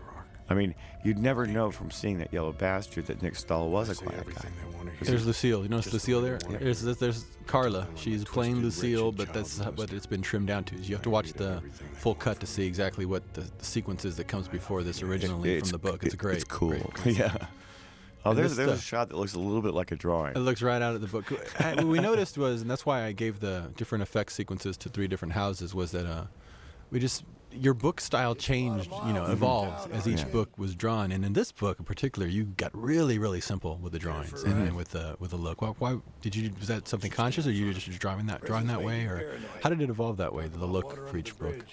I mean, you'd never know from seeing that yellow bastard that Nick Stahl was a Say quiet guy. everything they want to hear. There's Lucille. You notice Just Lucille there? they want it. There's, there's, there's Carla. She's playing Lucille, but that's what it's been trimmed down to. You have to watch the full cut to see exactly what the, the sequence is that comes before this originally from the book. It's a great. It's cool. great- great yeah. Oh, And there's this there's a shot that looks a little bit like a drawing. It looks right out of the book. What we noticed was, and that's why I gave the different effect sequences to three different houses, was that uh, we just your book style changed, you know, evolved as each Yeah. book was drawn. And in this book in particular, you got really, really simple with the drawings and, and with the with the look. Why, why did you? Was that something conscious, or you were just drawing that drawing that way, or how did it evolve that way? The look for each book.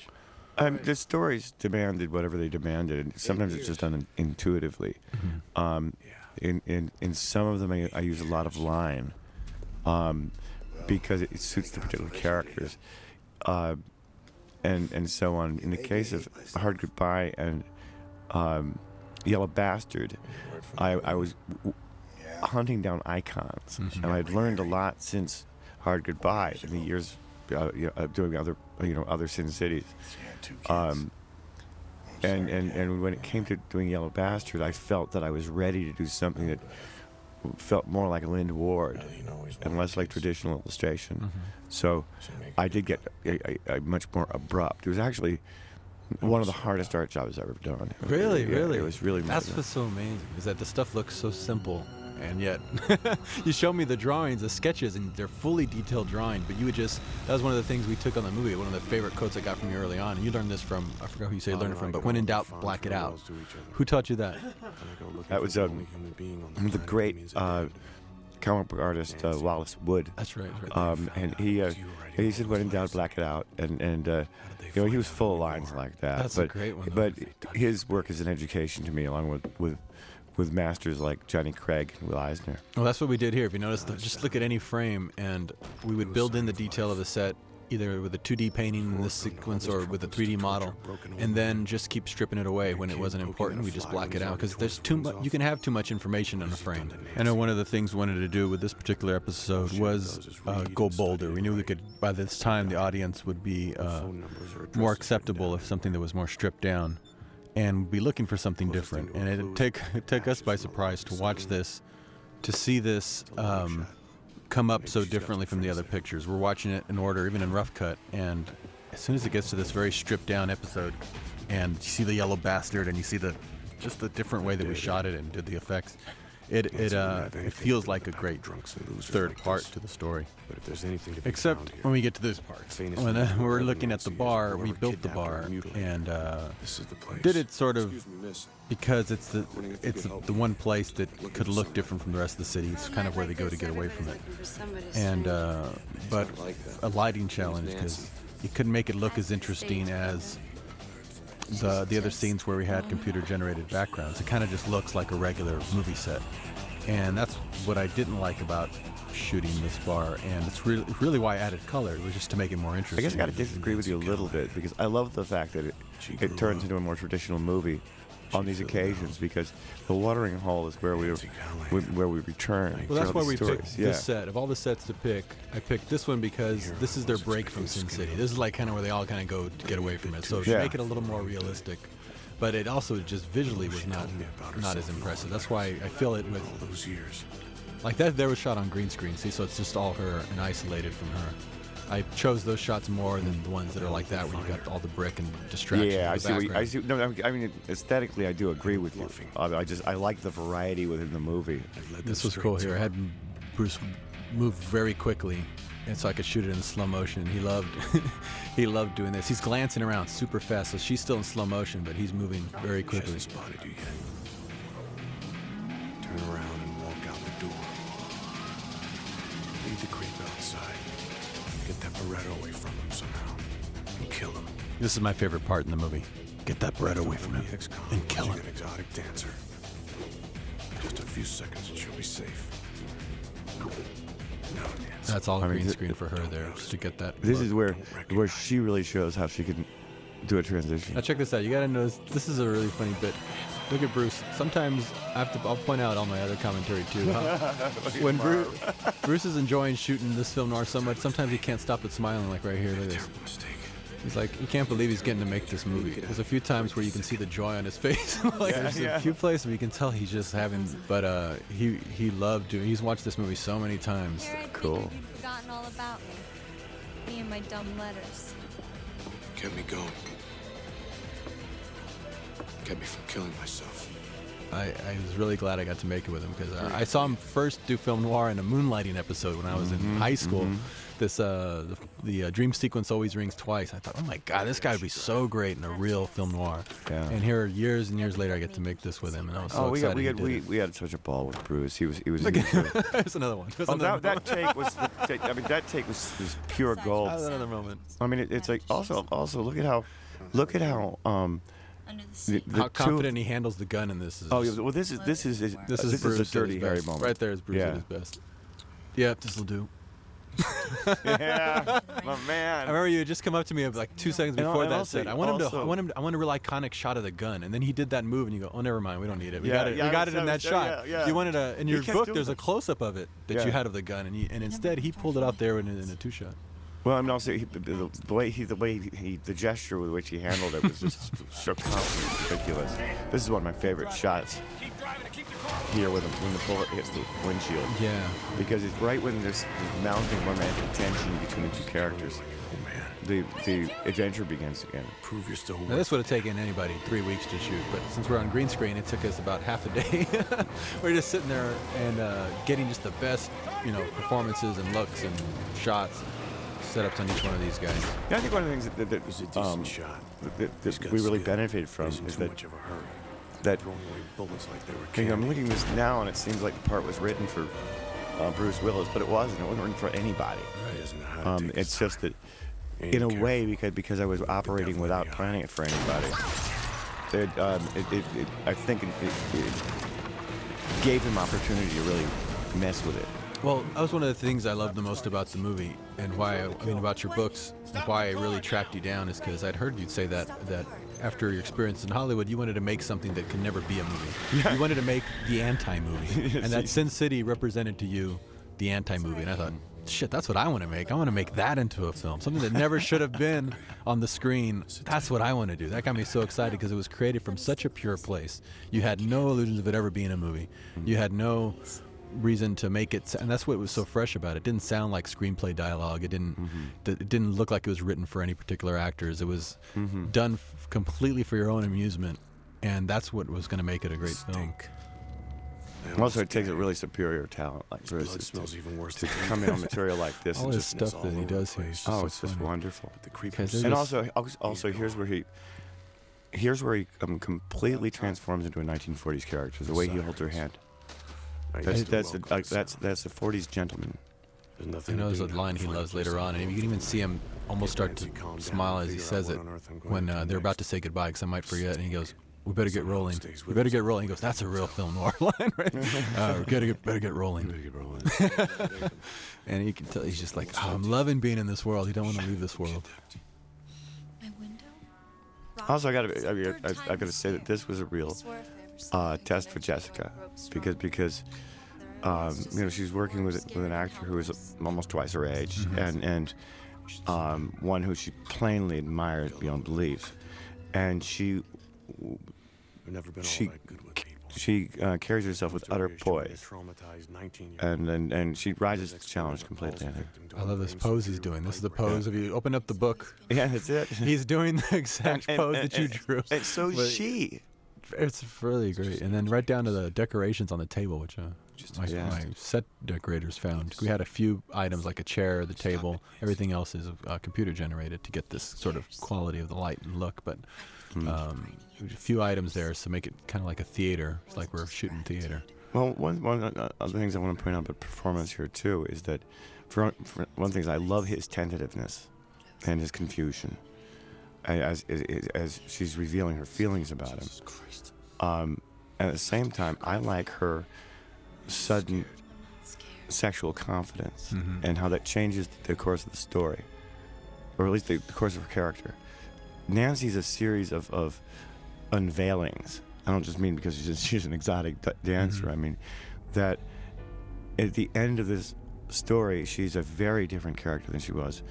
Um, the stories demanded whatever they demanded, and sometimes it's just done intuitively. Mm-hmm. Um, in, in in some of them, I, I use a lot of line um, because it, suits the particular characters, uh, and and so on. In the case of Hard Goodbye and um, Yellow Bastard, I, I was w- hunting down icons, Mm-hmm. and I'd learned a lot since Hard Goodbye in the years uh, you know, of doing other you know other Sin Cities. Um, and, and, and when it came to doing Yellow Bastard, I felt that I was ready to do something that felt more like Lynd Ward and less like traditional illustration. So I did get a, a, a much more abrupt. It was actually one of the hardest art jobs I've ever done. Really, Yeah, really. It was really That's amazing. what's so amazing is that the stuff looks so simple, and yet you show me the drawings, the sketches, and they're fully detailed drawing. But you would just that was one of the things we took on the movie. One of the favorite quotes I got from you early on. And you learned this from I forgot who you say you learned it from, but when in doubt, black it out. Who taught you that? That was um, the great uh, comic book artist uh, Wallace Wood. That's right. that's right. Um, and he uh, he said when in doubt, black it out. And and uh, you know he was full of lines like that. That's a but, great one, though. But his work is an education to me, along with with with masters like Johnny Craig and Will Eisner. Well, that's what we did here. If you notice, the, just look at any frame, and we would build in the detail of the set, either with a 2D painting in this sequence or with a 3D model, and then just keep stripping it away when it wasn't important. We just black it out because there's too much. You can have too much information on a frame. I know one of the things we wanted to do with this particular episode was uh, go bolder. We knew we could. By this time, the audience would be uh, more acceptable if something that was more stripped down, and be looking for something different. And it take it took us by surprise to watch this, to see this um, come up so differently from the other pictures. We're watching it in order, even in rough cut, and as soon as it gets to this very stripped down episode, and you see the yellow bastard, and you see the just the different way that we shot it and did the effects. It it uh it feels like a great third part to the story. But if there's anything to be Except here, when we get to this part, when uh, we're looking at the bar, we built the bar, and uh, this is the place. did it sort of Excuse me, miss. because it's the it's the, the one place that could look different from the rest of the city. It's kind of where they go to get away from it. And uh, but a lighting challenge because you couldn't make it look as interesting as the the other scenes where we had computer generated backgrounds. It kind of just looks like a regular movie set, and that's what I didn't like about shooting this bar. And it's really really why I added color. It was just to make it more interesting. I guess I got to disagree with you a little bit because I love the fact that it, it turns into a more traditional movie on these occasions because the watering hole is where we we- where we return. Well, that's why we stories. picked yeah. this set. Of all the sets to pick, I picked this one because this is their break from Sin City. This is like kind of where they all kind of go to get away from it. So to Yeah. make it a little more realistic, but it also just visually was not not as impressive. That's why I feel it with Those years. like that. There was shot on green screen. See, so it's just all her and isolated from her. I chose those shots more than the ones that are like that, where you got all the brick and distraction. Yeah, in I the see. What you, I see. No, I mean aesthetically, I do agree with you. I, uh, I just I like the variety within the movie. This was cool here. I had Bruce move very quickly, and so I could shoot it in slow motion. He loved, he loved doing this. He's glancing around super fast, so she's still in slow motion, but he's moving very She quickly. hasn't spotted you yet. Turn around This is my favorite part in the movie. Get that bread away from him and kill wants him. An exotic dancer. Just a few seconds and she'll be safe. Now dance. That's all I mean, green th- screen for her there, just to get that. This look. is where where she really shows how she can do a transition. Now check this out. You gotta notice this is a really funny bit. Look at Bruce. Sometimes I have to. I'll point out all my other commentary too. how- when Bruce, Bruce is enjoying shooting this film noir so much, sometimes he can't stop but smiling. Like right here. Look at this. Terrible mistake. He's like, he can't believe he's getting to make this movie. There's a few times where you can see the joy on his face. like, there's a few places where you can tell he's just having. But uh, he he loved doing. He's watched this movie so many times. Here I Cool. figured you'd forgotten all about me. Me and my dumb letters. Kept me going. Kept me from killing myself. I, I was really glad I got to make it with him because I, I saw him first do film noir in a moonlighting episode when I was Mm-hmm, in high school. This uh, the, the uh, dream sequence always rings twice. I thought, oh my god, this guy would be so great in a real film noir. Yeah. And here, years and years later, I get to make this with him, and I was so oh, we got excited. we had we, it. we had such a ball with Bruce. He was he was. Look he There's another one. There's Oh, another that, that take was the take, I mean that take was, was pure gold. That's another moment. I mean it, it's like also also look at how look at how um the the, sea. the How two- confident he handles the gun in this is. Oh yeah, well this is this is is- This is this Bruce is a at his dirty Harry best. moment. Right there is Bruce Yeah. at his best. Yep, this will do. yeah, my man. I remember you had just come up to me like two seconds before and that also- said, "I want him to, I also- want him, to, I want a real iconic shot of the gun." And then he did that move, and you go, "Oh, never mind, we don't need it. We Yeah, got it. yeah, we got it in that I shot." yeah, yeah. You wanted a in your book. doing There's a that. close up of it that you had of the gun, and, he, and instead he pulled it out there in, in a two shot. Well, I mean also he, the, the way he the way he, he the gesture with which he handled it was just so confident, ridiculous. This is one of my favorite shots. Here with him when the bullet hits the windshield. Yeah. because it's right when there's there's mounting romantic tension between the two characters. Oh man. The the adventure begins again. Prove you're still Now this would have taken anybody three weeks to shoot, but since we're on green screen, it took us about half a day. we're just sitting there and uh, getting just the best, you know, performances and looks and shots, setups on each one of these guys. Yeah, I think one of the things that, that, that, a decent um, shot. that, that we really skill. benefited from is that, much of a hurry. that Throwing away bullets like they were you I'm looking at this now and it seems like the part was written for uh, Bruce Willis, but it wasn't. It wasn't written for anybody. He doesn't know how to Um, it's just that, Ain't in a careful. way, because because I was operating without planning it for anybody, it, um, it, it, it, I think it, it, it gave him opportunity to really mess with it. Well, that was one of the things I loved the most about the movie, and why I, I mean about your books, and why I really tracked you down is because I'd heard you'd say that that after your experience in Hollywood, you wanted to make something that could never be a movie. You wanted to make the anti-movie, and that Sin City represented to you the anti-movie. And I thought, shit, that's what I want to make. I want to make that into a film, something that never should have been on the screen. That's what I want to do. That got me so excited because it was created from such a pure place. You had no illusions of it ever being a movie. You had no reason to make it and that's what was so fresh about it. it didn't sound like screenplay dialogue it didn't th- it didn't look like it was written for any particular actors it was done f- completely for your own amusement and that's what was going to make it a great film Also, it takes a really superior talent like Bruce Blood to, smells even worse to come in on material like this. all and his just, it's stuff that he does here oh, so it's just funny. wonderful. the creep Because was there's And just- also, also, also here's where he, here's where he um, completely transforms into a 1940s character. The way he holds her hand. I That's used to that's the, welcome uh, that's sound. that's the 40s gentleman. There's I nothing know to there's do a now line he find loves later on, and you can even see him almost start to Nancy calmed down smile and as he figure out says what it on earth I'm going when to uh, do they're about next. to say goodbye because I might forget. And he goes, "We better get rolling. stays We with better us. get rolling." He goes, "That's a real film noir line, right? uh, we gotta get better get rolling." Better rolling. And you can tell he's just like, oh, "I'm loving being in this world. He don't want to leave this world." My window? Also, I gotta, I, I, I gotta say that this was a real uh, test for Jessica because because um, you know she's working with with an actor who is almost twice her age and and um, one who she plainly admires beyond belief, and she never been She- all that good with she uh, carries herself with utter Raised to be a poise, and and and she rises to the challenge completely. I falls think. victim to I a love this pose he's doing. This is the pose. If you open up the book, Yeah, that's it. he's doing the exact And- pose and- that you drew. And so But she. It's really great. And then right down to the decorations on the table, which uh, my, Yeah. my set decorators found. We had a few items like a chair, the table. Everything else is uh, computer generated to get this sort of quality of the light and look. But Hmm. um, a few items there to make it kind of like a theater. It's like we're shooting theater. Well, one one uh, of the things I want to point out about performance here too is that, for, for one thing, is I love his tentativeness and his confusion, as as, as she's revealing her feelings about him. Um, at the same time, I like her sudden sexual confidence Mhm. and how that changes the course of the story, or at least the, the course of her character. Nancy's a series of, of unveilings. I don't just mean because she's, she's an exotic d- dancer. Mhm. I mean that at the end of this story, she's a very different character than she was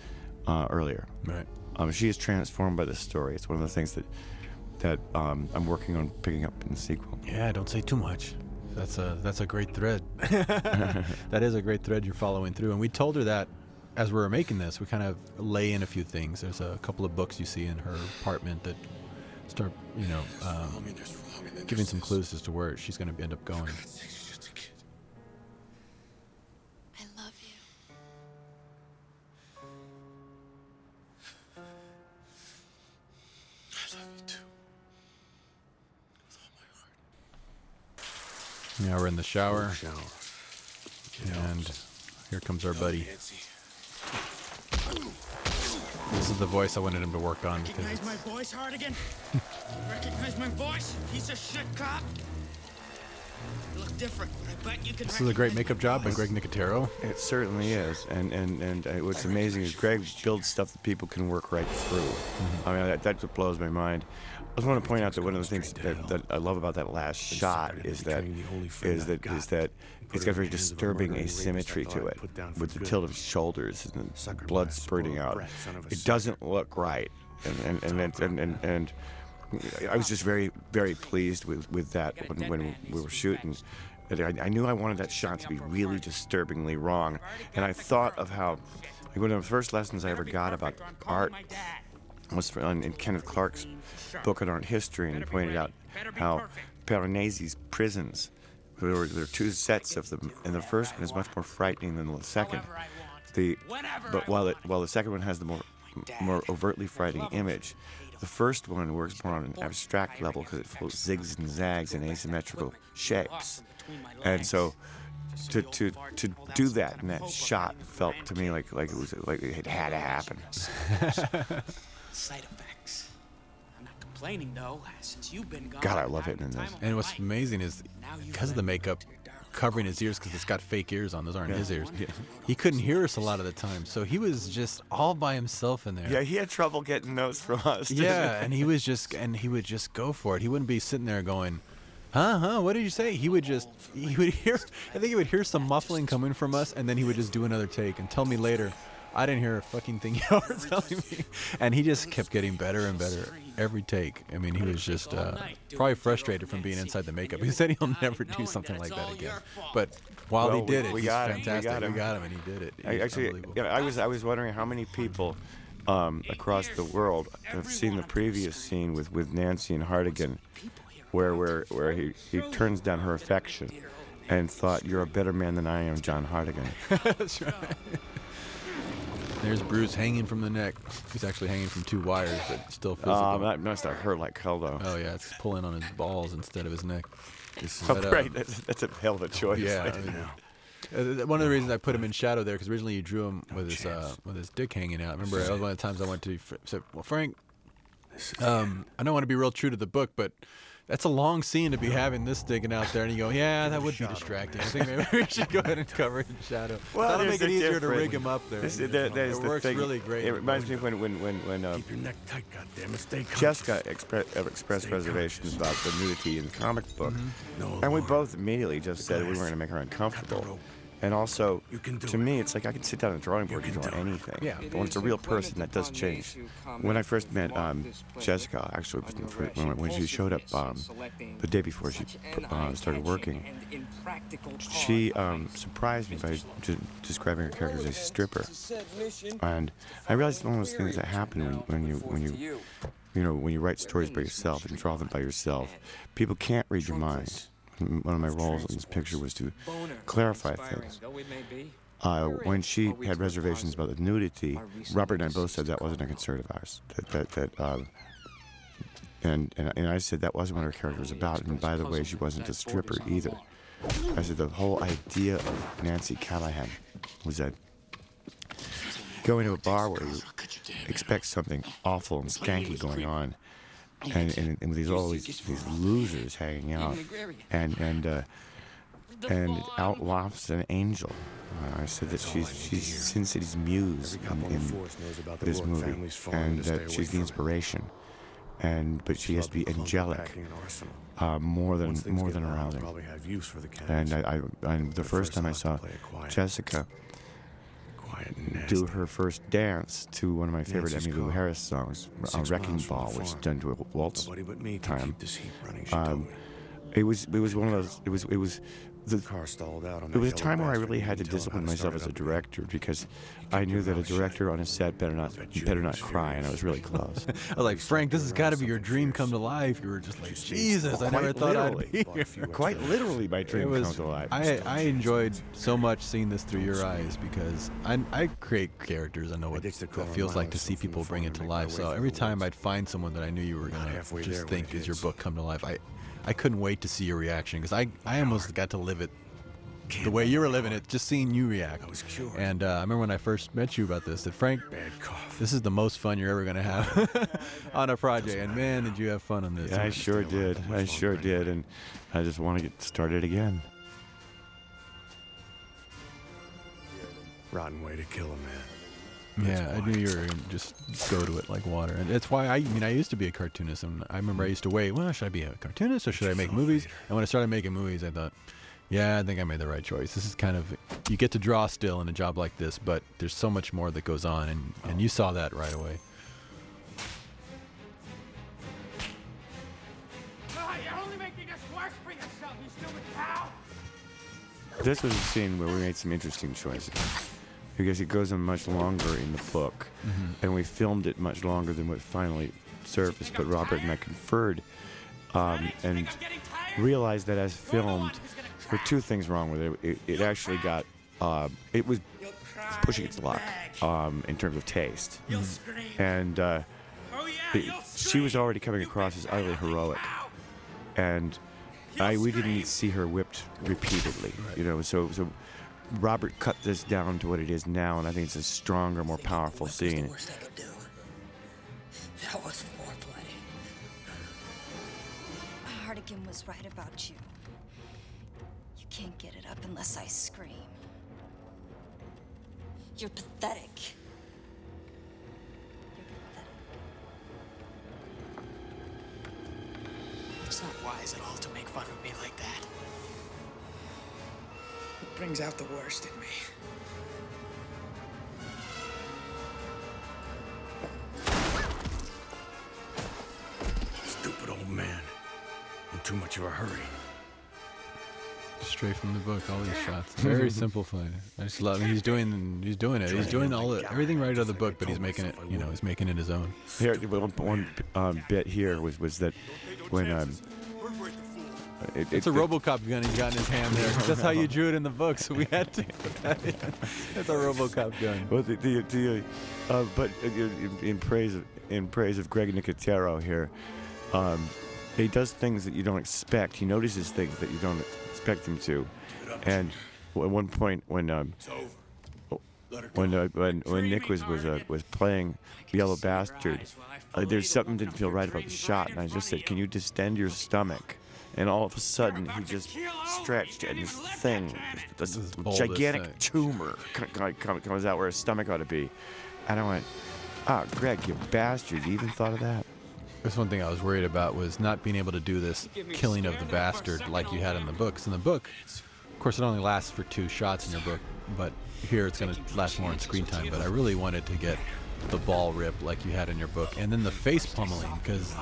uh, earlier. Right. Um, she is transformed by this story. It's one of the things that that um, I'm working on picking up in the sequel. Yeah, don't say too much. That's a that's a great thread. that is a great thread you're following through. And we told her that as we were making this, we kind of lay in a few things. There's a couple of books you see in her apartment that start, you know, um, giving some clues as to where she's going to end up going. Yeah, we're in the shower, Shower. and here comes our buddy. This is the voice I wanted him to work on Recognize my voice, Hartigan? Recognize my voice, piece of shit cop? You look different, I bet you can this is a great makeup job by. Greg Nicotero. It certainly is, and and and uh, what's amazing is Greg builds stuff that people can work right through. I mean, that, that's what blows my mind. I just want to point out that one of the things that, that I love about that last shot is that is that is that it's got very disturbing asymmetry to it, with the tilt of shoulders and the blood spurting out. It doesn't look right, and and and and, and, and, and I was just very very pleased with with that when when we were shooting. I, I knew I wanted that shot to be really disturbingly wrong, and I thought of how like one of the first lessons I ever got about art was from, in Kenneth Clark's book on art history, and he pointed out how Piranesi's prisons, there were, there were two sets of them, and the first one is much more frightening than the second. The, but while it, while the second one has the more more overtly frightening image, the first one works more on an abstract level because it flows zigs and zags in asymmetrical shapes, and so to to to do that in that shot felt to me like like it was like it had to happen. Side effects. I'm not complaining though, since you've been gone. God, I love hitting in this. And what's amazing is because of the makeup covering his ears because it's got fake ears on. Those aren't his ears. He couldn't hear us a lot of the time, so he was just all by himself in there. Yeah, he had trouble getting notes from us. Yeah, and he was just and he would just go for it. He wouldn't be sitting there going, "Huh, huh, what did you say?" He would just he would hear I think he would hear some muffling coming from us and then he would just do another take and tell me later, "I didn't hear a fucking thing y'all were telling me." And he just kept getting better and better every take. I mean, he was just uh, probably frustrated from being inside the makeup. He said he'll never do something like that again. But while Well, he did we- it, we he's got him. We fantastic. got him. We got him and he did it. I, actually, yeah, I was I was wondering how many people um, across the world have seen the previous scene with, with Nancy and Hartigan, where where where he, he turns down her affection, and thought you're a better man than I am, John Hartigan. That's right. There's Bruce hanging from the neck. He's actually hanging from two wires, but still physical. Um, that must have hurt like hell though. oh yeah, it's pulling on his balls instead of his neck. Oh, But, uh, right, that's, that's a hell of a choice. Yeah, I mean, Uh, one of the reasons I put him in shadow there because originally you drew him with his uh, with his dick hanging out. Remember, that was one of the times I went to said, "Well, Frank, um, I don't want to be real true to the book, but that's a long scene to be having this sticking out there." And you go, "Yeah, that would be distracting. I think maybe we should go ahead and cover it in shadow. Well, That'll make it a easier to rig him up there. This, you is- that, that is it the works thing. really great. It reminds me both. when when when when uh, Keep your neck tight, goddammit. Stay conscious. Jessica expre- uh, expressed Stay reservations about the nudity in the comic book, No, and we both immediately just said we weren't going to make her Cut the uncomfortable. Rope. And also, You can do to it. me, it's like I can sit down at the drawing board and draw anything. Yeah. But when it's a real person, that does change. When I first met um, Jessica, actually, was the when, when she showed up um, the day before she uh, started working, she um, surprised me by de- describing her character as a stripper. And I realized one of those things that happen when, when you when you you know when you write stories by yourself and draw them by yourself, people can't read your mind. And One of my roles in this picture was to clarify things. Uh, when she had reservations about the nudity, Robert and I both said that wasn't a concern of ours. That that that. Uh, and, and and I said that wasn't what her character was about. And by the way, she wasn't a stripper either. I said the whole idea of Nancy Callahan was that going to a bar where you expect something awful and skanky going on, and and, and with these all these, these losers hanging out, and and uh, and it outwafts an angel. Uh, I said that she's she's Sin City's muse in, in force knows about the this movie, and that she's the inspiration. And but she has to be Club and angelic, packing an arsenal. uh, more than more than loud, arousing. Probably have use for the And cannons. I, I, the first first time I I'll have to saw play it quiet. Jessica Quiet and nasty. Do her first dance to one of my favorite Nancy's Emmylou. Harris songs, uh, "Wrecking Ball," which is done to a waltz time. keep this heat running. She told Um, it was it was one of those. It was it was the. The car stalled out on It was a time where I really had to discipline how to myself as it a up director because I knew that a mouth shut. director on a set better not better not cry, and I was really close. I was like, Frank, this has got to be your dream come to life. You were just like, Jesus, I never Quite thought I'd literally. be here. Quite literally, my dream was. comes to life. I I enjoyed so much seeing this through your eyes because I I create characters. I know what ditched the that car a feels like to see people bring it to and make my life. So every time. I'd find someone that I knew you were gonna halfway just think is your book come to life, I I couldn't wait to see your reaction because I I almost got to live it the way you were living it, just seeing you react. I was cured. And uh, I remember when I first met you about this, that Frank, Bad cough. this is the most fun you're ever gonna have on a project. And man, did you have fun on this? Yeah, I sure did. I sure longer did, and I just want to get started again. Rotten way to kill a man. Yeah, I knew you were gonna just go to it like water, and that's why I, I mean I used to be a cartoonist, and I remember I used to wait. Well, should I be a cartoonist or should I make movies? And when I started making movies, I thought, yeah, I think I made the right choice. This is kind of you get to draw still in a job like this, but there's so much more that goes on, and and you saw that right away. You're only making this worse for yourself, you stupid cow! This was a scene where we made some interesting choices because it goes on much longer in the book, and we filmed it much longer than what finally surfaced. But Robert and I conferred um, and realized that as filmed, there were two things wrong with it. It, it actually got uh, it was pushing its luck um, in terms of taste, and uh, it- she was already coming across as utterly heroic, and I we didn't see her whipped repeatedly, you know. So so Robert cut this down to what it is now, and I think it's a stronger, more powerful scene. worst I could do. That was foreplay. Hartigan was right about you. You can't get it up unless I scream. You're pathetic. You're pathetic. It's not wise at all to make fun of me like that. It brings out the worst in me. Stupid old man. In too much of a hurry. Straight from the book, all these shots, very simplified. I just love. He's doing, he's doing it. He's doing all the, everything right out of the book, but he's making it, you know, he's making it his own. Here, one, one um, bit here was was that when um, it, It's a it- RoboCop gun he's got in his hand there. That's how you drew it in the book, so we had to put that in. That's a RoboCop gun. Well, the, the, the uh, but uh, in, in praise of in praise of Greg Nicotero here, um, he does things that you don't expect. He notices things that you don't expect him to, and at one point when um, It's over. Let her when uh, when when Nick was was uh, was playing Yellow Bastard, eyes while I uh, there's something along didn't feel right about the shot, and I just said, "Can you." you distend your stomach?" And all of a sudden, he just stretched, and this thing, this, This gigantic thing. tumor, c- c- com- comes out where his stomach ought to be, and I went, "Ah, Greg, you bastard! You even thought of that?" That's one thing I was worried about was not being able to do this killing of the bastard like you had in the books. In the book, of course, it only lasts for two shots in your book, but here it's going to last more in screen time. But I really wanted to get the ball rip like you had in your book, and then the face pummeling because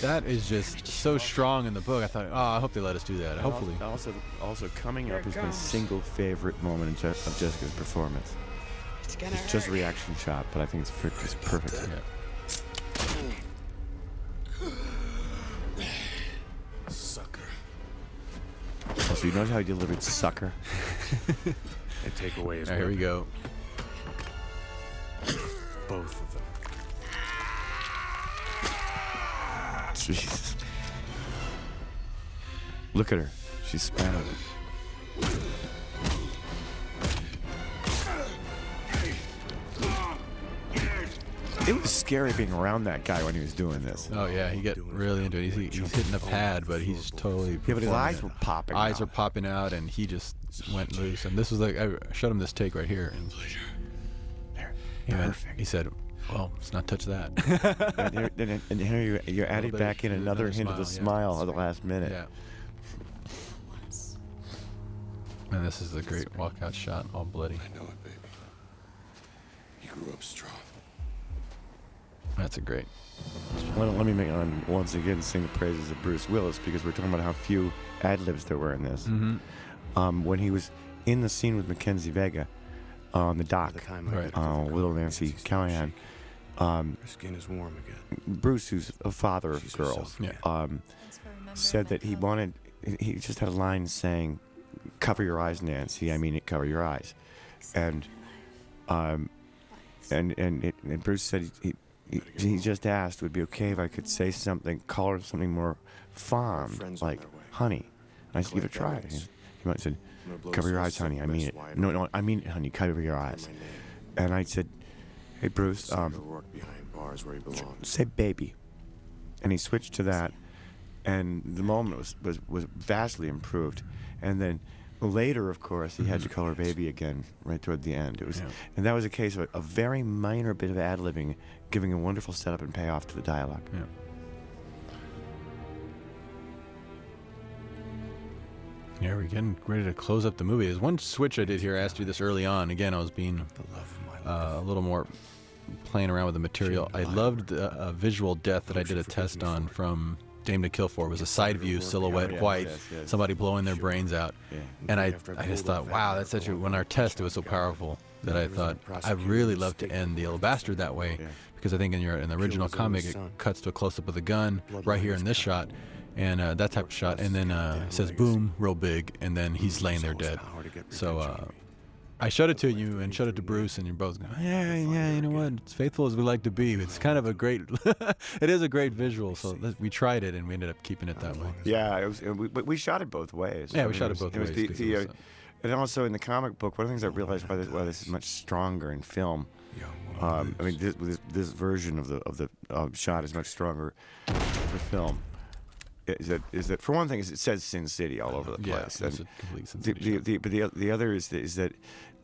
that is just so strong in the book. I thought, oh, I hope they let us do that. Hopefully, Also, also coming up is my single favorite moment in Je- of Jessica's performance. It's gonna It's just a reaction shot, but I think it's, fr- it's perfect. yeah. Sucker. Also, you notice how he delivered "sucker"? And take away his All right, here we go. Both of them. Jesus. Look at her. She's smiling. It was scary being around that guy when he was doing this. Oh yeah, he got really into it. He's, he's hitting the pad, but he's totally. Yeah, but his eyes were popping Eyes out. were popping out, and he just went loose. And this was like I showed him this take right here, and Perfect. he said, "Well, let's not touch that." and here, and, and here you, you added bit back in another hint of the smile, yeah. smile at the last minute. yeah. And this is a great walkout shot, all bloody. I know it, baby. You grew up strong. That's a great. Let, let me make um, once again sing the praises of Bruce Willis because we're talking about how few ad libs there were in this. Mm-hmm. Um, when he was in the scene with Makenzie Vega on the dock, the Right. get to the uh, little Nancy Callahan, shaky. Um, Her skin is warm again. Bruce, who's a father of She's girls, herself Yeah. again. um, said that he wanted. He just had a line saying, "Cover your eyes, Nancy. I mean it. Cover your eyes." And, um, and and it, and Bruce said he, he he just asked, "Would it be okay if I could say something, call her something more fond, friends on like their way. honey?" And I said, "Give it a try." He, he might said, gonna blow "Cover your so eyes, honey. I mean it. No, no, I mean it, honey. Cover your eyes." And I said, "Hey, Bruce, um, O'Rourke behind bars where he belongs. say baby and he switched to that and the moment was, was, was vastly improved and then later of course he had to call her baby again right toward the end it was Yeah. and that was a case of a, a very minor bit of ad-libbing giving a wonderful setup and payoff to the dialogue Yeah. Yeah, we're getting ready to close up the movie. There's one switch I did here. I asked you this early on. Again, I was being The love of my life. uh, a little more playing around with the material. I loved the uh, visual death that I did a test on from Dame to Kill For. It was a side view silhouette white, yes, yes. somebody blowing their brains out. Yeah. And I, I just thought, wow, that's such a. When our test, it was so powerful that I thought I'd really love to end the Yellow Bastard that way, because I think in your in the original comic it cuts to a close up of the gun right here in this shot, and uh, that type of shot, and then uh, says boom, real big, and then he's laying there dead. always power to get So uh. I showed it to you and showed it to Bruce, and you're both going, yeah, yeah, you know what? It's faithful as we like to be. It's kind of a great, it is a great visual. So we tried it and we ended up keeping it that way. yeah it was, and we, we shot it both ways Yeah, I we mean, shot it was- both was ways the- 'cause the, it was, uh, uh, and also in the comic book one of the things i realized why this, why this is much stronger in film Young Um, I mean, this, this, this version of the of the um, shot is much stronger for film. Is that is that for one thing? Is it says Sin City all over the Yeah, place. it's a complete the, sensation. the, the, but the the other is that, is that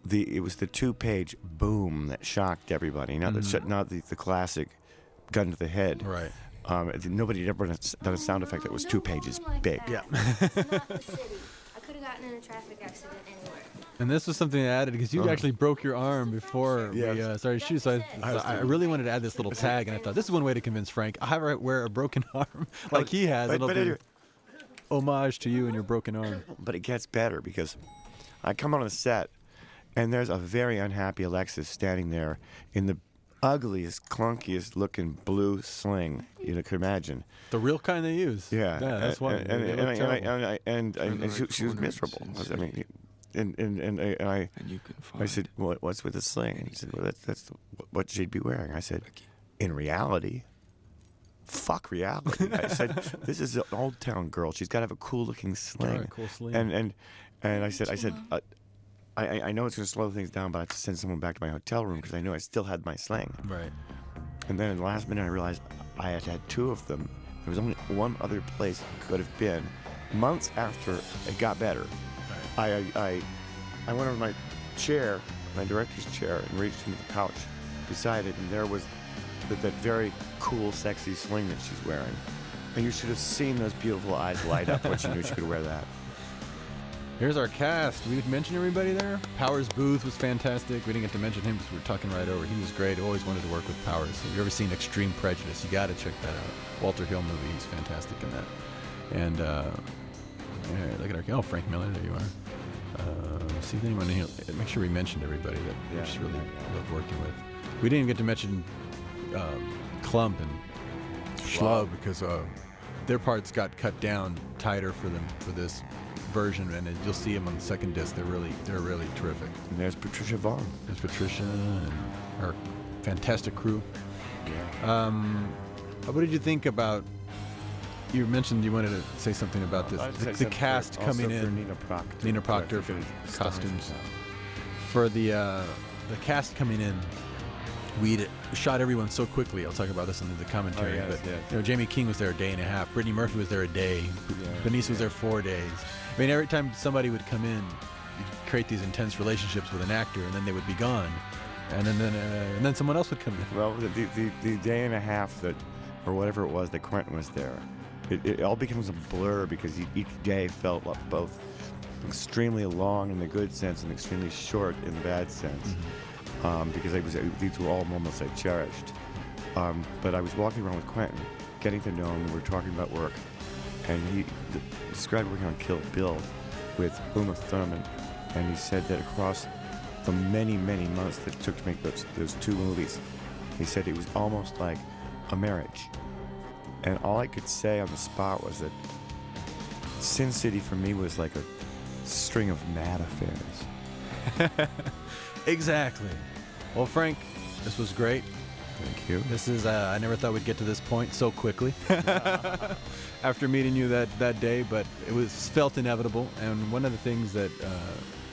the it was the two page boom that shocked everybody. Not the not the, the classic gun to the head. Right. Um, nobody had ever done a- sound effect that was two pages big. Yeah. it's not the city. I could have gotten in a traffic accident anywhere. And this was something I added because you actually broke your arm before we Yes. uh, started shooting. So I, I, I really wanted to add this little tag, and I thought this is one way to convince Frank. I have wear a broken arm like he has. But- It'll but be anyway- homage to you and your broken arm. But it gets better because I come on the set and there's a very unhappy Alexis standing there in the ugliest, clunkiest looking blue sling you could imagine. The real kind they use. Yeah, Yeah, that's why. And, They and, look and, I, and, I, and, I, and, I- In and she, she was corner, miserable. Sin I mean, and and and I, and I, And you can find I said, what, "What's with the sling?" And he said, "Well, that's that's what she'd be wearing." I said, "In reality." Fuck reality. I said, "This is an old town girl. She's got to have a cool looking sling." cool sling. And and and I said, I said, uh, I, I- I know it's going to slow things down, but I have to send someone back to my hotel room because I knew I still had my sling. Right. And then at the last minute, I realized I had had two of them. There was only one other place it could have been. Months after it got better, I, I, I, went over my chair, my director's chair, and reached into the couch beside it, and there was that, that very cool, sexy sling that she's wearing. And you should have seen those beautiful eyes light up when she knew she could wear that. Here's our cast. We didn't mention everybody there. Powers Boothe was fantastic. We didn't get to mention him because we were talking right over. He was great. Always wanted to work with Powers. If you've ever seen Extreme Prejudice, you got to check that out. Walter Hill movie. He's fantastic in that. And uh, yeah, look at our oh Frank Miller. There you are. Uh, see if anyone here. Make sure we mentioned everybody that we just really love working with. We didn't even get to mention um, Klump and Shlubb because uh, their parts got cut down tighter for them for this version, and you'll see them on the second disc. They're really they're really terrific. And there's Patricia Vonne. There's Patricia and our fantastic crew. Um, what did you think about? You mentioned you wanted to say something about this. The, the something cast coming in. Nina Proctor. Nina Proctor for costumes. for the uh, the cast coming in, we shot everyone so quickly. I'll talk about this in the commentary. Oh, yes, but yes. you know, Jaime King was there a day and a half. Brittany Murphy was there a day. Yeah, Benice was there four days. I mean, every time somebody would come in, you'd create these intense relationships with an actor, and then they would be gone, and then then uh, and then someone else would come in. Well, the, the, the, the day and a half that, or whatever it was that Quentin was there, it, it all becomes a blur because each day felt like both extremely long in the good sense and extremely short in the bad sense. Um, because was, these were all moments I cherished. Um, but I was walking around with Quentin, getting to know him, and we were talking about work. And he d- described working on Kill Bill with Uma Thurman. And he said that across the many, many months that it took to make those, those two movies, he said it was almost like a marriage. And all I could say on the spot was that Sin City for me was like a string of mad affairs. Exactly. Well, Frank, this was great. Thank you. This is uh, I never thought we'd get to this point so quickly after meeting you that that day, but it was felt inevitable. And one of the things that uh,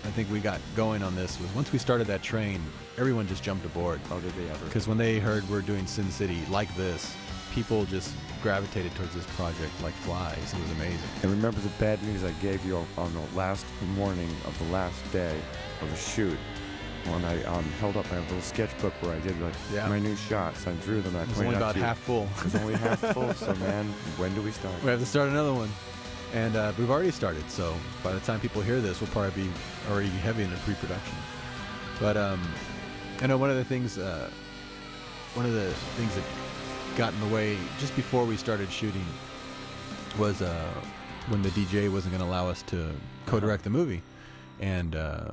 I think we got going on this was once we started that train, everyone just jumped aboard. Oh, did they ever? Because when they heard we're doing Sin City like this, people just gravitated towards this project like flies. It was amazing. And remember the bad news I gave you on- the last morning of the last day of the shoot when I um, held up my little sketchbook where I did like Yeah. my new shots. I drew them. I It was only about half full. It was only half full. So man, when do we start? We have to start another one. And uh, we've already started, so by the time people hear this, we'll probably be already heavy into pre-production. But um, I know one of the things, uh, one of the things that got in the way just before we started shooting was uh, when the DGA wasn't going to allow us to co-direct the movie, and uh,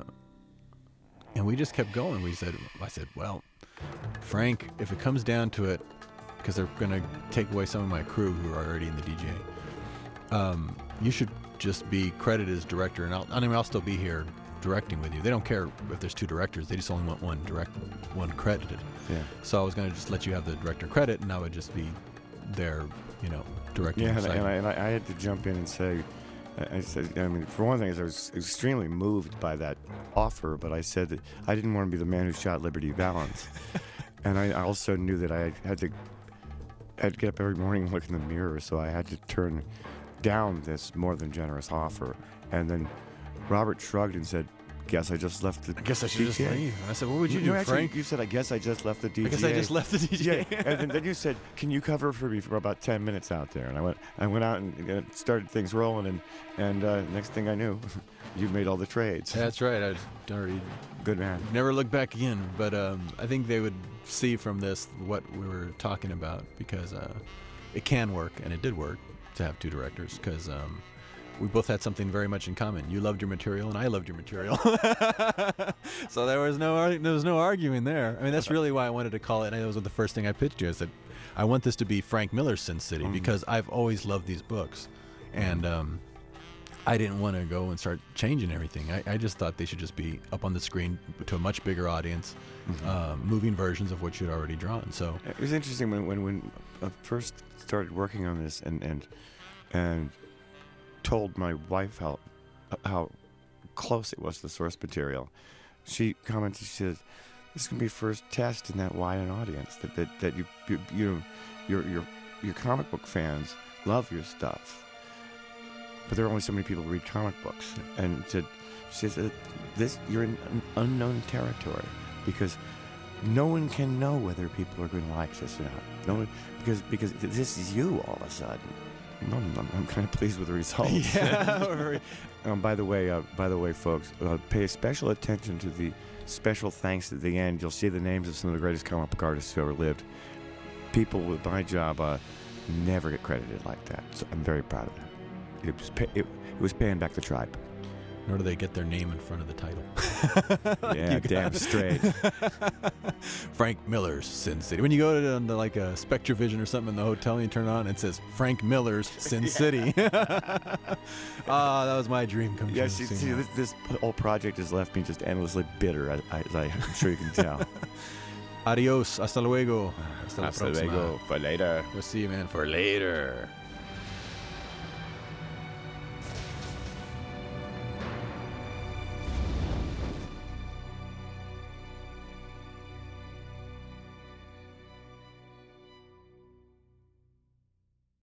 and we just kept going. We said, I said, well, Frank, if it comes down to it, because they're going to take away some of my crew who are already in the DGA um, you should just be credited as director, and I'll, I mean, I'll still be here directing with you. They don't care if there's two directors; they just only want one direct, one credited. Yeah. So I was going to just let you have the director credit, and I would just be there, you know, directing. Yeah, and, side. and, I, and I, I had to jump in and say, I, I said, I mean, for one thing, is I was extremely moved by that offer, but I said that I didn't want to be the man who shot Liberty Valance, and I, I also knew that I had to, had to get up every morning and look in the mirror, so I had to turn down this more than generous offer, and then Robert shrugged and said, "Guess I just left the." I guess I should just DGA." leave. And I said, "What would you, no, do, actually, Frank?" You said, "I guess I just left the DGA." I guess I just left the DGA. Yeah, and then, then you said, "Can you cover for me for about ten minutes out there?" And I went, I went out and started things rolling, and and uh, next thing I knew, you made all the trades. That's right. I already Good man. never look back again. But um, I think they would see from this what we were talking about because uh, it can work, and it did work to have two directors because um, we both had something very much in common. You loved your material, and I loved your material. so there was no there was no arguing there. I mean, that's really why I wanted to call it. And that was the first thing I pitched you. I said, I want this to be Frank Miller's Sin City because I've always loved these books, and um, I didn't want to go and start changing everything. I, I just thought they should just be up on the screen to a much bigger audience, um, moving versions of what you'd already drawn. So It was interesting when when when I first started working on this and and and told my wife how how close it was to the source material. She commented, she says, "This is gonna be first test in that wide an audience that that, that you you you your your your comic book fans love your stuff, but there are only so many people who read comic books." And said, she says, uh, "This you're in unknown territory because." No one can know whether people are going to like this or not. No one, because because this is you all of a sudden. I'm, I'm, I'm kind of pleased with the results. yeah. Um, by the way, uh, by the way, folks, uh, pay special attention to the special thanks at the end. You'll see the names of some of the greatest comic book artists who ever lived. People with my job uh, never get credited like that, so I'm very proud of that. It was pay- it, it was paying back the tribe. Nor do they get their name in front of the title. Yeah, damn straight. Frank Miller's Sin City. When you go to the, like a SpectraVision or something in the hotel and you turn it on, it says Frank Miller's Sin City. Ah, that was my dream come true. yeah, see, see this, this whole project has left me just endlessly bitter, as I, I'm sure you can tell. Adios. Hasta luego. Hasta Hasta luego. For later. We'll see you, man, for later.